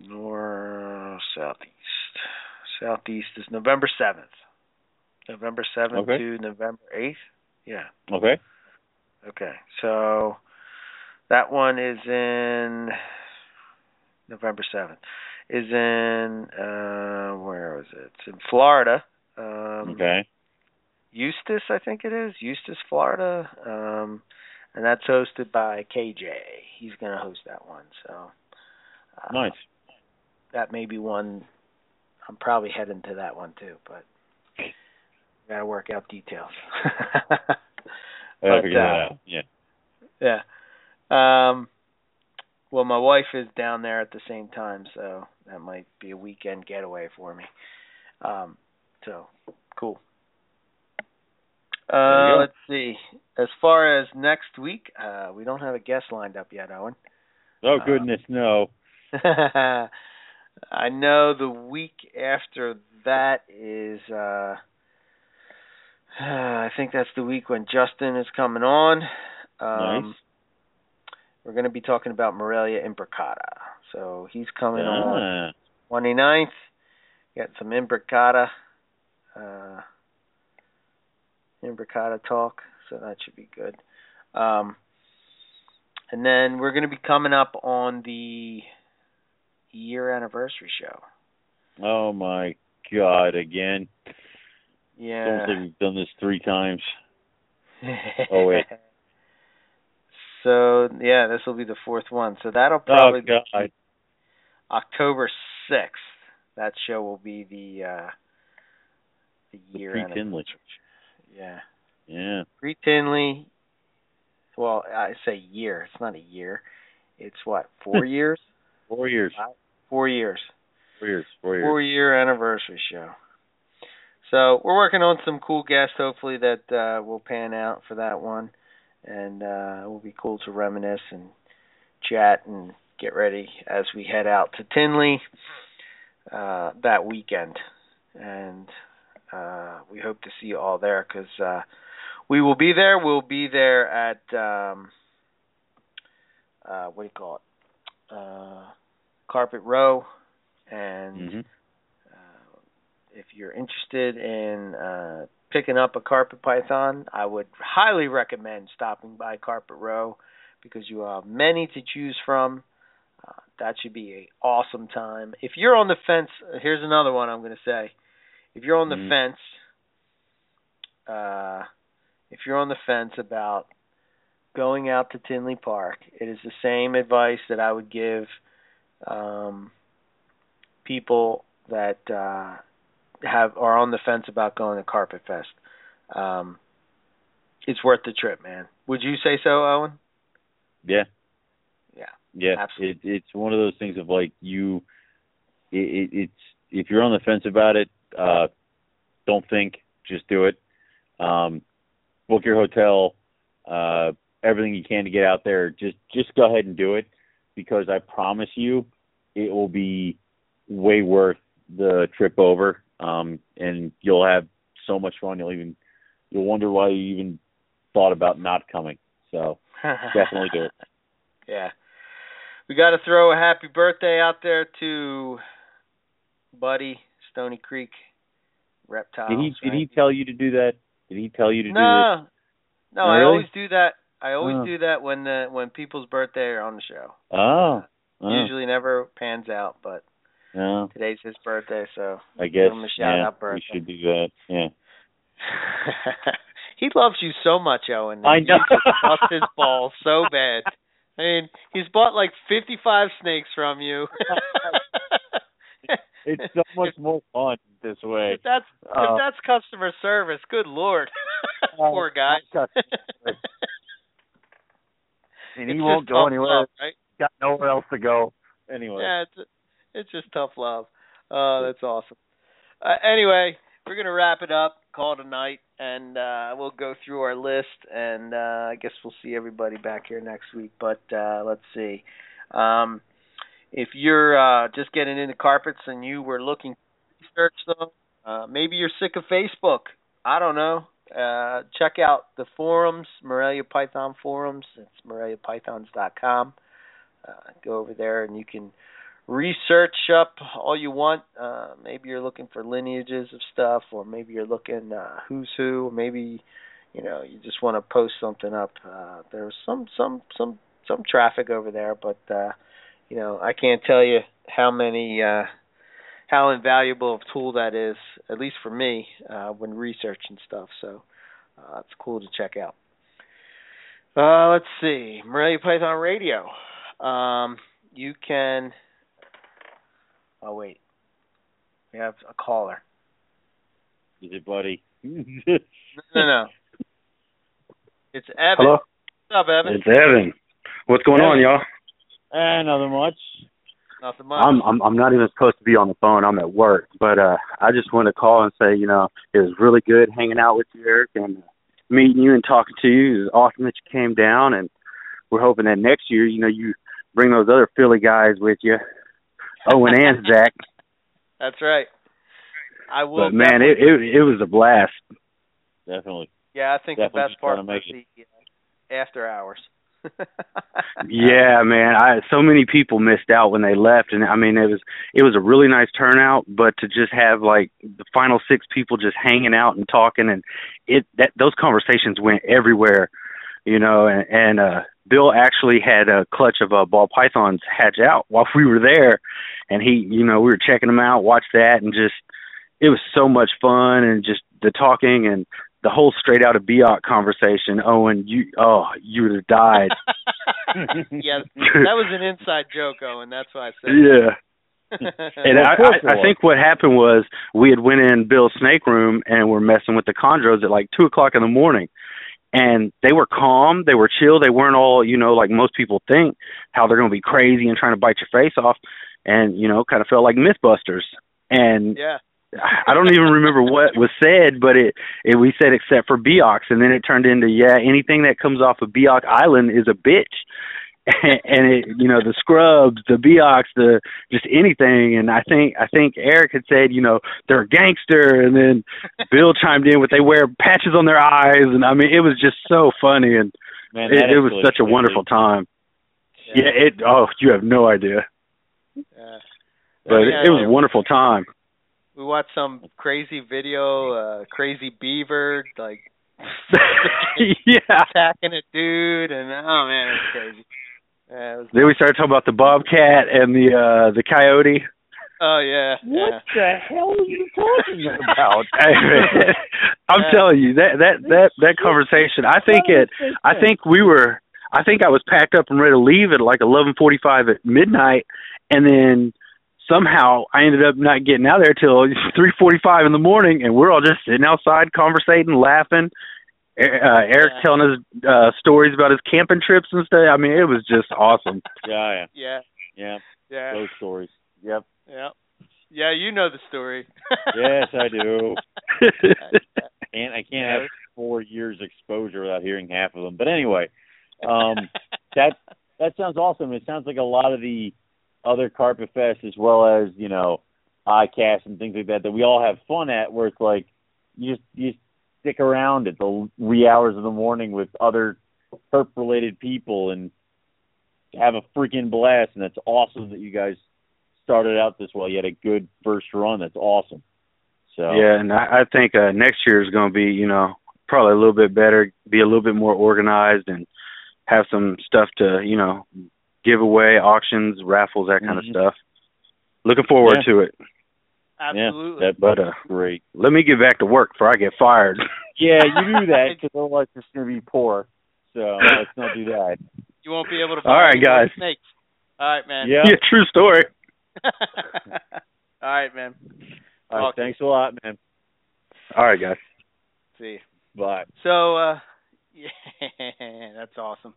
North Southeast. Southeast is November 7th. November 7th Okay. to November 8th. Yeah. Okay. Okay, so that one is in November seventh. Is in uh where is it? It's in Florida. Um Okay. Eustis, I think it is. Eustis, Florida. Um and that's hosted by KJ. He's gonna host that one, so uh, Nice. that may be one I'm probably heading to that one too, but gotta work out details. But, uh, that out. Yeah. yeah. Um, well, my wife is down there at the same time, so that might be a weekend getaway for me. Um, so cool. Uh, let's see. As far as next week, uh, we don't have a guest lined up yet, Owen. Oh goodness, uh, no. I know the week after that is uh I think that's the week when Justin is coming on. Um nice. we're going to be talking about Morelia Imbricata. So he's coming Ah. on 29th. Got some Imbricata uh Imbricata talk, so that should be good. Um and then we're going to be coming up on the year anniversary show. Oh my God! Again, Yeah. Almost like we've done this three times. Oh, wait. So yeah, this will be the fourth one. So that'll probably oh God! be October sixth. That show will be the uh the year Pre-Tinley. anniversary. Yeah. Yeah. Pre Tinley. Well, I say year. It's not a year. It's what four years? Four years. Four years. Four years. Four years. Four year anniversary show. So we're working on some cool guests. Hopefully that uh, will pan out for that one, and uh, it will be cool to reminisce and chat and get ready as we head out to Tinley uh, that weekend. And uh, we hope to see you all there because uh, we will be there. We'll be there at um, uh, what do you call it? Uh, Carpet Row, and Mhm. If you're interested in uh, picking up a carpet python, I would highly recommend stopping by Carpet Row because you have many to choose from. Uh, that should be an awesome time. If you're on the fence, here's another one I'm going to say. If you're on the Mhm. fence, uh, if you're on the fence about going out to Tinley Park, it is the same advice that I would give um, people that uh, have are on the fence about going to Carpet Fest. Um, it's worth the trip, man. Would you say so, Owen? Yeah. Yeah. Yeah. Absolutely. It, it's one of those things of like you. It, it, it's if you're on the fence about it, uh, don't think, just do it. Um, book your hotel, uh, everything you can to get out there. Just just go ahead and do it because I promise you, it will be way worth the trip over. Um, and you'll have so much fun. You'll even you'll wonder why you even thought about not coming. So definitely do it. Yeah. We got to throw a happy birthday out there to Buddy Stony Creek Reptiles. Did he did he tell you to do that? Did he tell you to do No, no. I always do that. I always Oh. do that when the when people's birthday are on the show. Oh, oh, Usually never pans out, but no. today's his birthday, so I guess him a shout yeah, out we should do that. Yeah. he loves you so much, Owen. I know. bust his balls so bad. I mean, he's bought like fifty-five snakes from you. It's so much more fun this way. If that's Uh, if that's customer service, good lord, Uh, poor guy. and he It's won't go anywhere. love, right? Got nowhere else to go. Anyway. Yeah, it's just tough love. Oh, that's awesome. Uh, anyway, we're gonna wrap it up, call it a night, and uh, we'll go through our list, and uh, I guess we'll see everybody back here next week. But uh, let's see. Um, if you're uh, just getting into carpets and you were looking to research them, uh, maybe you're sick of Facebook. I don't know. Uh, check out the forums, Morelia Python forums. It's moreliapythons.com. Uh, go over there and you can research up all you want. Uh, maybe you're looking for lineages of stuff, or maybe you're looking uh, who's who. Maybe you know you just want to post something up. Uh, there's some some some some traffic over there, but uh, you know I can't tell you how many uh, how invaluable of tool that is, at least for me uh, when researching stuff. So uh, it's cool to check out. Uh, let's see, Morelia Python Radio. Um, you can. Oh wait, we have a caller. Is it buddy? No, no, no. It's Evan. Hello? What's up, Evan? It's Evan. What's going on, y'all? Eh, nothing much. Nothing much. I'm I'm I'm not even supposed to be on the phone. I'm at work, but uh I just wanted to call and say, you know, it was really good hanging out with you, Eric, and meeting you and talking to you. It was awesome that you came down, and we're hoping that next year, you know, you bring those other Philly guys with you, Owen and Zach. That's right. I will. But man, it, it it was a blast. Definitely. Yeah, I think Definitely the best part trying was to the uh, after hours. Yeah, man. I so many people missed out when they left, and I mean it was it was a really nice turnout. But to just have like the final six people just hanging out and talking, and it that those conversations went everywhere, you know. And, and uh Bill actually had a clutch of uh, ball pythons hatch out while we were there, and he, you know, we were checking them out, watched that, and just it was so much fun, and just the talking and the whole straight out of Biak conversation. Owen, you oh you would have died. yeah, that was an inside joke, Owen. That's why I said. Yeah. And Well, I, I, I think what happened was we had went in Bill's snake room and were messing with the chondros at like two o'clock in the morning, and they were calm, they were chill, they weren't all you know like most people think how they're going to be crazy and trying to bite your face off, and you know kind of felt like MythBusters. And yeah. I don't even remember what was said, but it, it we said except for Biak, and then it turned into yeah, anything that comes off of Biak Island is a bitch, and it you know the scrubs, the Biak, the just anything, and I think I think Eric had said you know they're a gangster, and then Bill chimed in with they wear patches on their eyes, and I mean it was just so funny, and Man, it, it was such a wonderful time. Yeah, it oh you have no idea, Yeah. but Yeah, it, it was a wonderful time. We watched some crazy video, uh crazy beaver like yeah. attacking a dude, and oh man, it was crazy. Yeah, was, Then we started talking about the bobcat and the uh the coyote. oh yeah, What yeah. the hell are you talking about? Hey, man, I'm Yeah. telling you that that that that conversation. I think it. I think we were. I think I was packed up and ready to leave at like 11:45 at midnight, and then somehow I ended up not getting out there till 3:45 in the morning, and we're all just sitting outside, conversating, laughing. Uh, Eric Yeah. telling us uh, stories about his camping trips and stuff. I mean, it was just awesome. Yeah, Yeah, yeah, yeah. yeah, Those stories. Yep. yeah, yeah. You know the story. Yes, I do. And I can't have four years exposure without hearing half of them. But anyway, um, that that sounds awesome. It sounds like a lot of the other Carpet Fest as well as you know ICAST and things like that that we all have fun at. Where it's like you just you just stick around at the wee hours of the morning with other herp related people and have a freaking blast. And that's awesome that you guys started out this well. You had a good first run. That's awesome. So Yeah, and I, I think uh, next year is going to be, you know, probably a little bit better, be a little bit more organized, and have some stuff to, you know, give away, auctions, raffles, that kind Mhm. of stuff. Looking forward Yeah. to it. Absolutely. Yeah, that, But uh, great. let me get back to work before I get fired. Yeah, you do that because otherwise it's going to be poor. So let's not do that. you won't be able to. All buy right, any more guys. Snakes. All right, man. Yeah. yeah, true story. All right, man. All right, Okay. thanks a lot, man. All right, guys. See. Bye. So, uh, yeah, that's awesome.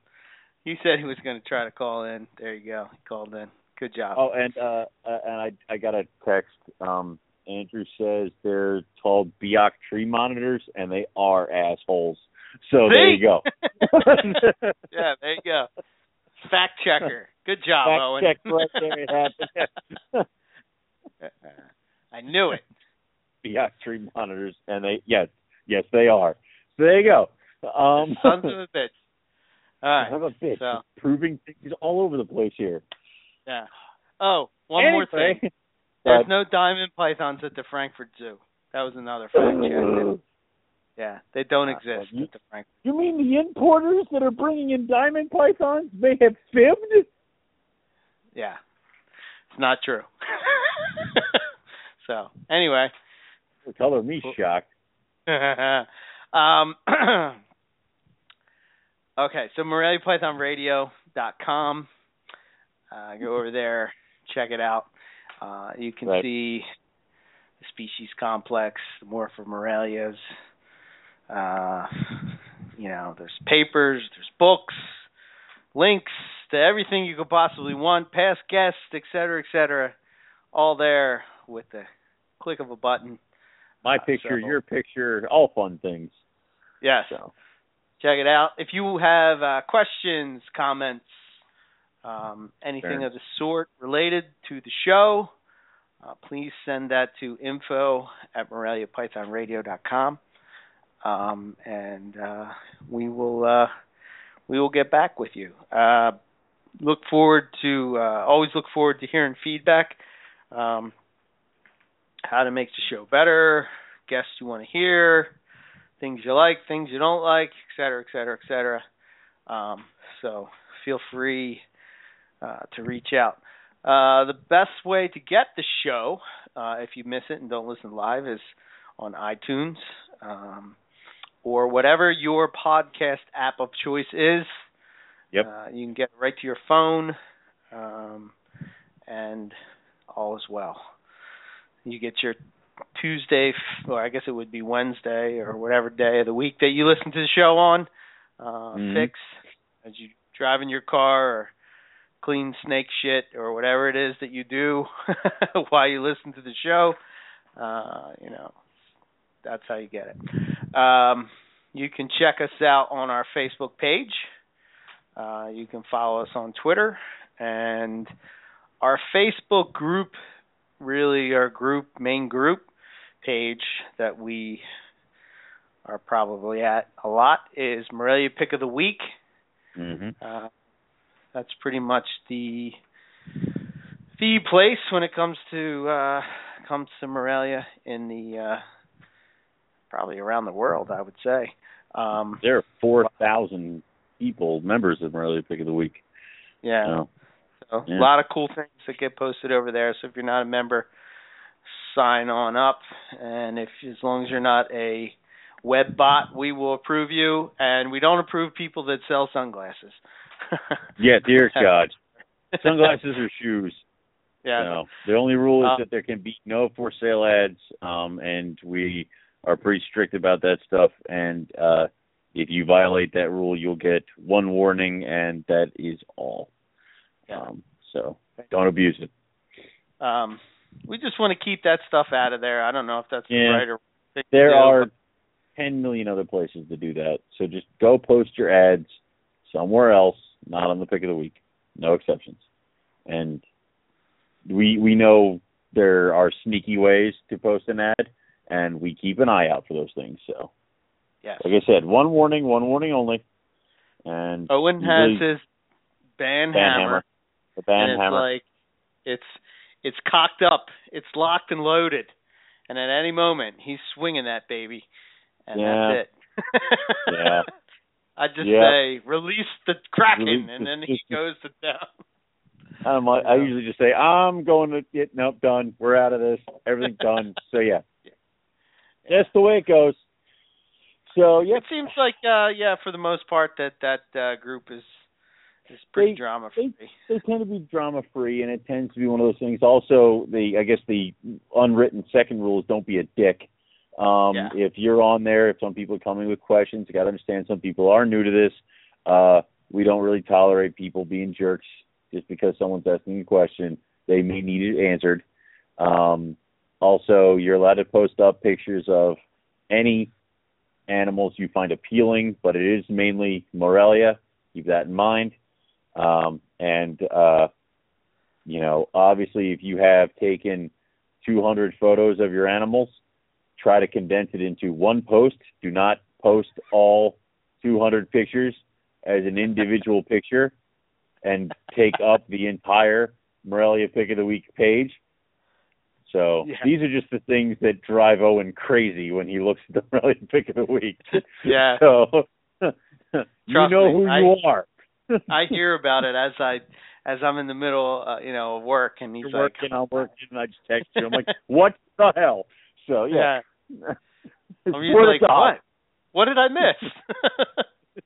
He said he was going to try to call in. There you go. He called in. Good job. Oh, and uh, uh and I I got a text. Um, Andrew says they're called Biak tree monitors, and they are assholes. So there you go. yeah, there you go. Fact checker. Good job, Fact Owen. check right there. It happened. I knew it. Biak tree monitors, and they yes yes they are. So there you go. Um, Sons of a bitch. All right. Son of a bitch. So- proving things all over the place here. Yeah. Oh, one more thing. There's no diamond pythons at the Frankfurt Zoo. That was another fact check. Yeah, they don't Ah, exist you- at the Frankfurt. You mean the importers that are bringing in diamond pythons? They have fibbed? Yeah, it's not true. so anyway, Color me shocked. um, okay, so MoreliaPythonRadio.com. Uh, go over there, check it out. Uh, you can Right. see the species complex, the Morpha Morelias. Uh, you know, there's papers, there's books, links to everything you could possibly want, past guests, et cetera, et cetera, all there with the click of a button. My Uh, picture, so- your picture, all fun things. Yes. So check it out. If you have uh, questions, comments, um, anything Sure. of the sort related to the show, uh, please send that to info at moreliapythonradio.com. Um, and uh, we will uh, we will get back with you. Uh, look forward to uh, always look forward to hearing feedback. Um, how to make the show better, guests you want to hear, things you like, things you don't like, et cetera, et cetera, et cetera. Um, so feel free to reach out. Uh, the best way to get the show, uh, if you miss it and don't listen live, is on iTunes um, or whatever your podcast app of choice is. Yep. Uh, you can get it right to your phone, um, and all is well. You get your Tuesday, or I guess it would be Wednesday or whatever day of the week that you listen to the show on, uh, Mhm. fix as you drive in your car or clean snake shit or whatever it is that you do while you listen to the show. Uh, you know, that's how you get it. Um, you can check us out on our Facebook page. Uh, you can follow us on Twitter and our Facebook group, really our group main group page that we are probably at a lot is Morelia Pic of the Week. hmm Uh, that's pretty much the the place when it comes to uh, comes to Morelia in the uh, probably around the world, I would say. Um, there are four thousand people, members of Morelia Pic of the Week. yeah. So, So Yeah. a lot of cool things that get posted over there. So if you're not a member, sign on up. And if as long as you're not a web bot, we will approve you. And we don't approve people that sell sunglasses. yeah, dear God, sunglasses or shoes. Yeah. No, the only rule is Uh, that there can be no for sale ads, um, and we are pretty strict about that stuff. And uh, if you violate that rule, you'll get one warning, and that is all. Yeah. Um, so don't abuse it. Um, we just want to keep that stuff out of there. I don't know if that's the Yeah. right or There do, are ten million other places to do that. So just go post your ads somewhere else, not on the pick of the week. No exceptions. And we we know there are sneaky ways to post an ad and we keep an eye out for those things. So yes. like I said, one warning, one warning only. And Owen has his ban, ban hammer, hammer. the ban and it's hammer. like it's it's cocked up, it's locked and loaded, and at any moment he's swinging that baby, and Yeah. that's it. Yeah. I just Yeah. say release the kraken, Release and then he goes to town. I'm like, I usually just say, I'm going to get nope, done. We're out of this. Everything's done. So yeah. That's the way it goes. So yeah, It seems like uh yeah, for the most part that that uh group is is pretty They- drama they- free. they tend to be drama free, and it tends to be one of those things. Also, the I guess the unwritten second rule is don't be a dick. Um, Yeah. If you're on there, if some people are coming with questions, you got to understand some people are new to this. Uh, we don't really tolerate people being jerks just because someone's asking a question. They may need it answered. Um, also, you're allowed to post up pictures of any animals you find appealing, but it is mainly Morelia. Keep that in mind. Um, and uh, you know, obviously, if you have taken 200 photos of your animals, try to condense it into one post. Do not post all 200 pictures as an individual picture and take up the entire Morelia Pic of the Week page. So Yeah. these are just the things that drive Owen crazy when he looks at the Morelia Pic of the Week. Yeah. So you know who I- you are. I hear about it as I as I'm in the middle, uh, you know, of work, and he's You're like, working, I'm working, and I just text you. I'm like, what the hell? So yeah, yeah. It's I'm for usually like, top. what? What did I miss?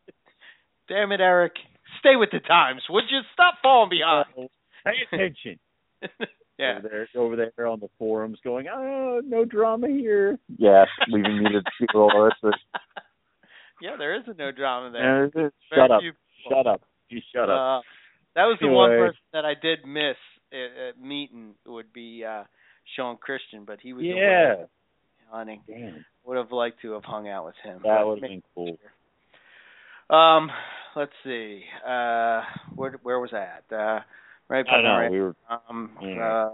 Damn it, Eric! Stay with the times, would you? Stop falling behind. Pay attention. yeah. Over there, over there on the forums, going, oh, no drama here. Yeah, leaving me to do all this. yeah, there is a no drama there. Uh, Very shut up. people. Shut up. You shut up. Uh, that was the one person that I did miss at, at meeting would be uh Sean Christian, but he was away yeah. Hunting. Damn. Would have liked to have hung out with him. That would have been cool. Um, let's see. Uh, where where was that? Uh, right. I know. right. We were Um, Yeah.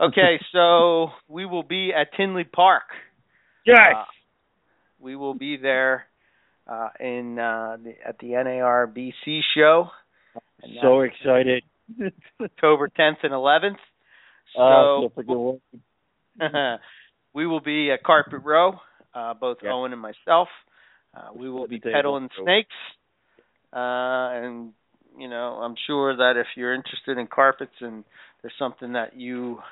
uh, okay, so we will be at Tinley Park. Yes. Uh, we will be there uh, in uh, the, at the NARBC show. so excited. October 10th and 11th. Oh, So so freaking well. We will be at Carpet Row, uh, both Yeah. Owen and myself. Uh, we will be peddling snakes, uh, and you know I'm sure that if you're interested in carpets and there's something that you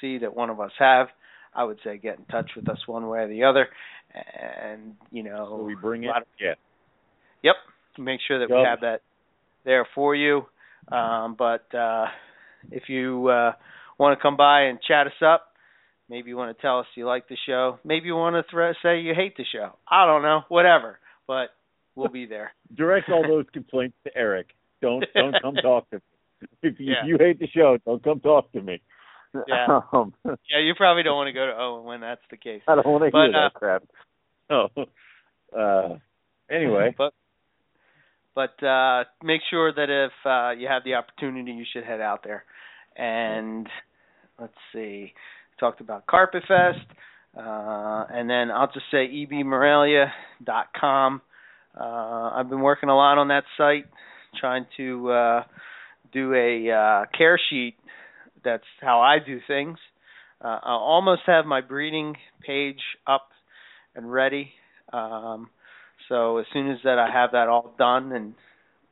see that one of us have, I would say get in touch with us one way or the other, and you know So we bring it. of- Yeah. Yep. Make sure that we have that there for you. Um, but uh, if you uh, want to come by and chat us up, maybe you want to tell us you like the show. Maybe you want to thre- say you hate the show. I don't know. Whatever. But we'll be there. Direct all those complaints to Eric. Don't don't come talk to me. If you, Yeah. if you hate the show, don't come talk to me. Yeah. Um, Yeah, you probably don't want to go to Owen when that's the case. I don't want to But, hear uh, that crap. Oh. Uh. Anyway. but but uh make sure that if uh you have the opportunity you should head out there and let's see talked about carpet fest uh and then i'll just say ebmorelia.com uh i've been working a lot on that site trying to uh do a uh care sheet. That's how i do things. Uh i'll almost have my breeding page up and ready. Um so as soon as that I have that all done, and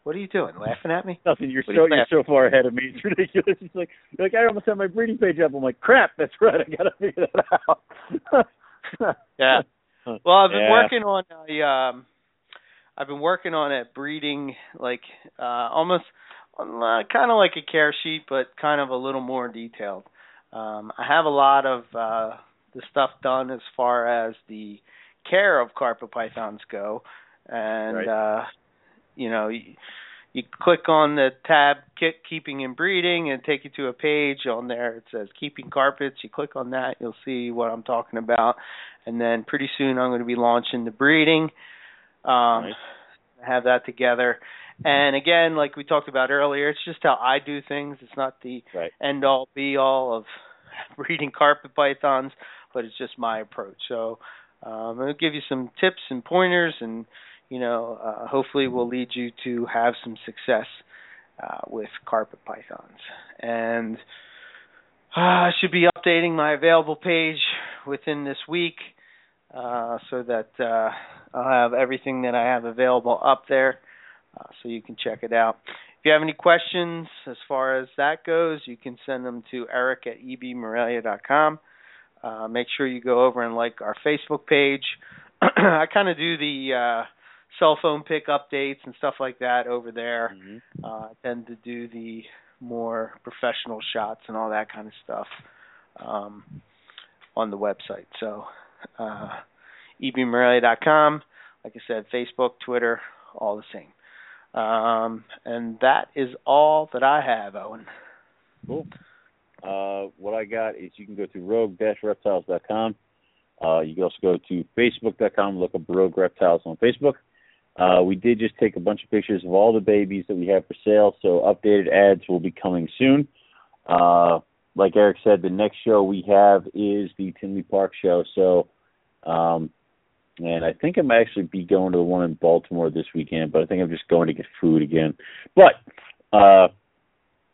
what are you doing? Laughing at me? Nothing. You're What so you you're so far ahead of me. It's ridiculous. It's like you're like I almost have my breeding page up. I'm like, crap. That's right. I gotta figure that out. Yeah. Well, I've been Yeah. working on a, um, I've been working on a breeding like uh, almost uh, kind of like a care sheet, but kind of a little more detailed. Um, I have a lot of uh, the stuff done as far as the care of carpet pythons go, and Right. uh, you know. You, you click on the tab Ke- keeping and breeding and take you to a page on there it says keeping carpets you click on that you'll see what i'm talking about and then pretty soon i'm going to be launching the breeding um Nice. have that together and again like we talked about earlier it's just how i do things it's not the right. end all be all of breeding carpet pythons, but it's just my approach. So um, it'll give you some tips and pointers, and you know, uh, hopefully, will lead you to have some success uh, with carpet pythons. And uh, I should be updating my available page within this week, uh, so that uh, I'll have everything that I have available up there, uh, so you can check it out. If you have any questions as far as that goes, you can send them to eric at ebmorelia.com. Uh, make sure you go over and like our Facebook page. I kind of do the uh, cell phone pick updates and stuff like that over there. Mhm. Uh, tend to do the more professional shots and all that kind of stuff um, on the website. So, uh, ebmorelia.com. Like I said, Facebook, Twitter, all the same. Um, and that is all that I have, Owen. Cool. Uh, what I got is you can go to rogue-reptiles.com. Uh, you can also go to facebook.com, look up Rogue Reptiles on Facebook. Uh, we did just take a bunch of pictures of all the babies that we have for sale, so updated ads will be coming soon. Uh, like Eric said, the next show we have is the Tinley Park show, so um, and I think I might actually be going to the one in Baltimore this weekend, but I think I'm just going to get food again. But uh,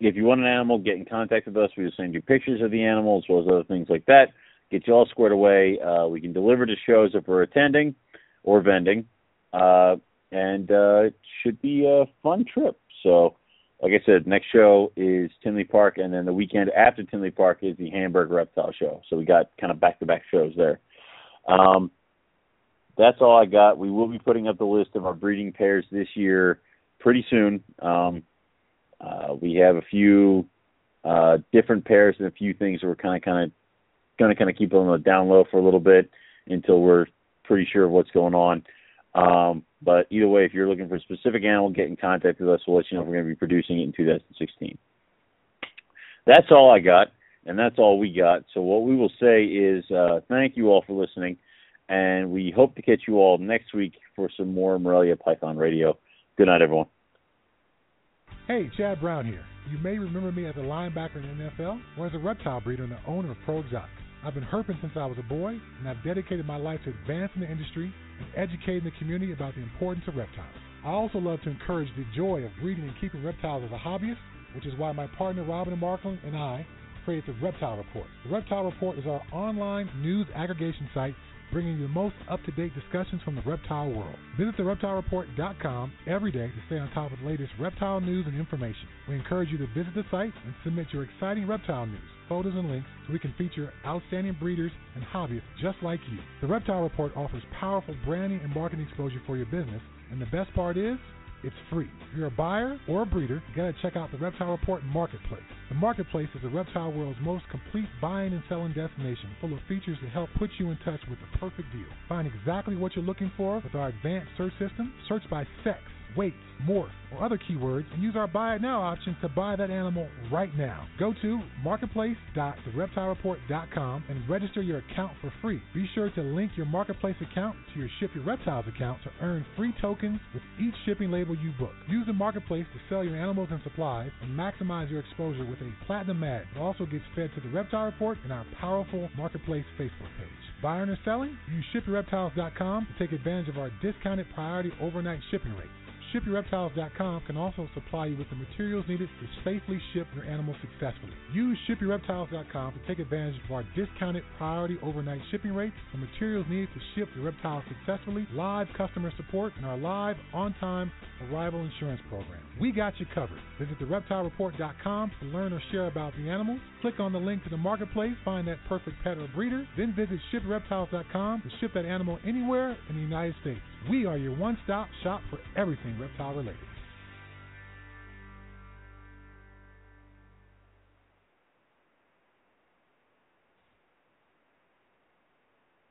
if you want an animal, get in contact with us. We'll send you pictures of the animal as well as other things like that. Get you all squared away. Uh, we can deliver to shows if we're attending or vending. Uh, and uh, it should be a fun trip. So, like I said, next show is Tinley Park, and then the weekend after Tinley Park is the Hamburg Reptile Show. So we got kind of back-to-back shows there. Um, that's all I got. We will be putting up the list of our breeding pairs this year pretty soon. Um, uh, we have a few uh, different pairs and a few things that we're kind of kind of going to kind of keep on the down low for a little bit until we're pretty sure of what's going on. Um, but either way, if you're looking for a specific animal, get in contact with us. We'll let you know if we're going to be producing it in 2016. That's all I got, and that's all we got. So what we will say is uh, thank you all for listening, and we hope to catch you all next week for some more Morelia Python Radio. Good night, everyone. Hey, Chad Brown here. You may remember me as a linebacker in the NFL or as a reptile breeder and the owner of Pro. I've been herping since I was a boy, and I've dedicated my life to advancing the industry educating the community about the importance of reptiles. I also love to encourage the joy of breeding and keeping reptiles as a hobbyist, which is why my partner Robin and Markland and I created the Reptile Report. The Reptile Report is our online news aggregation site bringing you the most up-to-date discussions from the reptile world. Visit thereptilereport.com every day to stay on top of the latest reptile news and information. We encourage you to visit the site and submit your exciting reptile news, photos, and links so we can feature outstanding breeders and hobbyists just like you. The Reptile Report offers powerful branding and marketing exposure for your business, and the best part is, it's free. If you're a buyer or a breeder, you gotta check out the Reptile Report Marketplace. The Marketplace is the reptile world's most complete buying and selling destination, full of features to help put you in touch with the perfect deal. Find exactly what you're looking for with our advanced search system. Search by sex, weight, morph, or other keywords and use our buy it now option to buy that animal right now. Go to marketplace.thereptilereport.com and register your account for free. Be sure to link your marketplace account to your Ship Your Reptiles account to earn free tokens with each shipping label you book. Use the marketplace to sell your animals and supplies and maximize your exposure with a platinum ad. It also gets fed to the Reptile Report and our powerful marketplace Facebook page. Buying or selling? Use ShipYourReptiles.com to take advantage of our discounted priority overnight shipping rates. ShipYourReptiles.com can also supply you with the materials needed to safely ship your animal successfully. Use ShipYourReptiles.com to take advantage of our discounted priority overnight shipping rates, the materials needed to ship your reptiles successfully, live customer support, and our live on-time arrival insurance program. We got you covered. Visit TheReptileReport.com to learn or share about the animals. Click on the link to the marketplace, find that perfect pet or breeder, then visit ShipYourReptiles.com to ship that animal anywhere in the United States. We are your one stop shop for everything reptile related.